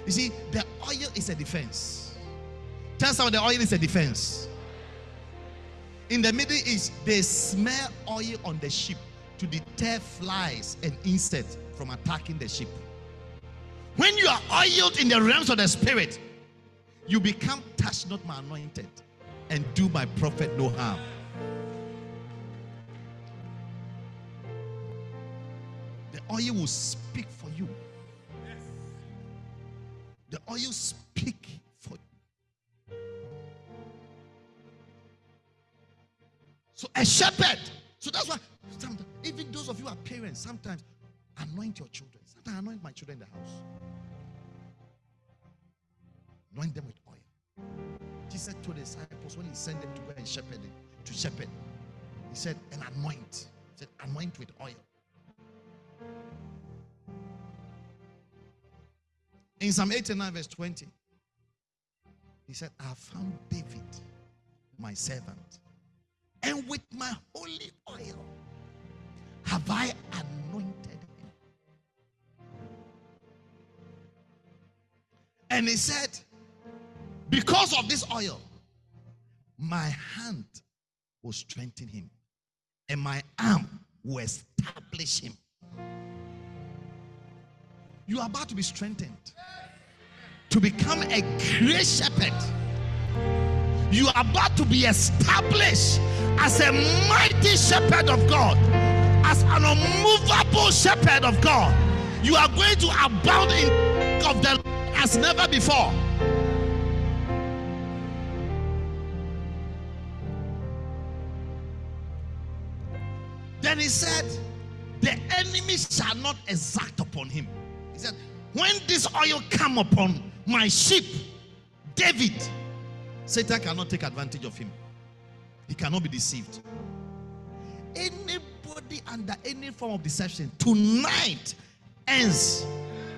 You see, the oil is a defense. Tell someone the oil is a defense. In the Middle East, they smell oil on the sheep to deter flies and insects from attacking the sheep. When you are oiled in the realms of the spirit, you become touch not my anointed and do my prophet no harm. The oil will speak for you. The oil speak for you. So a shepherd. So that's why even those of you are parents, sometimes anoint your children. Sometimes anoint my children in the house. Anoint them with oil. Jesus told the disciples when he sent them to go and shepherd it, to shepherd, he said, and anoint. He said, anoint with oil. In Psalm 89, verse 20, he said, I found David, my servant, and with my holy oil have I anointed him. And he said, Because of this oil, my hand will strengthen him, and my arm will establish him. You are about to be strengthened to become a great shepherd. You are about to be established as a mighty shepherd of God, as an unmovable shepherd of God. You are going to abound in of the as never before. Then he said, The enemy shall not exact upon him. He said, When this oil come upon my sheep, David, Satan cannot take advantage of him. He cannot be deceived. Anybody under any form of deception tonight ends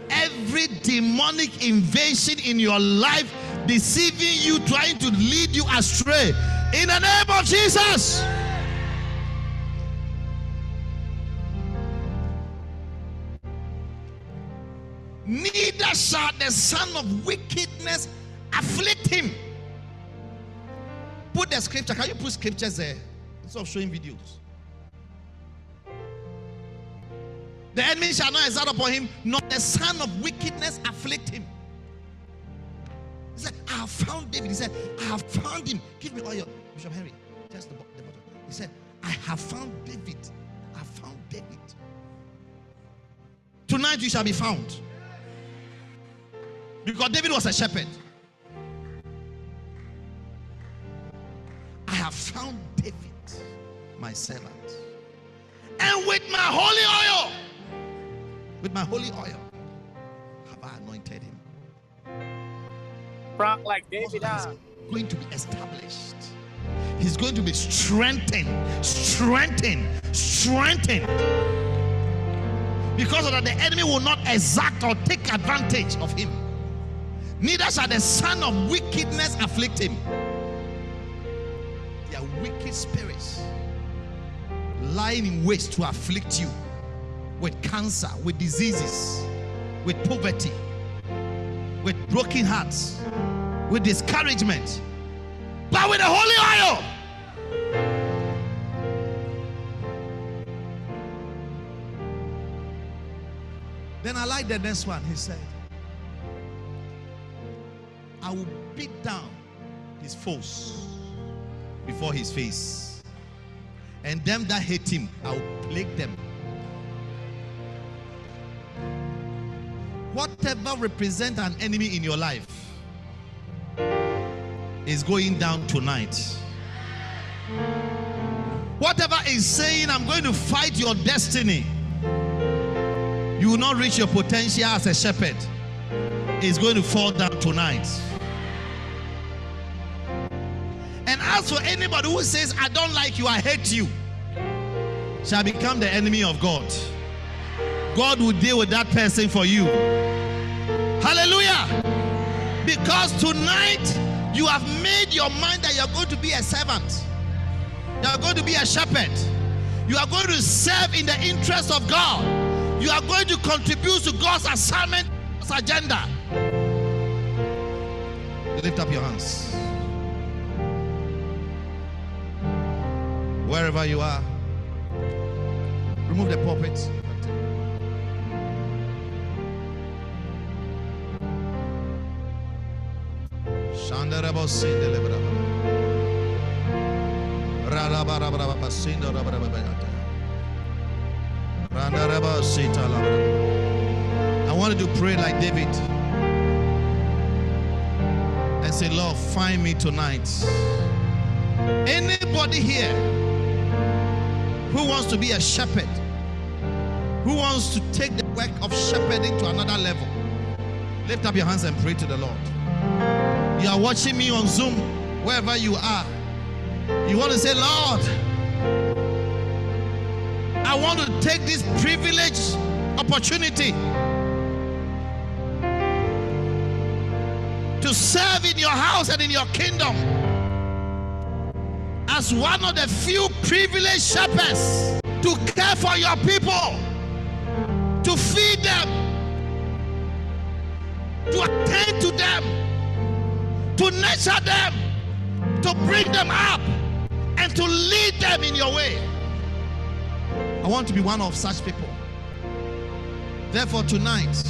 every demonic invasion in your life, deceiving you, trying to lead you astray. In the name of Jesus. Neither shall the son of wickedness afflict him. Put the scripture. Can you put scriptures there instead of showing videos? The enemy shall not exert upon him, nor the son of wickedness afflict him. He said, I have found David. He said, I have found him. Give me all your Bishop Henry, test the, the bottle. He said, I have found David. I have found David. Tonight you shall be found. Because David was a shepherd. I have found David, my servant. And with my holy oil, with my holy oil, have I anointed him. Front like David. he's ah. going to be established. He's going to be strengthened, strengthened, strengthened. Because of that, the enemy will not exact or take advantage of him. Neither shall the son of wickedness afflict him. They are wicked spirits lying in waste to afflict you with cancer, with diseases, with poverty, with broken hearts, with discouragement, but with the holy oil. Then I like the next one. He said, I will beat down his foes before his face, and them that hate him, I will plague them. Whatever represent an enemy in your life is going down tonight. Whatever is saying, I'm going to fight your destiny, you will not reach your potential as a shepherd, is going to fall down tonight. And as for anybody who says, I don't like you, I hate you, shall become the enemy of God. God will deal with that person for you. Hallelujah. Because tonight you have made your mind that you're going to be a servant, you are going to be a shepherd, you are going to serve in the interest of God, you are going to contribute to God's assignment, God's agenda. Lift up your hands. Wherever you are, remove the pulpit. I wanted to pray like David and say, Lord, find me tonight. Anybody here who wants to be a shepherd, who wants to take the work of shepherding to another level, lift up your hands and pray to the Lord. You are watching me on Zoom, wherever you are. You want to say, Lord, I want to take this privilege, opportunity to serve in your house and in your kingdom as one of the few privileged shepherds to care for your people, to feed them, to attend to them to nurture them, to bring them up, and to lead them in your way. I want to be one of such people. Therefore, tonight,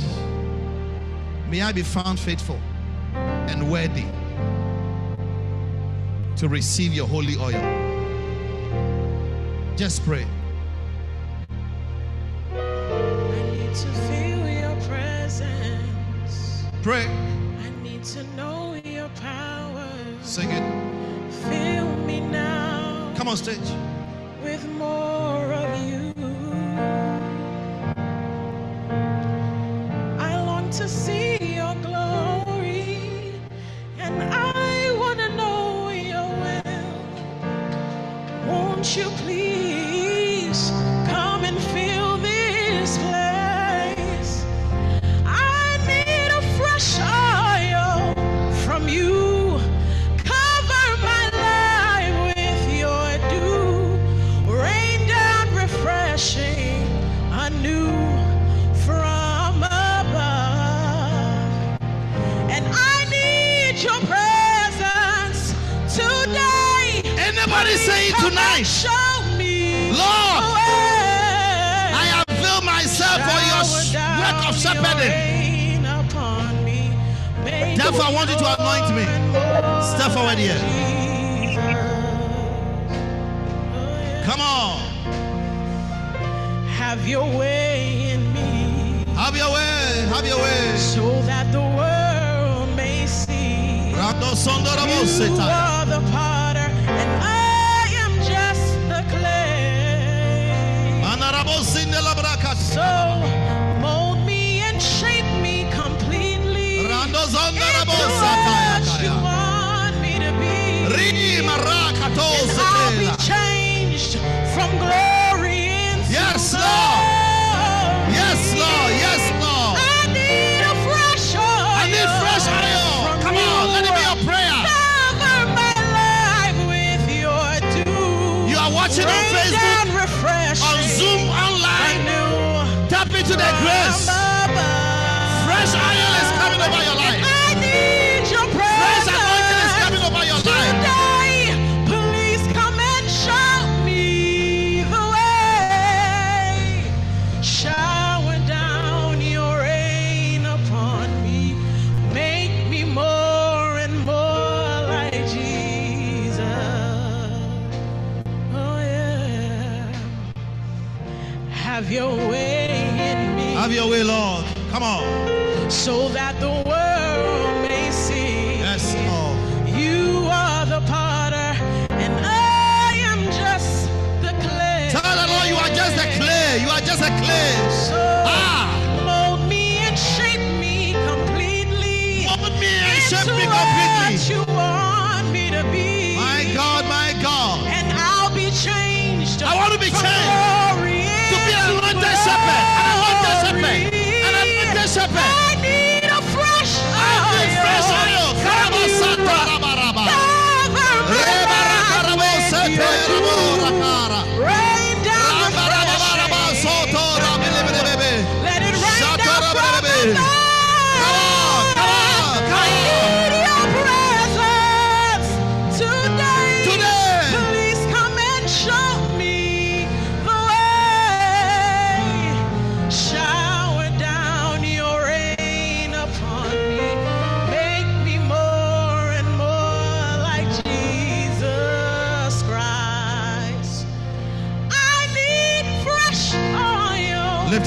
may I be found faithful and worthy to receive your holy oil. Just pray. I need to feel your presence. Pray. I need to know. Sing it. Fill me now. Come on stage. With more of you. I long to see your glory and I want to know your will. Won't you please burden. Therefore, I want you to anoint me. Step forward here. Come on. Have your way in me. Have your way. Have your way. So that the world may see. You are the power. Zona da Bolsa.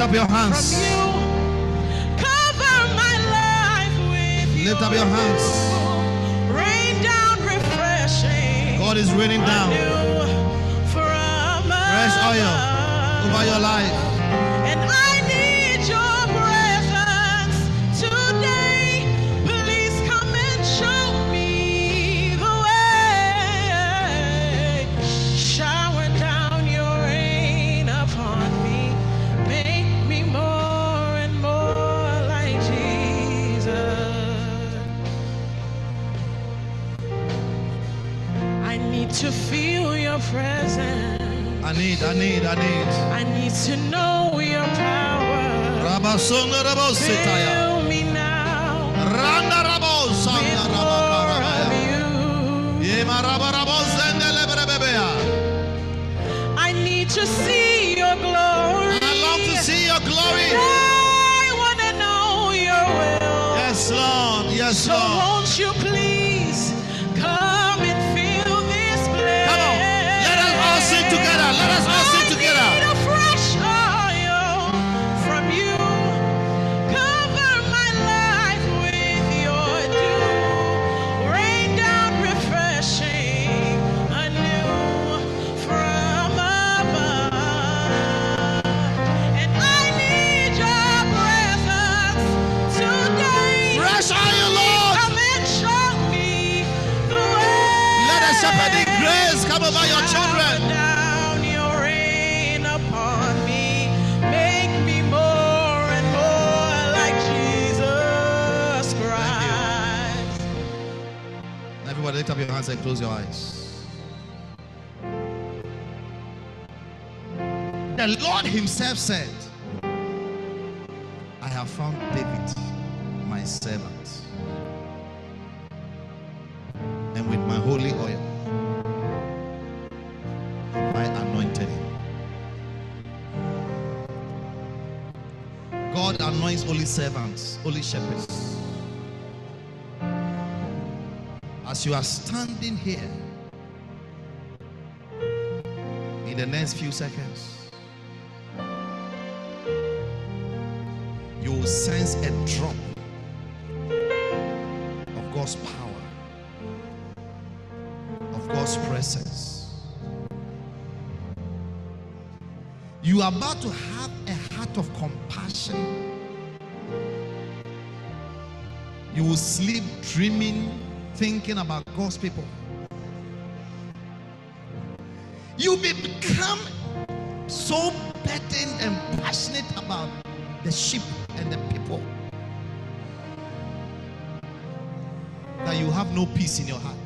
up your hands. Standing here, in the next few seconds, you will sense a drop of God's power, of God's presence. You are about to thinking about God's people. You become so burdened and passionate about the sheep and the people that you have no peace in your heart.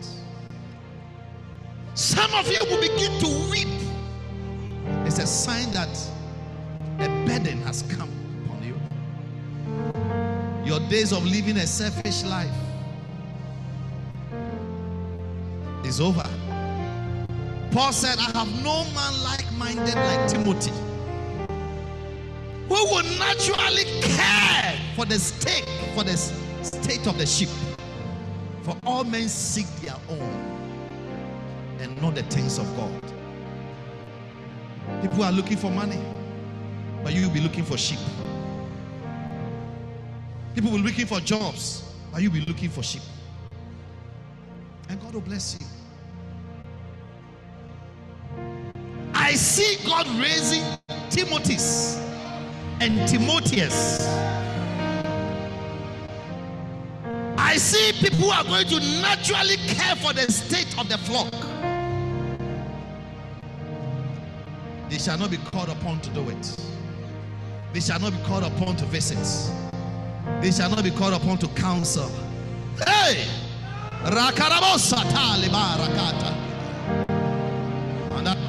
Some of you will begin to weep. It's a sign that a burden has come upon you. Your days of living a selfish life is over. Paul said, I have no man like minded like Timothy who will naturally care for the stake, for the state of the sheep. For all men seek their own and not the things of God. People are looking for money, but you will be looking for sheep. People will be looking for jobs, but you'll be looking for sheep. And God will bless you. I see God raising Timothy's and Timotheus. I see people who are going to naturally care for the state of the flock. They shall not be called upon to do it. They shall not be called upon to visit. They shall not be called upon to counsel. Hey! Rakarabosata libarakata.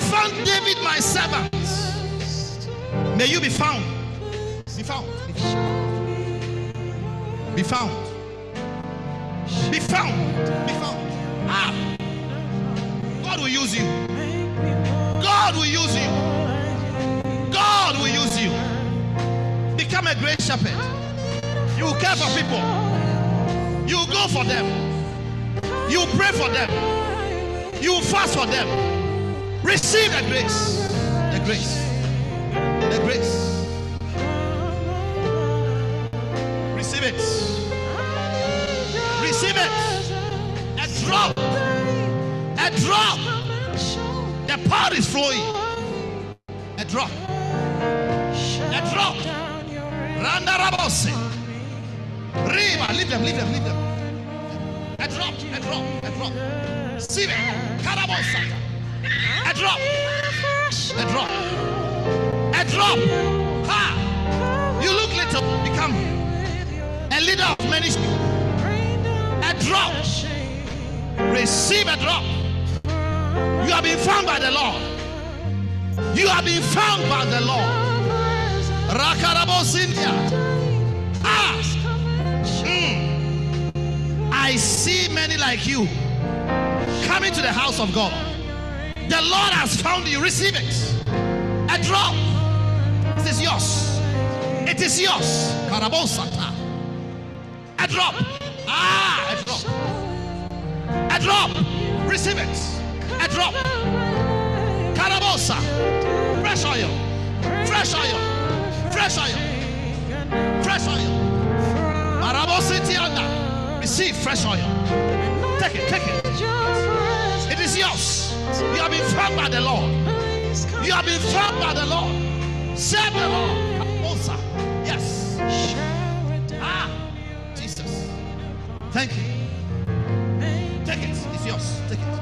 have found David, my servant. May you be found. Be found. Be found. Be found. Be found. Ah. God will use you. God will use you. God will use you. Become a great shepherd. You will care for people. You will go for them. You will pray for them. You will fast for them. Receive the grace. The grace. The grace. Receive it. Receive it. A drop. A drop. The power is flowing. A drop. A drop. Randa rabose. Riva. Leave them. Leave them. Leave them. A drop. A drop. A drop. Receive it. Karabosa. A drop. A drop. A drop. Ha. You look little. Become a leader of many. A drop. Receive a drop. You have been found by the Lord. You have been found by the Lord. Rakarabos India. Ah. Mm. I see many like you coming to the house of God. The Lord has found you. Receive it. A drop. It is yours. It is yours. Karabosata. A drop. Ah, a drop. A drop. Receive it. A drop. Karabosa. Fresh oil. Fresh oil. Fresh oil. Fresh oil. Marabositianda. Receive fresh oil. Take it. Take it. It is yours. You have been found by the Lord. You have been found by the Lord. Serve the Lord. Karabosa. Yes. Ah, Jesus. Thank you. Take it. It's yours. Take it.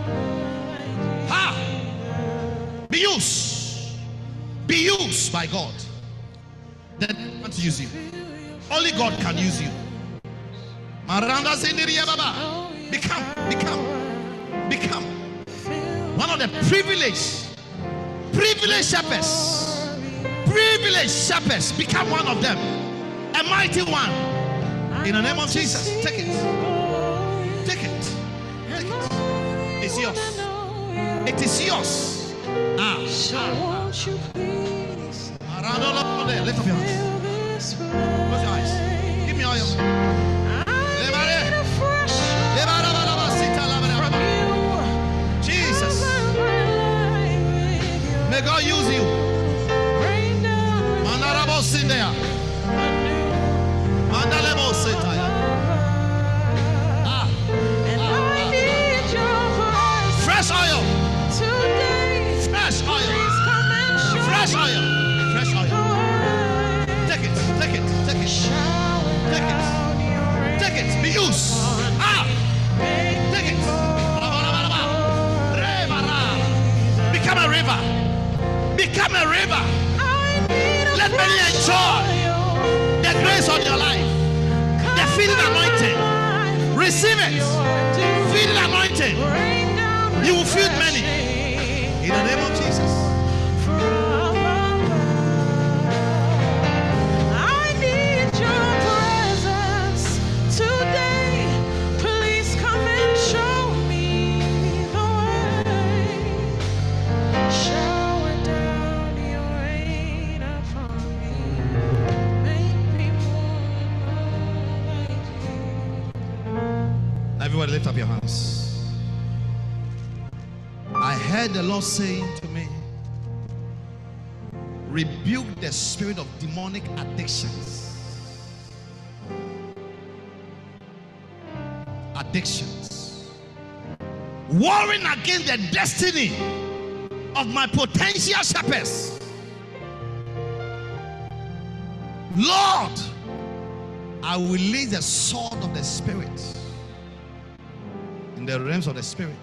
Ah. Be used. Be used by God. Then want to use you. Only God can use you. Maranda Baba. Become, become, become one of the privileged, privileged shepherds. Privileged shepherds. Become one of them. A mighty one. In the name of Jesus. Take it. Take it. Take it. It's yours. It is yours. Ah. All there. Lift up your hands. Close your eyes. Give me oil. I God use you. Become a river. I need a Let many enjoy the grace on your life. The feeding anointing. Receive it. Feeding anointing. You will feed many. In the name of lift up your hands. I heard the Lord saying to me, rebuke the spirit of demonic addictions. Addictions. Warring against the destiny of my potential shepherds. Lord, I will release the sword of the spirit in the realms of the spirit.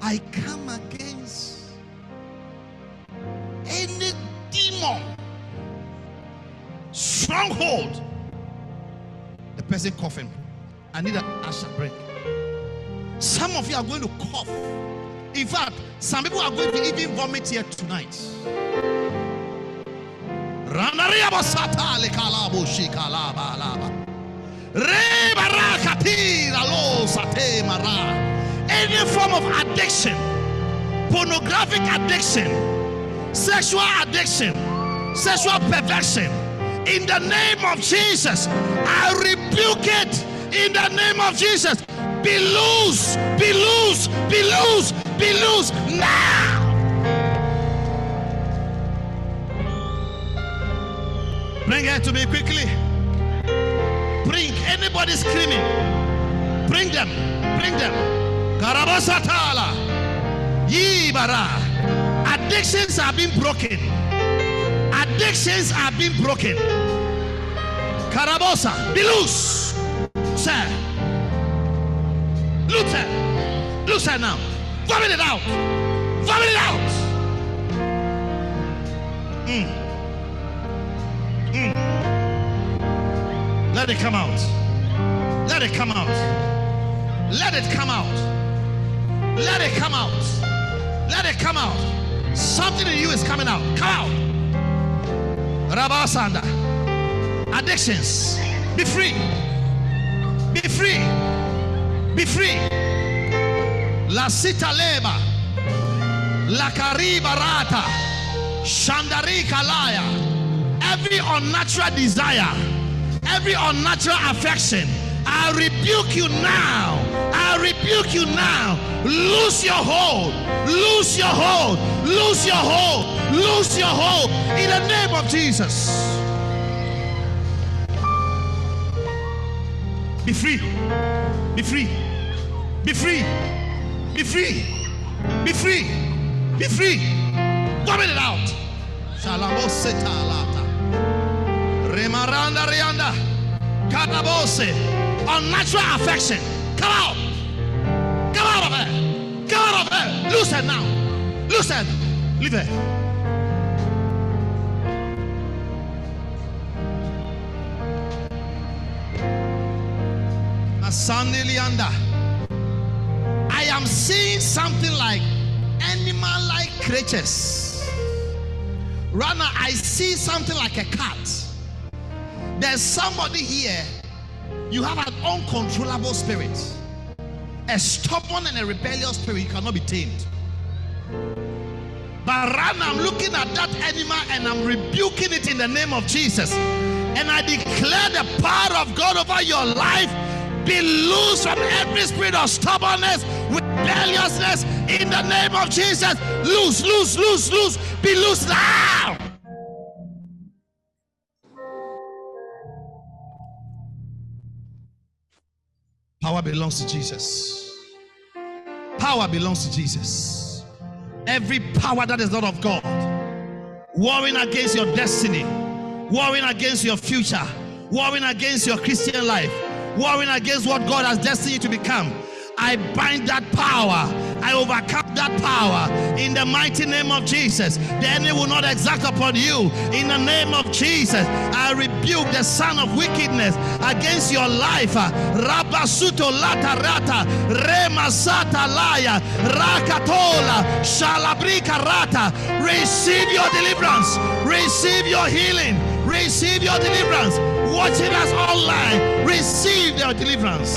I come against any demon, stronghold. The person coughing. I need an usher break. Some of you are going to cough. In fact, some people are going to even vomit here tonight. Ranaria basata le. Re mara. Any form of addiction, pornographic addiction, sexual addiction, sexual perversion, in the name of Jesus, I rebuke it in the name of Jesus. Be loose, be loose, be loose, be loose now. Bring her to me quickly. Bring anybody screaming. Bring them. Bring them. Karabasatala. Yibara. Addictions are being broken. Addictions are being broken. Karabosa. Be loose. Sir. Loose her. Loose her now. Vomit it out. Vomit it out. Mm. Let it come out. Let it come out. Let it come out. Let it come out. Let it come out. Something in you is coming out. Come out. Rabasanda. Addictions. Be free. Be free. Be free. La sita leba. La cariba rata. Shandari kalaya. Every unnatural desire every unnatural affection. I rebuke you now. I rebuke you now. Lose your hold. Lose your hold. Lose your hold. Lose your hold. In the name of Jesus. Be free. Be free. Be free. Be free. Be free. Be free. Vomit it out. Remaranda Rianda. Katabose. Unnatural affection. Come out. Come out of her. Come out of her. Loose her now. Loose her. Leave her. Asandi Lianda. I am seeing something like animal like creatures. Rather, I see something like a cat. There's somebody here, you have an uncontrollable spirit, a stubborn and a rebellious spirit, you cannot be tamed. But rather, I'm looking at that animal and I'm rebuking it in the name of Jesus. And I declare the power of God over your life. Be loose from every spirit of stubbornness, rebelliousness in the name of Jesus. Loose, loose, loose, loose. Be loose now. Power belongs to Jesus. Power belongs to Jesus. Every power that is not of God, warring against your destiny, warring against your future, warring against your Christian life, warring against what God has destined you to become. I bind that power. I overcome that power in the mighty name of Jesus. The enemy will not exact upon you in the name of Jesus. I rebuke the son of wickedness against your life. Rabasuto lata rata remasata laya rakatola shalabrika rata. Receive your deliverance. Receive your healing. Receive your deliverance. Watching us online. Receive your deliverance.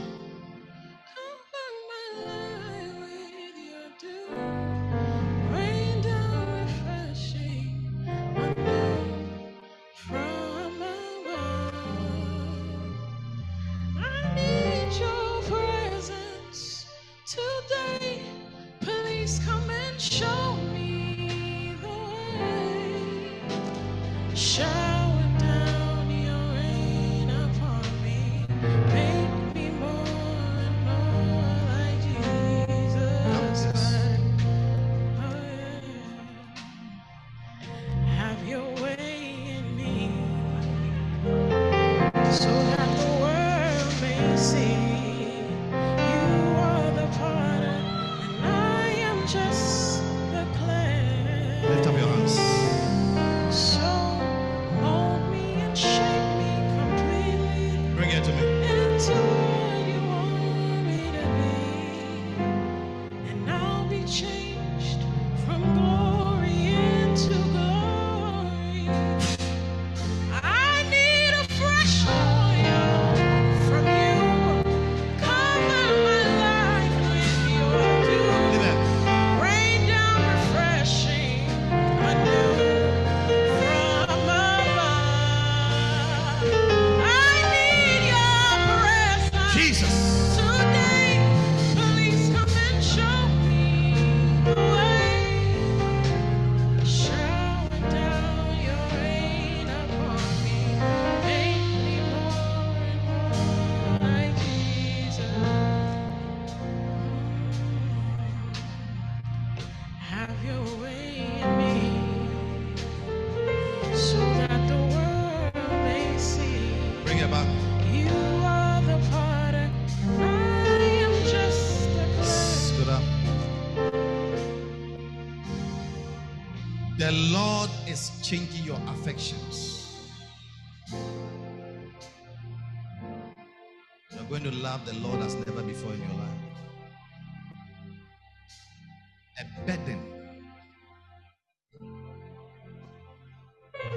changing your affections. You're going to love the Lord as never before in your life. A burden.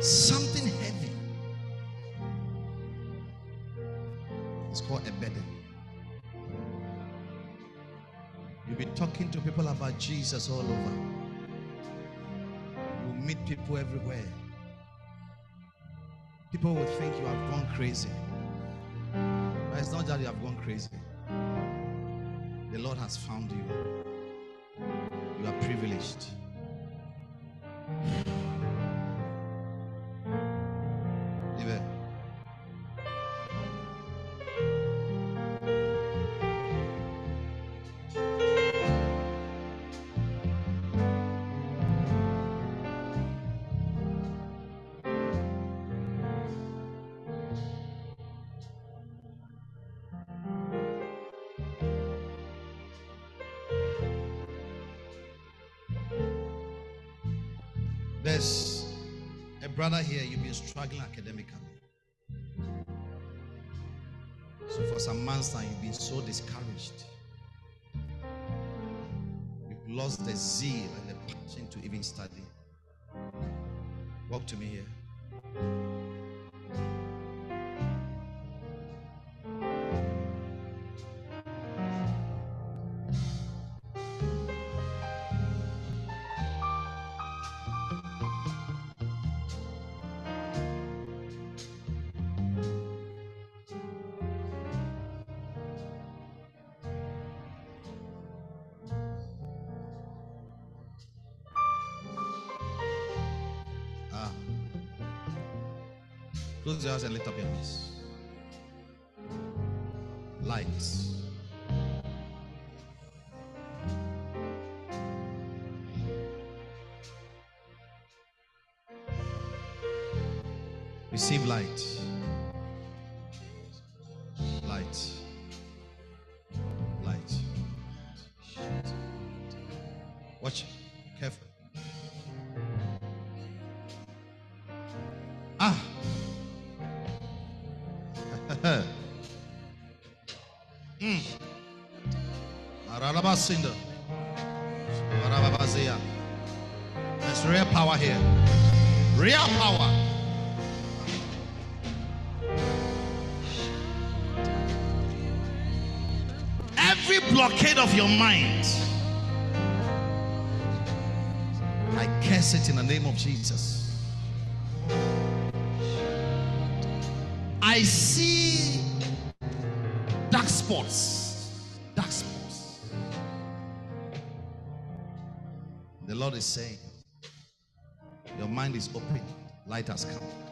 Something heavy. It's called a burden. You'll be talking to people about Jesus all over people everywhere. People will think you have gone crazy. But it's not that you have gone crazy. The Lord has found you. You are privileged. here, you've been struggling academically. So for some months now, you've been so discouraged. You've lost the zeal and the passion to even study. Walk to me here. singer. There's real power here. Real power. Every blockade of your mind, I curse it in the name of Jesus. I see dark spots. Lord is saying, Your mind is open. Light has come.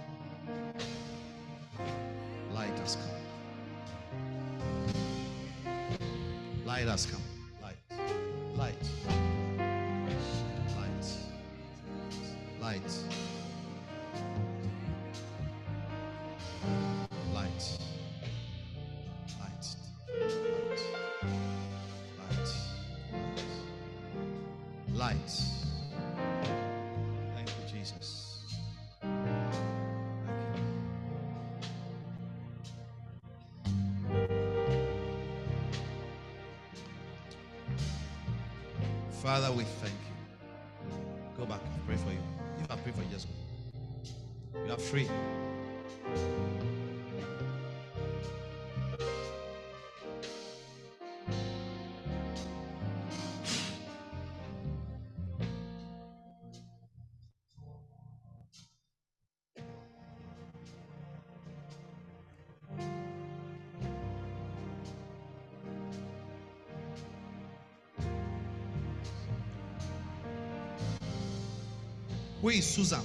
Who is Susan?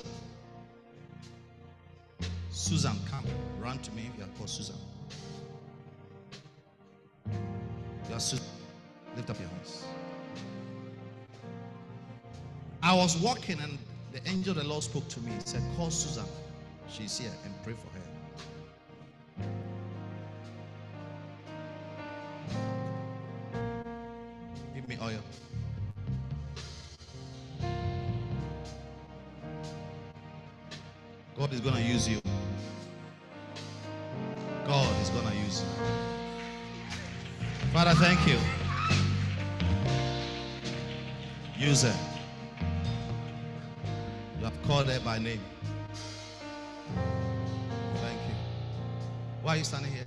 Susan, come. Run to me you are called Susan. You are Susan. Lift up your hands. I was walking and the angel of the Lord spoke to me. He said, Call Susan. She's here and pray for her. Thank you. User. You have called her by name. Thank you. Why are you standing here?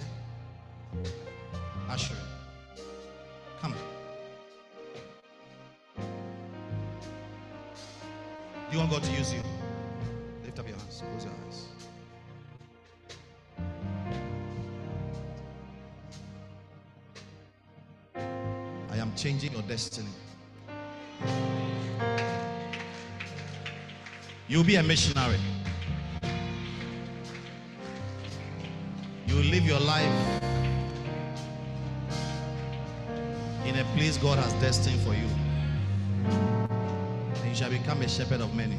Destiny. You'll be a missionary. You will live your life in a place God has destined for you. And you shall become a shepherd of many.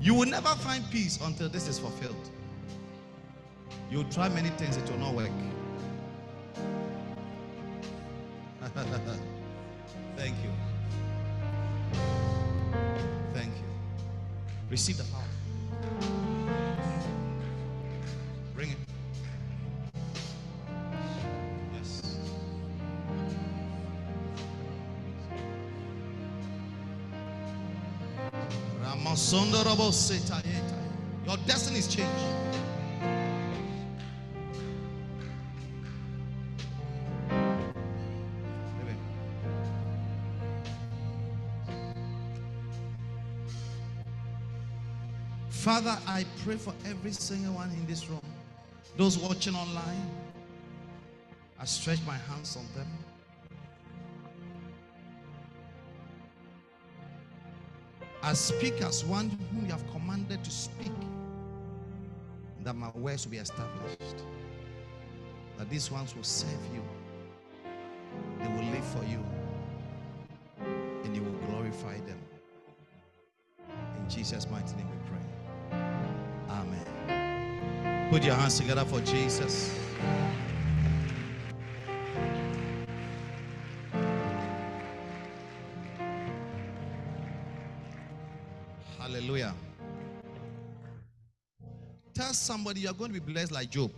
You will never find peace until this is fulfilled. You'll try many things, it will not work. <laughs> Thank you. Thank you. Receive the power. Bring it. Yes. Your destiny is changed. Father, I pray for every single one in this room. Those watching online, I stretch my hands on them. I speak as one whom you have commanded to speak, that my words will be established. That these ones will serve you, they will live for you, and you will glorify them. In Jesus' mighty name Put your hands together for Jesus. Hallelujah. Tell somebody you're going to be blessed like Job.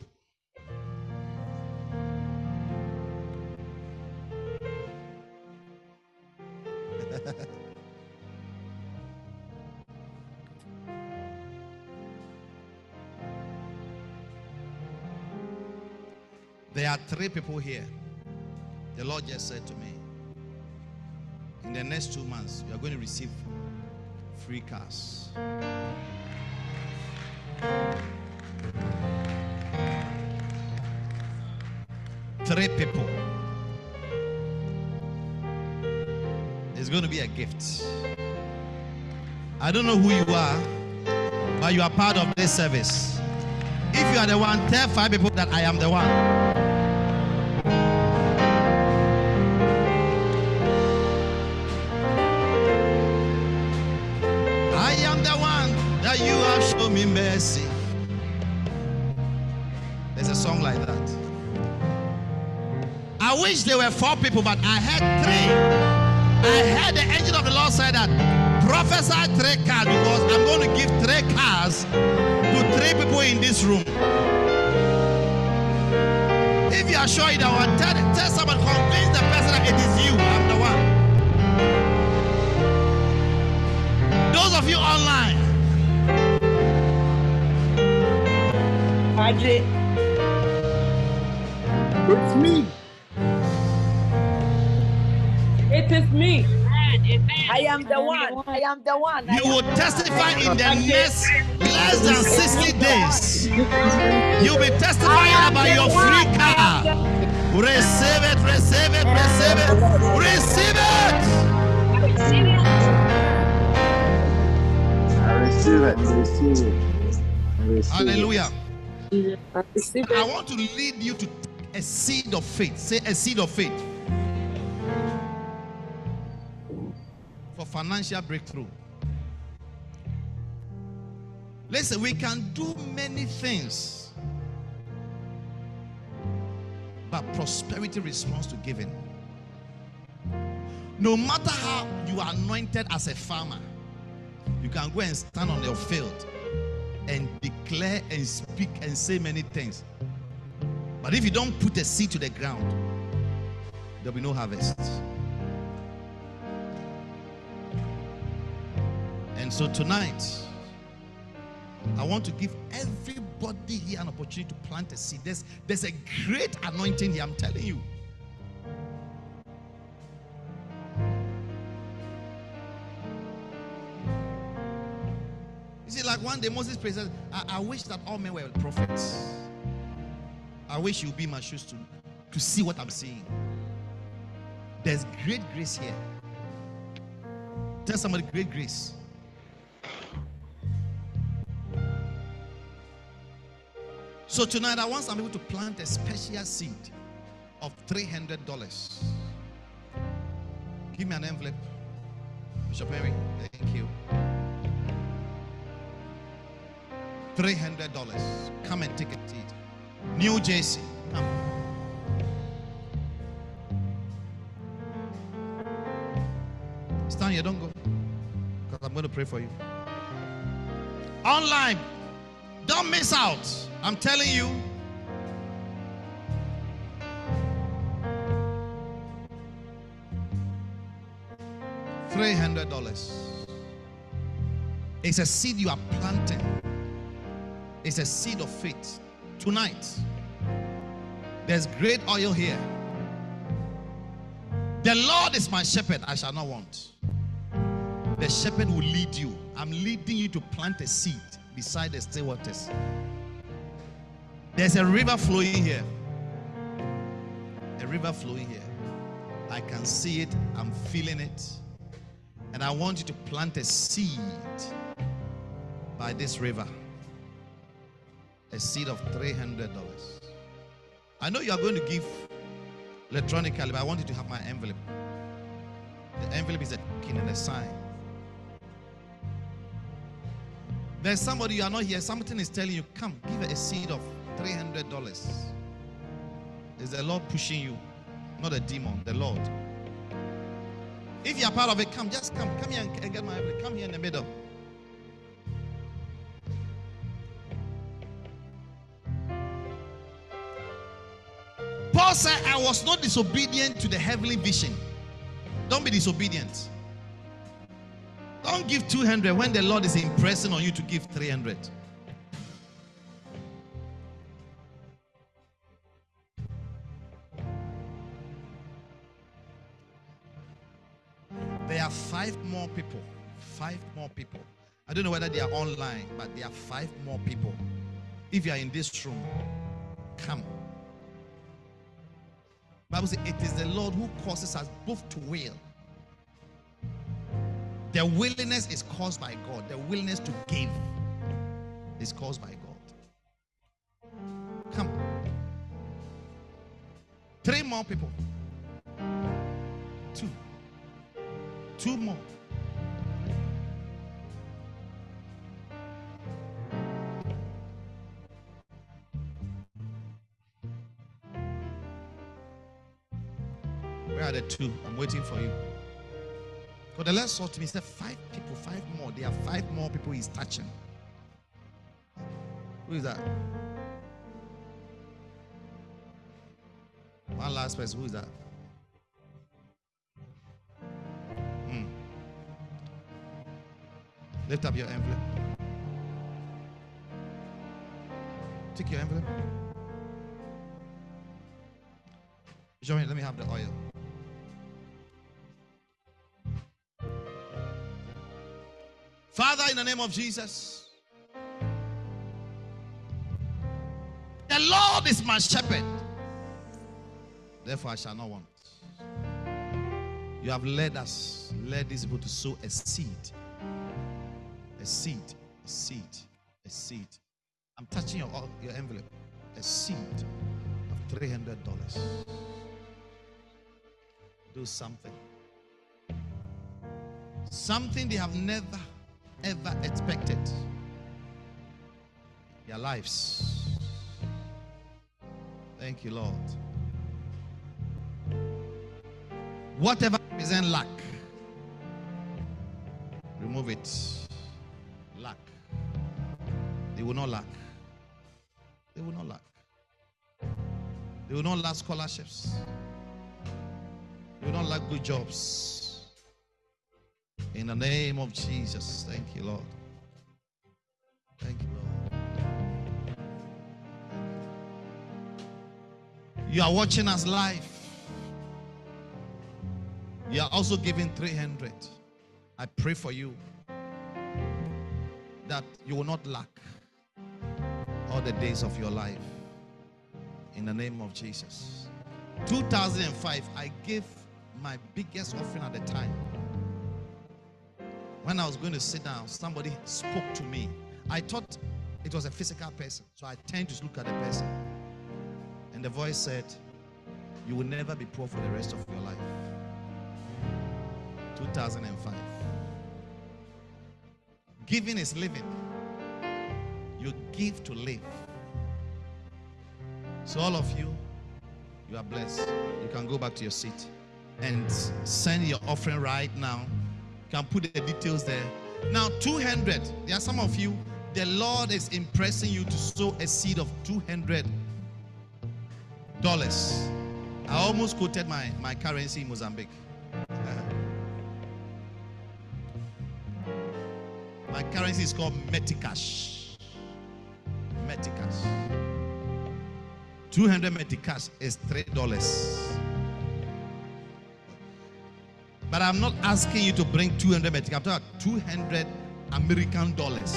There are three people here. The Lord just said to me, in the next two months, you are going to receive free cars. Three people. It's going to be a gift. I don't know who you are, but you are part of this service. If you are the one, tell five people that I am the one. There were four people, but I had three. I heard the angel of the Lord say that prophesy three cars because I'm going to give three cars to three people in this room. If you are sure you don't want, tell, tell someone, convince the person that it is you. I'm the one. Those of you online, Magic. It's me. I am the one. I am the one. You will testify in the next less than 60 days. You'll be testifying I about your free car. Receive it, receive it, receive it, receive it. I receive it. I receive it. I receive it. Hallelujah. I receive I it. want to lead you to a seed of faith. Say a seed of faith financial breakthrough. Listen, we can do many things, but prosperity responds to giving. No matter how you are anointed as a farmer, you can go and stand on your field and declare and speak and say many things. But if you don't put a seed to the ground, there'll be no harvest. And so tonight, I want to give everybody here an opportunity to plant a seed. There's, there's a great anointing here, I'm telling you. You see, like one day Moses prayed, I, I wish that all men were prophets. I wish you'd be my shoes to, to see what I'm seeing. There's great grace here. Tell somebody, great grace. So tonight, I want some people to plant a special seed of $300. Give me an envelope. Bishop Henry, thank you. $300. Come and take a seat. New Jersey, come. Stand here, don't go. Because I'm going to pray for you. Online, don't miss out. I'm telling you. $300. It's a seed you are planting. It's a seed of faith. Tonight, there's great oil here. The Lord is my shepherd, I shall not want. The shepherd will lead you. I'm leading you to plant a seed beside the still waters. There's a river flowing here. A river flowing here. I can see it, I'm feeling it. And I want you to plant a seed by this river a seed of $300. I know you are going to give electronically, but I want you to have my envelope. The envelope is a token and a sign. There's somebody you are not here, something is telling you, come, give a seed of $300. Is the Lord pushing you? Not a demon, the Lord. If you are part of it, come, just come. Come here and get my. Come here in the middle. Paul said, I was not disobedient to the heavenly vision. Don't be disobedient. Don't give 200 when the Lord is impressing on you to give 300. Are five more people. Five more people. I don't know whether they are online, but there are five more people. If you are in this room, come. Bible says it is the Lord who causes us both to will. The willingness is caused by God. The willingness to give is caused by God. Come. Three more people. Two. Two more. Where are the two? I'm waiting for you. Because the Lord saw to me, said, Five people, five more. There are five more people he's touching. Who is that? One last person. Who is that? Lift up your envelope. Take your envelope. Me, let me have the oil. Father, in the name of Jesus, the Lord is my shepherd. Therefore, I shall not want. You have led us, led these people to sow a seed. Seed, a seed, a seed. I'm touching your, your envelope. A seed of $300. Do something. Something they have never, ever expected. Their lives. Thank you, Lord. Whatever represent lack, remove it. They will not lack. They will not lack. They will not lack scholarships. They will not lack good jobs. In the name of Jesus. Thank you, Lord. Thank you, Lord. You are watching us live. You are also giving 300. I pray for you that you will not lack all the days of your life. In the name of Jesus. 2005, I gave my biggest offering at the time. When I was going to sit down, somebody spoke to me. I thought it was a physical person. So I turned to look at the person. And the voice said, You will never be poor for the rest of your life. 2005. Giving is living. You give to live. So, all of you, you are blessed. You can go back to your seat and send your offering right now. You can put the details there. Now, 200. There are some of you, the Lord is impressing you to sow a seed of 200 dollars. I almost quoted my, my currency in Mozambique. Uh-huh. My currency is called Meticais. Meticais. 200 Meticais is $3. But I'm not asking you to bring 200 Meticais. I'm talking about 200 American dollars.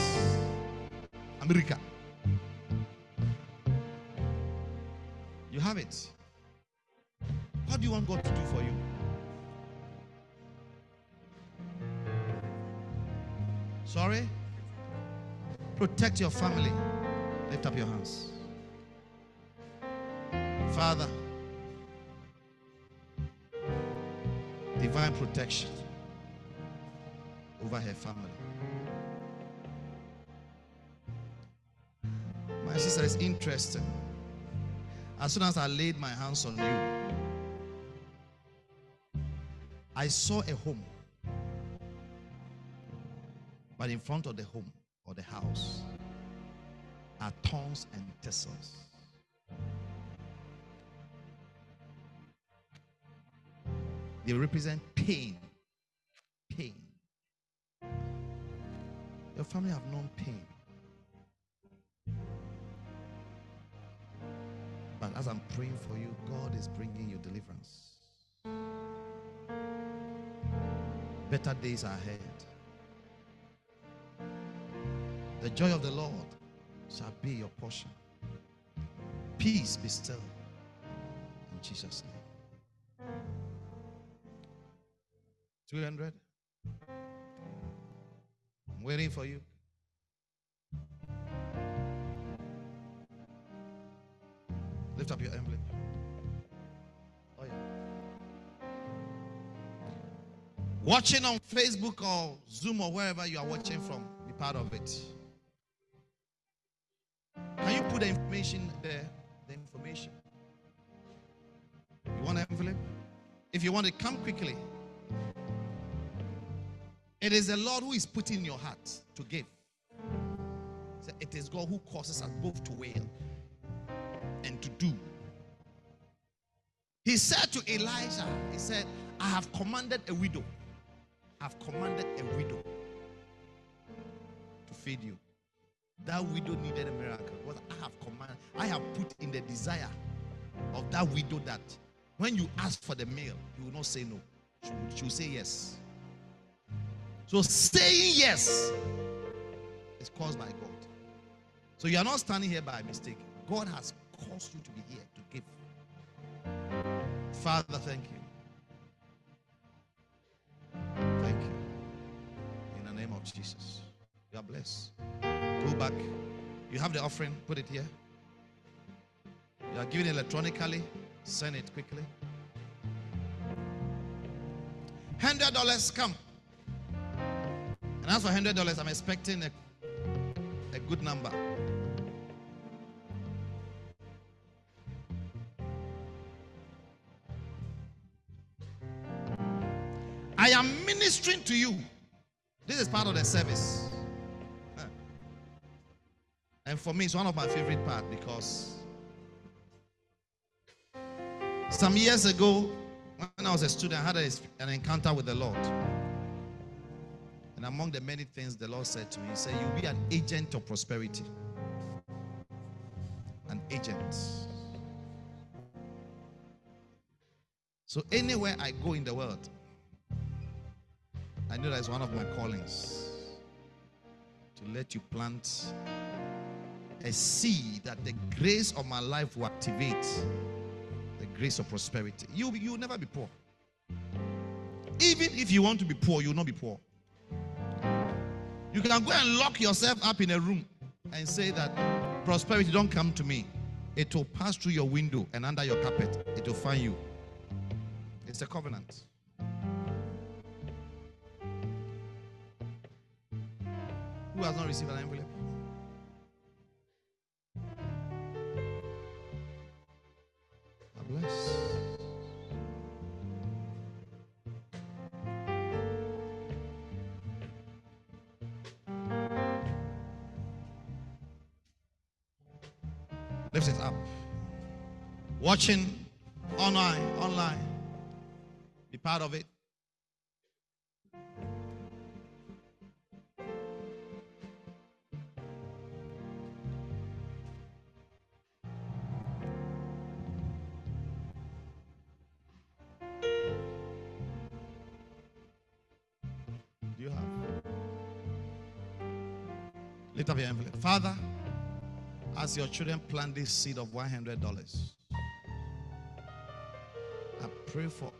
America. You have it. What do you want God to do for you? Sorry? Protect your family. Lift up your hands. Father, divine protection over her family. My sister is interested. As soon as I laid my hands on you, I saw a home. But in front of the home or the house are thorns and thistles. They represent pain. Pain. Your family have known pain. But as I'm praying for you, God is bringing you deliverance. Better days are ahead. The joy of the Lord shall be your portion. Peace be still. In Jesus' name. 200. I'm waiting for you. Lift up your emblem. Oh, yeah. Watching on Facebook or Zoom or wherever you are watching from, be part of it. The information there? The information. You want an envelope? If you want it, come quickly. It is the Lord who is putting in your heart to give. So it is God who causes us both to will and to do. He said to Elijah, He said, I have commanded a widow. I've commanded a widow to feed you. That widow needed a miracle. What I have commanded, I have put in the desire of that widow that when you ask for the meal, you will not say no. She will, she will say yes. So saying yes is caused by God. So you are not standing here by mistake. God has caused you to be here to give. Father, thank you. Thank you. In the name of Jesus. You are blessed. Go back. You have the offering, put it here. You are giving electronically, send it quickly. Hundred dollars come. And as for hundred dollars, I'm expecting a, a good number. I am ministering to you. This is part of the service. And for me, it's one of my favorite parts because some years ago, when I was a student, I had an encounter with the Lord. And among the many things the Lord said to me, He said, You'll be an agent of prosperity. An agent. So anywhere I go in the world, I know that's one of my callings to let you plant a seed that the grace of my life will activate the grace of prosperity. You you will never be poor. Even if you want to be poor, you will not be poor. You can go and lock yourself up in a room and say that prosperity don't come to me. It will pass through your window and under your carpet. It will find you. It's a covenant. Who has not received an envelope? Bless. Lift it up. Watching online, online. Be part of it. You have? Lift up your envelope. Father, as your children plant this seed of $100, I pray for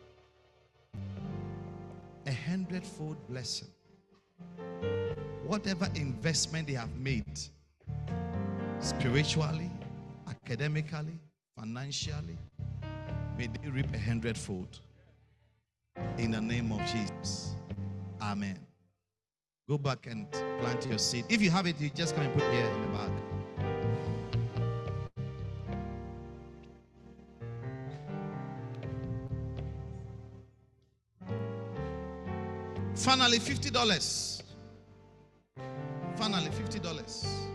a hundredfold blessing. Whatever investment they have made, spiritually, academically, financially, may they reap a hundredfold. In the name of Jesus. Amen. Go back and plant your seed. If you have it, you just come and put it here in the bag. Finally, $50. Finally, $50.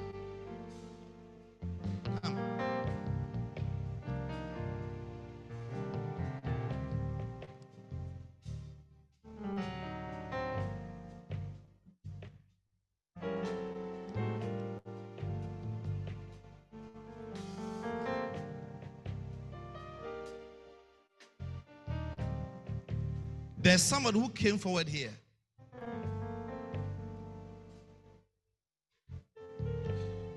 There's someone who came forward here.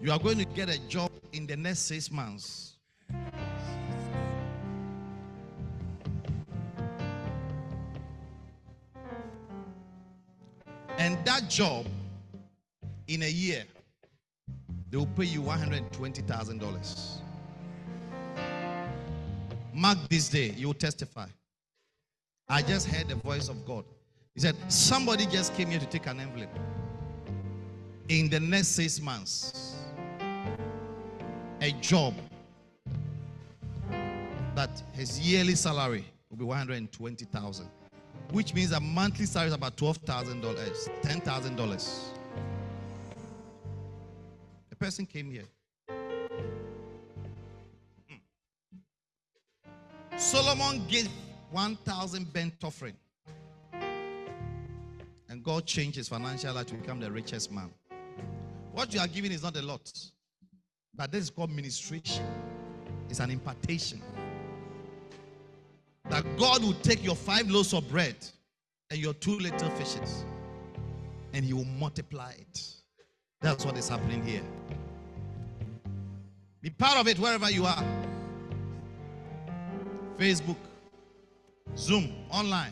You are going to get a job in the next six months. And that job in a year, they will pay you $120,000. Mark this day, you will testify. I just heard the voice of God. He said, Somebody just came here to take an envelope. In the next six months, a job that his yearly salary will be 120,000, which means a monthly salary is about $12,000, $10,000. A person came here. Hmm. Solomon gave 1,000 burnt offering. And God changed his financial life to become the richest man. What you are giving is not a lot, but this is called ministration. It's an impartation. That God will take your five loaves of bread and your two little fishes and he will multiply it. That's what is happening here. Be part of it wherever you are. Facebook, Zoom, online.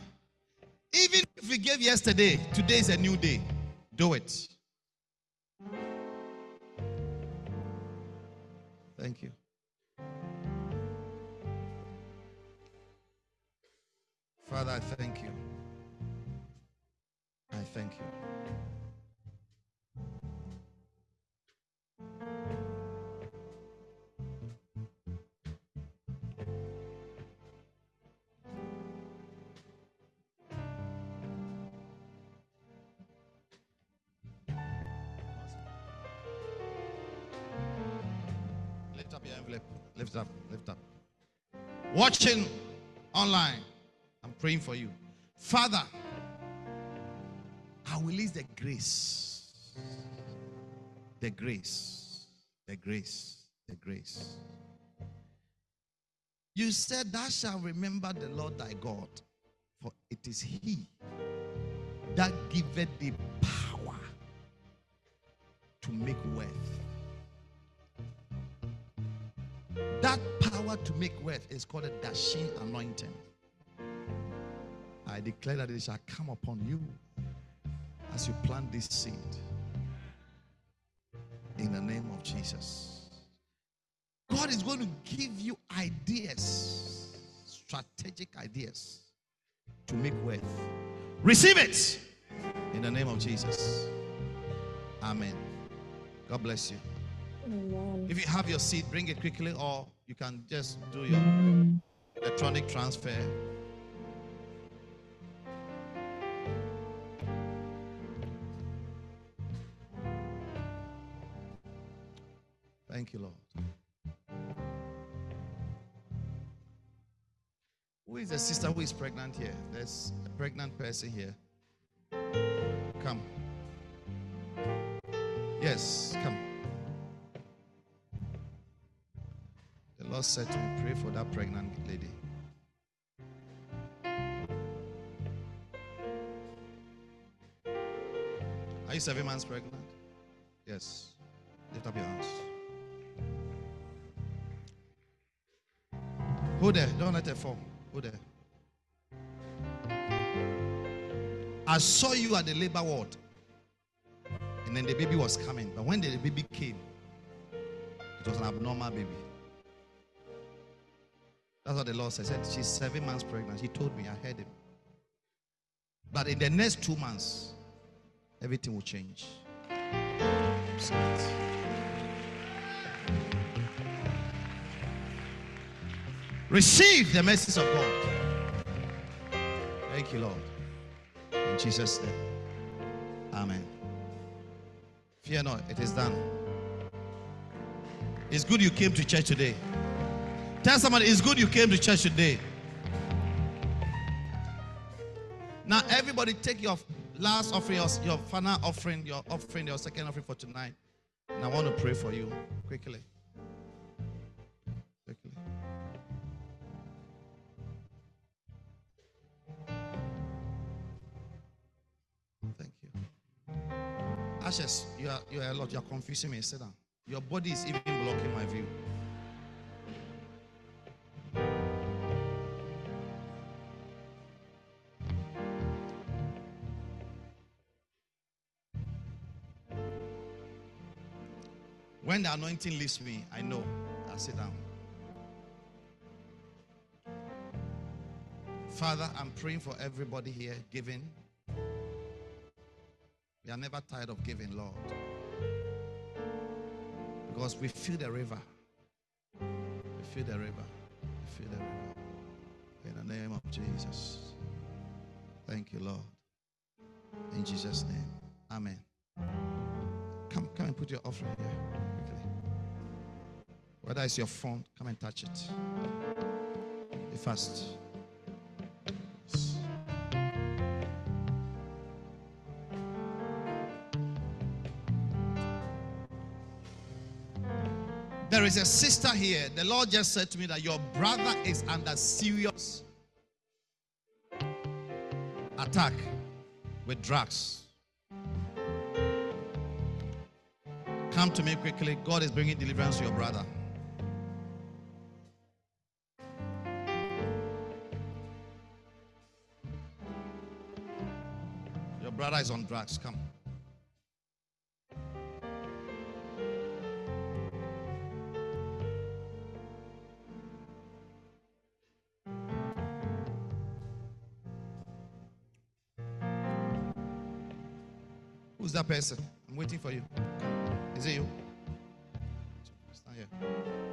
Even if you gave yesterday, today is a new day. Do it. Thank you. Father, I thank you. I thank you. Watching online. I'm praying for you. Father, I release the grace. The grace. The grace. The grace. You said, Thou shalt remember the Lord thy God, for it is He that giveth the power to make wealth. That power to make wealth is called a dashing anointing. I declare that it shall come upon you as you plant this seed. In the name of Jesus. God is going to give you ideas, strategic ideas to make wealth. Receive it in the name of Jesus. Amen. God bless you. If you have your seat, bring it quickly, or you can just do your electronic transfer. Thank you, Lord. Who is the sister who is pregnant here? There's a pregnant person here. Come. Yes, come. Lord said to me, pray for that pregnant lady. Are you seven months pregnant? Yes. Lift up your hands. Hold there. Don't let it fall. Hold there. I saw you at the labor ward. And then the baby was coming. But when the baby came, it was an abnormal baby. That's what the Lord said. Said she's seven months pregnant. He told me, I heard him. But in the next two months, everything will change. Receive the message of God. Thank you, Lord. In Jesus' name. Amen. Fear not, it is done. It's good you came to church today. Tell somebody it's good you came to church today. Now, everybody, take your last offering, your, your final offering, your offering, your second offering for tonight. And I want to pray for you quickly. Quickly. Thank you. Ashes, you are you are a lot. You are confusing me. Sit down. Your body is even blocking my view. When the anointing leaves me, I know. I sit down. Father, I'm praying for everybody here giving. We are never tired of giving, Lord. Because we feel the river. We feel the river. We feel the river. In the name of Jesus. Thank you, Lord. In Jesus' name. Amen. Come, come and put your offering here. Whether it's your phone, come and touch it. Be fast. There is a sister here. The Lord just said to me that your brother is under serious attack with drugs. Come to me quickly. God is bringing deliverance to your brother. Is on drugs. Come. Who's that person? I'm waiting for you. Is it you? Stand here.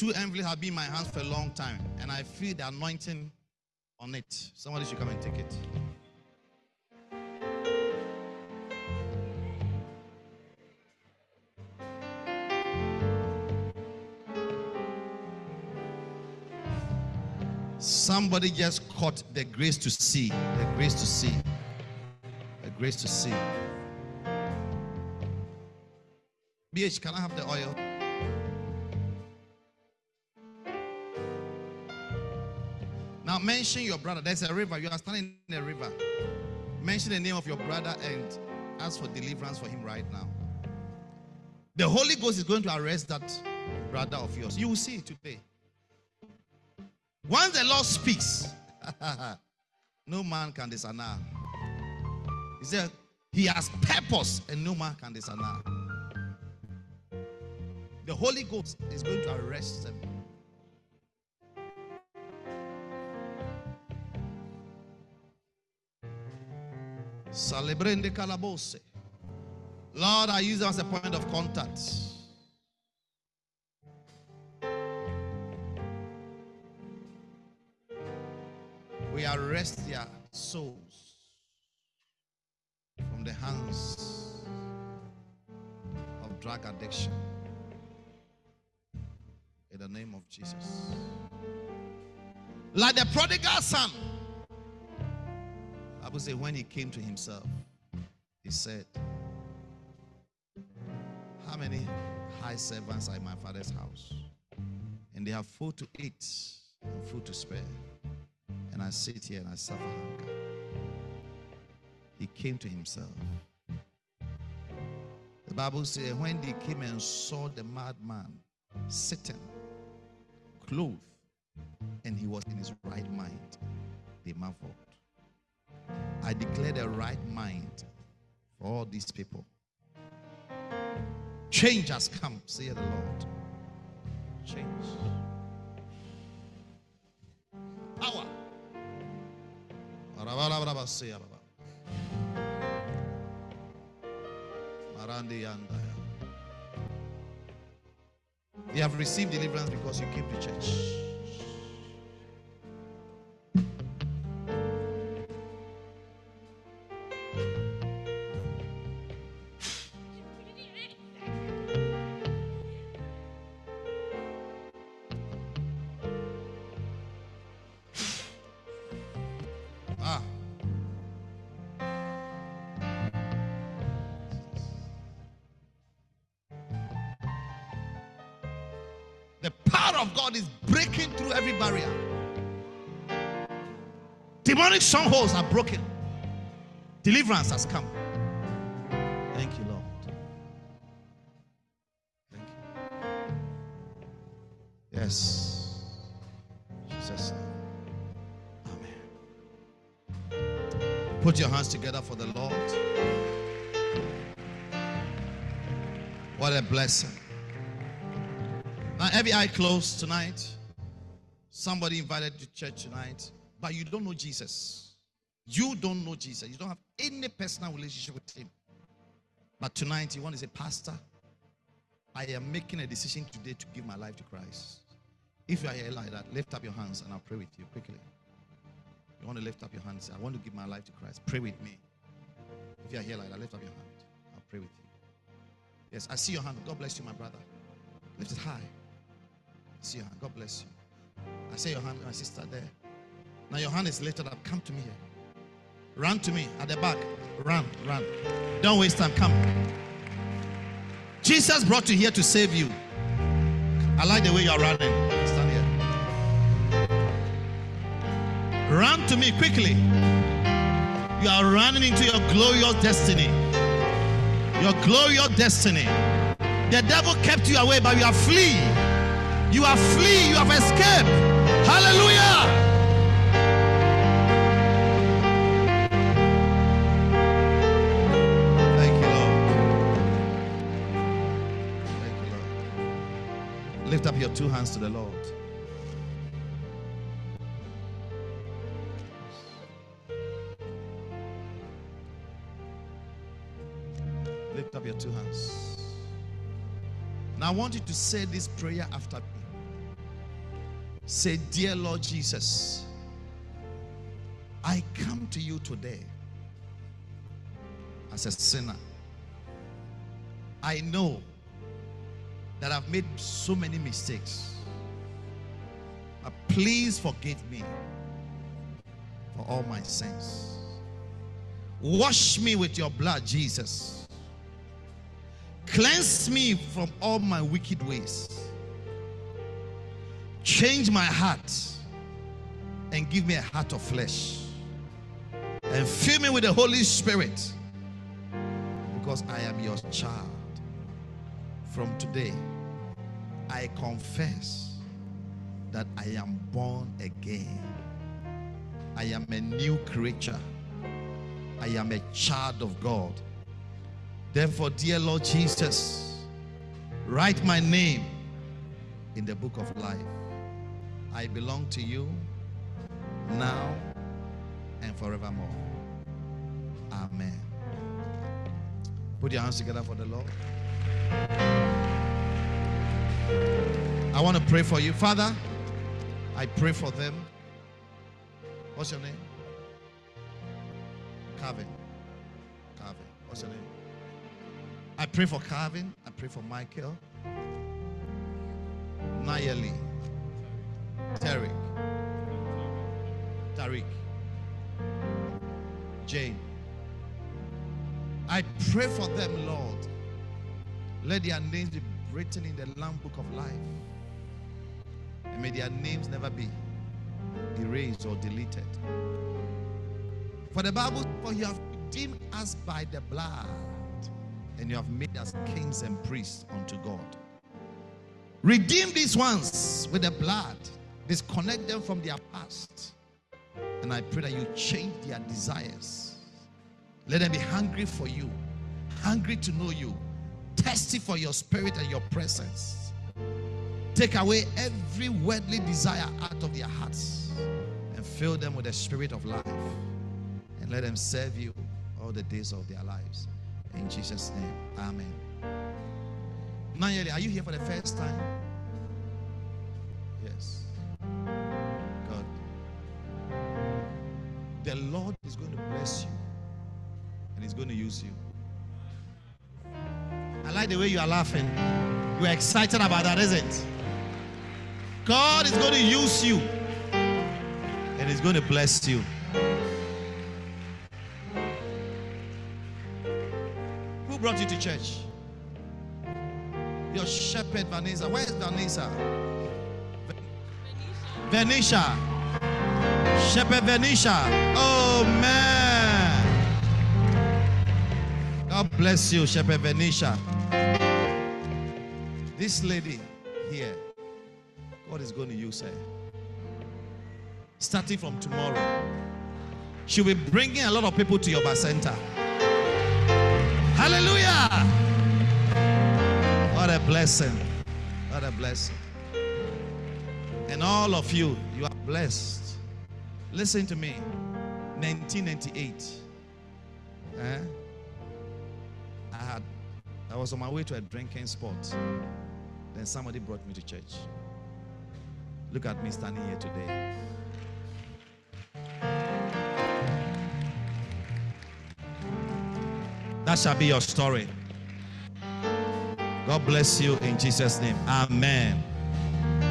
Two envelopes have been in my hands for a long time, and I feel the anointing on it. Somebody should come and take it. Somebody just caught the grace to see. The grace to see. The grace to see. BH, can I have the oil? Mention your brother. There's a river. You are standing in a river. Mention the name of your brother and ask for deliverance for him right now. The Holy Ghost is going to arrest that brother of yours. You will see it today. Once the Lord speaks, <laughs> no man can disannul. He said, He has purpose and no man can disannul. The Holy Ghost is going to arrest them. Celebrende calabose. Lord, I use them as a point of contact. We arrest their souls from the hands of drug addiction. In the name of Jesus. Like the prodigal son. I would say when he came to himself, he said, How many high servants are in my father's house? And they have food to eat and food to spare and I sit here and I suffer hunger. He came to himself. The Bible says, when they came and saw the madman sitting, clothed, and he was in his right mind, they marveled. I declare the right mind for all these people. Change has come, say the Lord. Change. Power. They have received deliverance because you came to church. Strongholds are broken. Deliverance has come. Thank you, Lord. Thank you. Yes. Jesus' Amen. Put your hands together for the Lord. What a blessing. Now, every eye closed tonight. Somebody invited to church tonight, but you don't know Jesus. You don't know Jesus. You don't have any personal relationship with Him. But tonight, you want to say, Pastor, I am making a decision today to give my life to Christ. If you are here like that, lift up your hands and I'll pray with you quickly. You want to lift up your hands, I want to give my life to Christ. Pray with me. If you are here like that, lift up your hand. I'll pray with you. Yes, I see your hand. God bless you, my brother. Lift it high. I see your hand. God bless you. I see your hand, my sister there. Now your hand is lifted up. Come to me here. Run to me at the back. Run, run. Don't waste time. Come. Jesus brought you here to save you. I like the way you're running. Stand here. Run to me quickly. You are running into your glorious destiny. Your glorious destiny. The devil kept you away, but you are flee. You are flee. You have escaped. Hallelujah. Your two hands to the Lord. Lift up your two hands. Now I want you to say this prayer after me. Say, Dear Lord Jesus, I come to you today as a sinner. I know that I've made so many mistakes. But please forgive me for all my sins. Wash me with your blood, Jesus. Cleanse me from all my wicked ways. Change my heart and give me a heart of flesh. And fill me with the Holy Spirit because I am your child. From today, I confess that I am born again. I am a new creature. I am a child of God. Therefore, dear Lord Jesus, write my name in the book of life. I belong to you now and forevermore. Amen. Put your hands together for the Lord. I want to pray for you. Father, I pray for them. What's your name? Calvin. Calvin. What's your name? I pray for Calvin. I pray for Michael. Nayeli. Tarek. Tariq. Jane. I pray for them, Lord. Let their names be written in the Lamb Book of Life. And may their names never be erased or deleted. For the Bible, for you have redeemed us by the blood, and you have made us kings and priests unto God. Redeem these ones with the blood, disconnect them from their past. And I pray that you change their desires. Let them be hungry for you, hungry to know you, thirsty for your spirit and your presence. Take away every worldly desire out of their hearts and fill them with the spirit of life. And let them serve you all the days of their lives. In Jesus' name, Amen. Nayeli, are you here for the first time? Yes. God. The Lord is going to bless you and He's going to use you. Like the way you are laughing. You are excited about that, isn't it? God is going to use you and He's going to bless you. Who brought you to church? Your shepherd, Vanessa. Where is Vanessa? Venetia. Shepherd Venisha. Oh man. God bless you, Shepherd Venisha. This lady here, God is going to use her. Starting from tomorrow, she'll be bringing a lot of people to your Bacenta. Hallelujah. What a blessing. What a blessing. And all of you, you are blessed. Listen to me. 1998. Eh? I had I was on my way to a drinking spot. Then somebody brought me to church. Look at me standing here today. That shall be your story. God bless you in Jesus' name. Amen.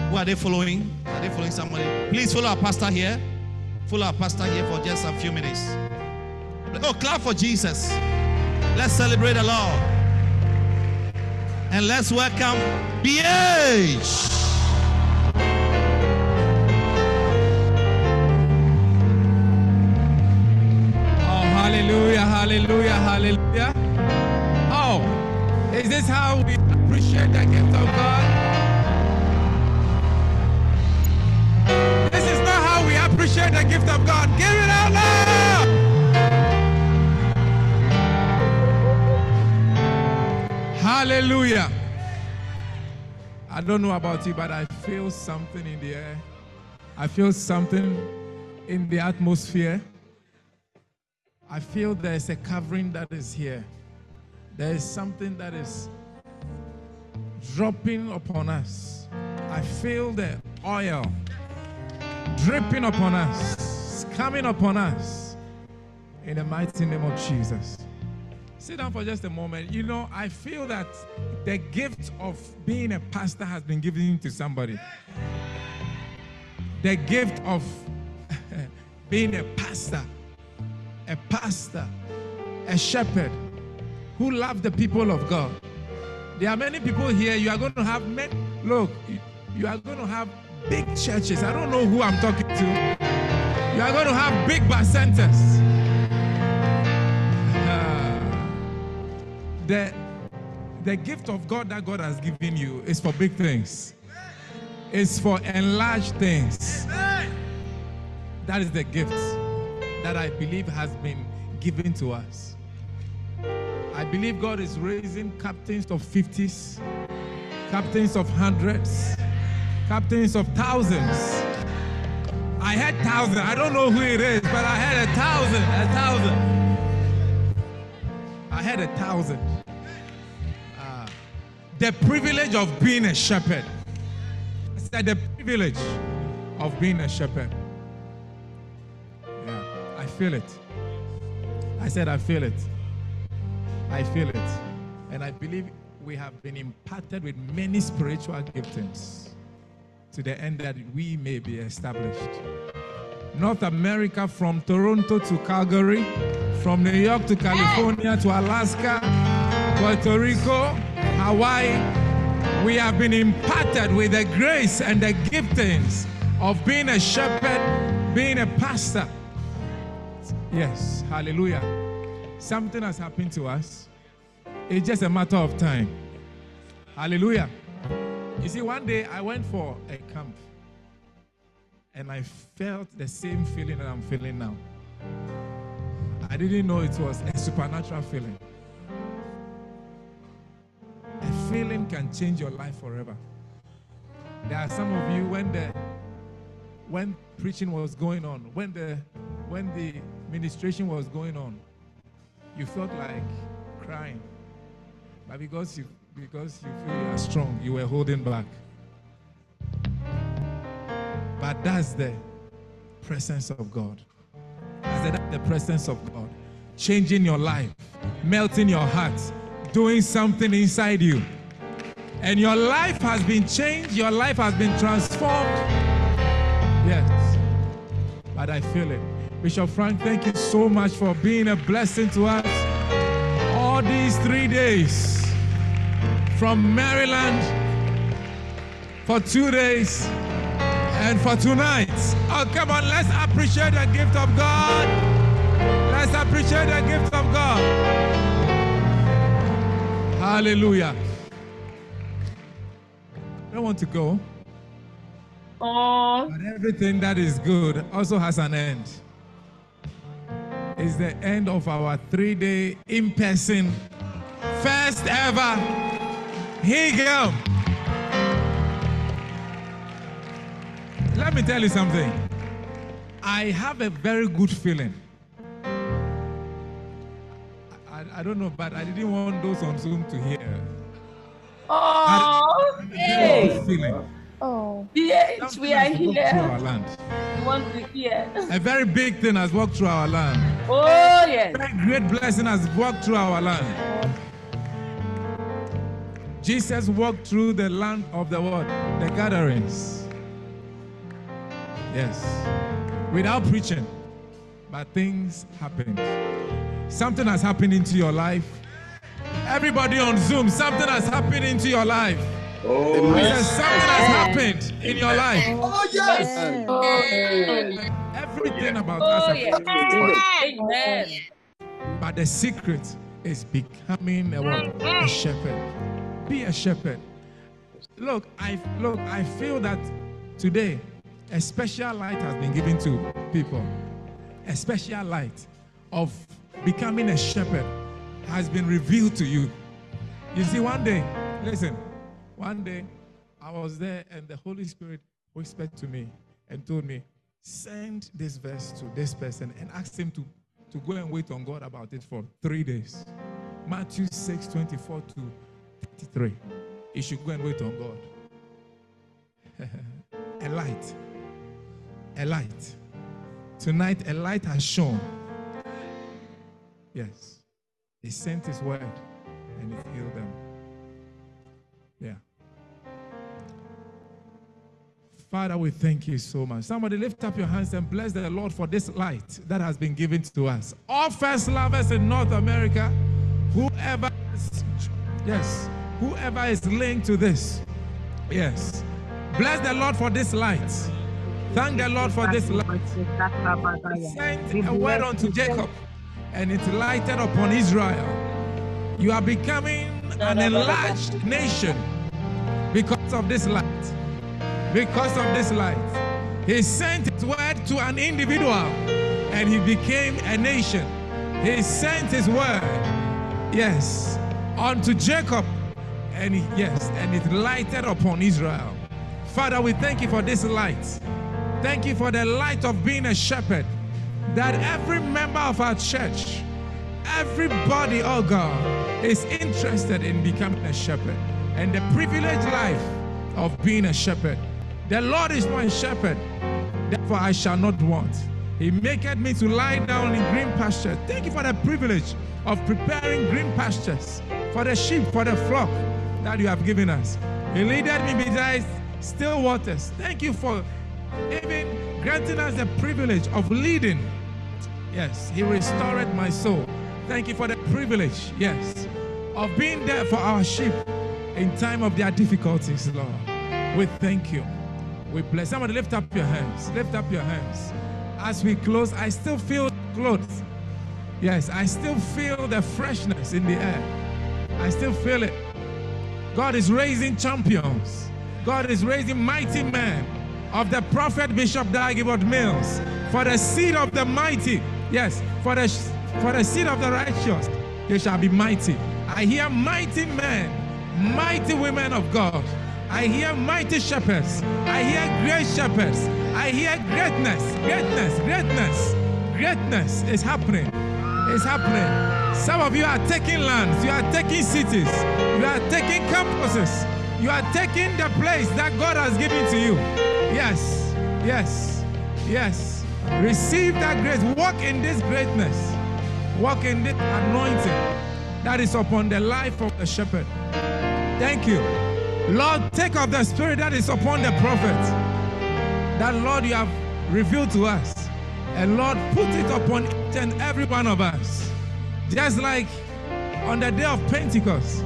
Who are they following? Are they following somebody? Please follow our pastor here. Follow our pastor here for just a few minutes. Oh, clap for Jesus. Let's celebrate the Lord. And let's welcome BH. Oh, hallelujah, hallelujah, hallelujah. Oh, is this how we appreciate the gift of God? This is not how we appreciate the gift of God. Give it out loud. Hallelujah. I don't know about you, but I feel something in the air. I feel something in the atmosphere. I feel there's a covering that is here. There is something that is dropping upon us. I feel the oil dripping upon us, coming upon us in the mighty name of Jesus. Sit down for just a moment. You know, I feel that the gift of being a pastor has been given to somebody. The gift of <laughs> being a pastor a pastor, a shepherd who love the people of God. There are many people here. You are going to have many. Look, you- you are going to have big churches. I don't know who I'm talking to. You are going to have big Bacentas. The the gift of God that God has given you is for big things. It's for enlarged things. That is the gift that I believe has been given to us. I believe God is raising captains of 50s, captains of hundreds, captains of thousands. I had thousand. I don't know who it is, but I had a thousand, a thousand. I had a thousand. The privilege of being a shepherd. I said the privilege of being a shepherd. Yeah, I feel it. I said, I feel it. I feel it. And I believe we have been impacted with many spiritual giftings to the end that we may be established. North America, from Toronto to Calgary, from New York to California to Alaska, Puerto Rico, Hawaii, we have been impacted with the grace and the giftings of being a shepherd, being a pastor. Yes, hallelujah. Something has happened to us. It's just a matter of time. Hallelujah. You see, one day I went for a camp and I felt the same feeling that I'm feeling now. I didn't know it was a supernatural feeling. A feeling can change your life forever. There are some of you when the when preaching was going on, when the when the ministration was going on, you felt like crying. But because you because you feel you are strong, you were holding back. But that's the presence of God. I said that's the presence of God. Changing your life, melting your heart, doing something inside you. And your life has been changed, your life has been transformed. Yes. But I feel it. Bishop Frank, thank you so much for being a blessing to us all these three days from Maryland for two days And for tonight, oh, come on, let's appreciate the gift of God. Let's appreciate the gift of God. Hallelujah. I don't want to go, Oh, but everything that is good also has an end. It's the end of our three day in person, first ever Hegel. Let me tell you something. I have a very good feeling. I, I don't know, but I didn't want those on Zoom to hear. oh, Very hey, feeling. Oh, yes, we are has walked through our here. land. We want to hear. A very big thing has walked through our land. Oh, yes. very great blessing has walked through our land. Jesus walked through the land of the world, the gatherings. Yes. Without preaching, but things happened. Something has happened into your life. Everybody on Zoom, something has happened into your life. Oh, I said, something has happened in your life. oh yes. Oh, Everything about oh, us. yes. has Amen. But the secret is becoming a, what? a shepherd. Be a shepherd. Look, I look, I feel that today a special light has been given to people. A special light of becoming a shepherd has been revealed to you. You see, one day, listen, one day I was there and the Holy Spirit whispered to me and told me, send this verse to this person and ask him to, to go and wait on God about it for three days. Matthew 6, 24 to 33. You should go and wait on God. <laughs> a light. A light. Tonight, a light has shone. Yes. He sent his word and it healed them. Yeah. Father, we thank you so much. Somebody lift up your hands and bless the Lord for this light that has been given to us. All first lovers in North America, whoever is, yes, whoever is linked to this, yes. Bless the Lord for this light. Thank the Lord for this light. Sent a word unto Jacob, and it lighted upon Israel. You are becoming an enlarged nation because of this light. Because of this light. He sent his word to an individual and he became a nation. He sent his word, yes, unto Jacob. And he, yes, and it lighted upon Israel. Father, we thank you for this light. Thank you for the light of being a shepherd. That every member of our church, everybody, oh God, is interested in becoming a shepherd and the privileged life of being a shepherd. The Lord is my shepherd, therefore I shall not want. He maketh me to lie down in green pastures. Thank you for the privilege of preparing green pastures for the sheep, for the flock that you have given us. He leadeth me beside still waters. Thank you for even granting us the privilege of leading. Yes, He restored my soul. Thank you for the privilege, yes, of being there for our sheep in time of their difficulties, Lord. We thank you. We bless. Somebody lift up your hands. Lift up your hands. As we close, I still feel clothes. Yes, I still feel the freshness in the air. I still feel it. God is raising champions. God is raising mighty men of the prophet Bishop Dag Heward-Mills for the seed of the mighty. Yes, for the for the seed of the righteous, they shall be mighty. I hear mighty men, mighty women of God. I hear mighty shepherds. I hear great shepherds. I hear greatness, greatness, greatness, greatness is happening. It's happening. Some of you are taking lands, you are taking cities, you are taking campuses, you are taking the place that God has given to you. Yes, yes, yes. Receive that grace. Walk in this greatness. Walk in this anointing that is upon the life of the shepherd. Thank you. Lord, take of the spirit that is upon the prophet. That, Lord, you have revealed to us. And Lord, put it upon each and every one of us. Just like on the day of Pentecost,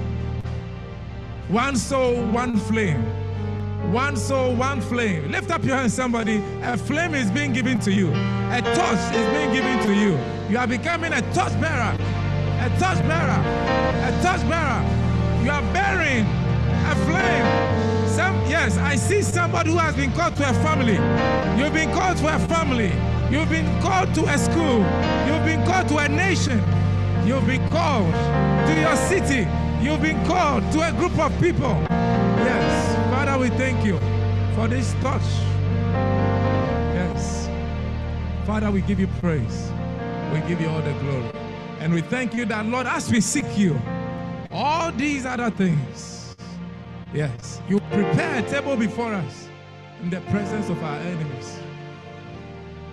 one soul, one flame. One soul, one flame. Lift up your hands, somebody. A flame is being given to you. A torch is being given to you. You are becoming a torch bearer. A torch bearer. A torch bearer. You are bearing a flame. Some yes, I see somebody who has been called to a family. You've been called to a family. You've been called to a school. You've been called to a nation. You've been called to your city. You've been called to a group of people. Yes. Father, we thank you for this touch. Yes. Father, we give you praise. We give you all the glory. And we thank you that, Lord, as we seek you, all these other things, yes, you prepare a table before us in the presence of our enemies.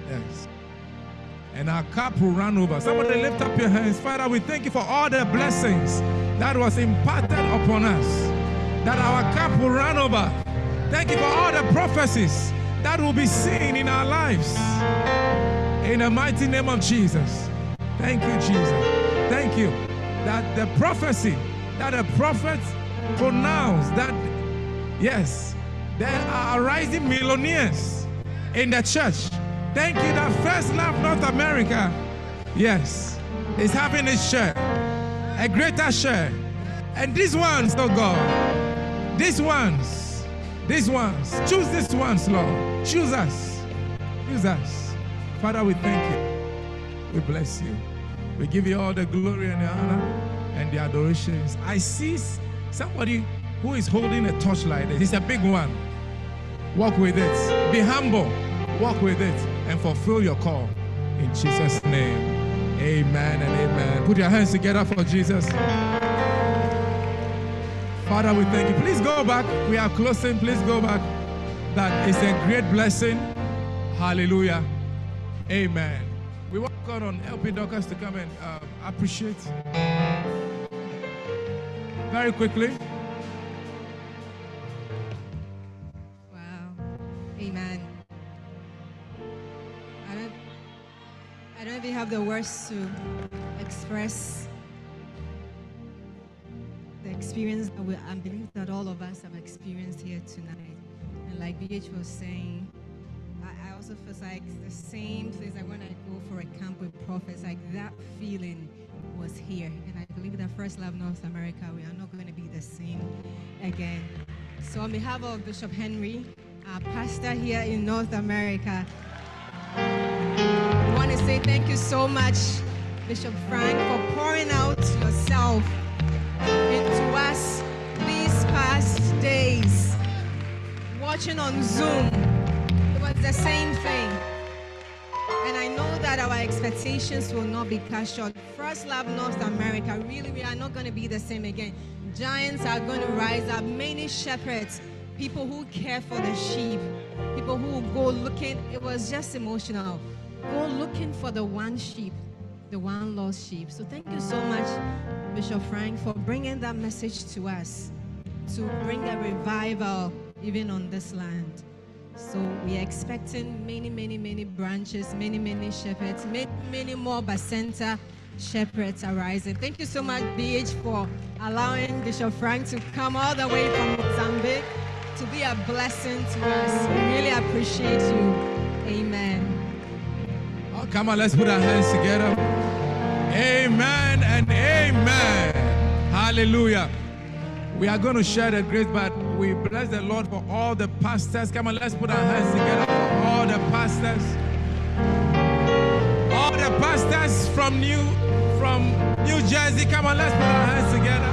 Yes. And our cup will run over. Somebody lift up your hands. Father, we thank you for all the blessings that was imparted upon us. That our cup will run over. Thank you for all the prophecies that will be seen in our lives. In the mighty name of Jesus. Thank you, Jesus. Thank you that the prophecy that the prophets pronounced that, yes, there are rising millionaires in the church. Thank you that First Love North America, yes, is having its share, a greater share. And these ones, oh God, these ones, these ones, choose these ones, Lord. Choose us. Choose us. Father, we thank you. We bless you. We give you all the glory and the honor and the adorations. I see somebody who is holding a torch like this. It's a big one. Walk with it. Be humble. Walk with it and fulfill your call. In Jesus' name. Amen and amen. Put your hands together for Jesus. Father, we thank you. Please go back. We are closing. Please go back. That is a great blessing. Hallelujah. Amen. We welcome on LP Dockers to come and uh, appreciate very quickly. Even have the words to express the experience that we, I believe that all of us have experienced here tonight. And like BH was saying, I, I also feel like the same place like when I go for a camp with prophets, like that feeling was here. And I believe that First Love North America, we are not going to be the same again. So on behalf of Bishop Henry, our pastor here in North America, say thank you so much, Bishop Frank, for pouring out yourself into us these past days. Watching on Zoom, it was the same thing. And I know that our expectations will not be cut short. First Love North America, really, we are not going to be the same again. Giants are going to rise up, many shepherds, people who care for the sheep, people who go looking. It was just emotional. Go looking for the one sheep, the one lost sheep. So thank you so much, Bishop Frank, for bringing that message to us, to bring a revival even on this land. So we are expecting many, many, many branches, many, many shepherds, many, many more Bacenta shepherds arising. Thank you so much, BH, for allowing Bishop Frank to come all the way from Mozambique to be a blessing to us. We really appreciate you. Amen. Oh, come on, let's put our hands together. Amen and amen. Hallelujah. We are going to share the grace, but we bless the Lord for all the pastors. Come on, let's put our hands together for all the pastors. All the pastors from New from New Jersey. Come on, let's put our hands together.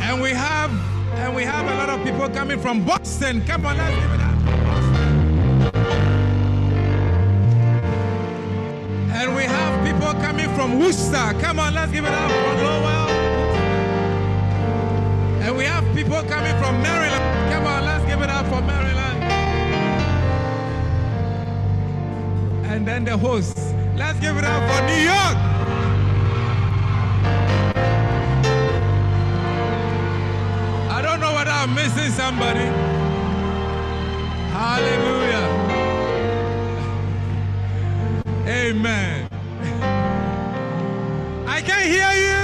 And we have and we have a lot of people coming from Boston. Come on, let's give it up. And we have people coming from Worcester. Come on, let's give it up for Lowell. And we have people coming from Maryland. Come on, let's give it up for Maryland. And then the hosts. Let's give it up for New York. I don't know whether I'm missing somebody. Hallelujah. Amen. I can hear you.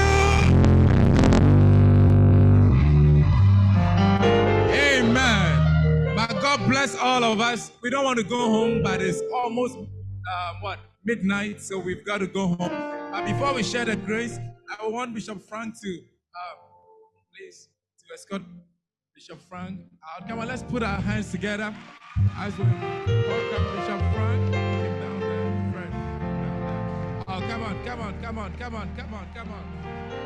Amen. But God bless all of us. We don't want to go home, but it's almost uh, what midnight, so we've got to go home. But before we share the grace, I want Bishop Frank to uh, please to escort Bishop Frank out. Come on, let's put our hands together as we welcome Bishop Frank. Oh, come on, come on, come on, come on, come on, come on.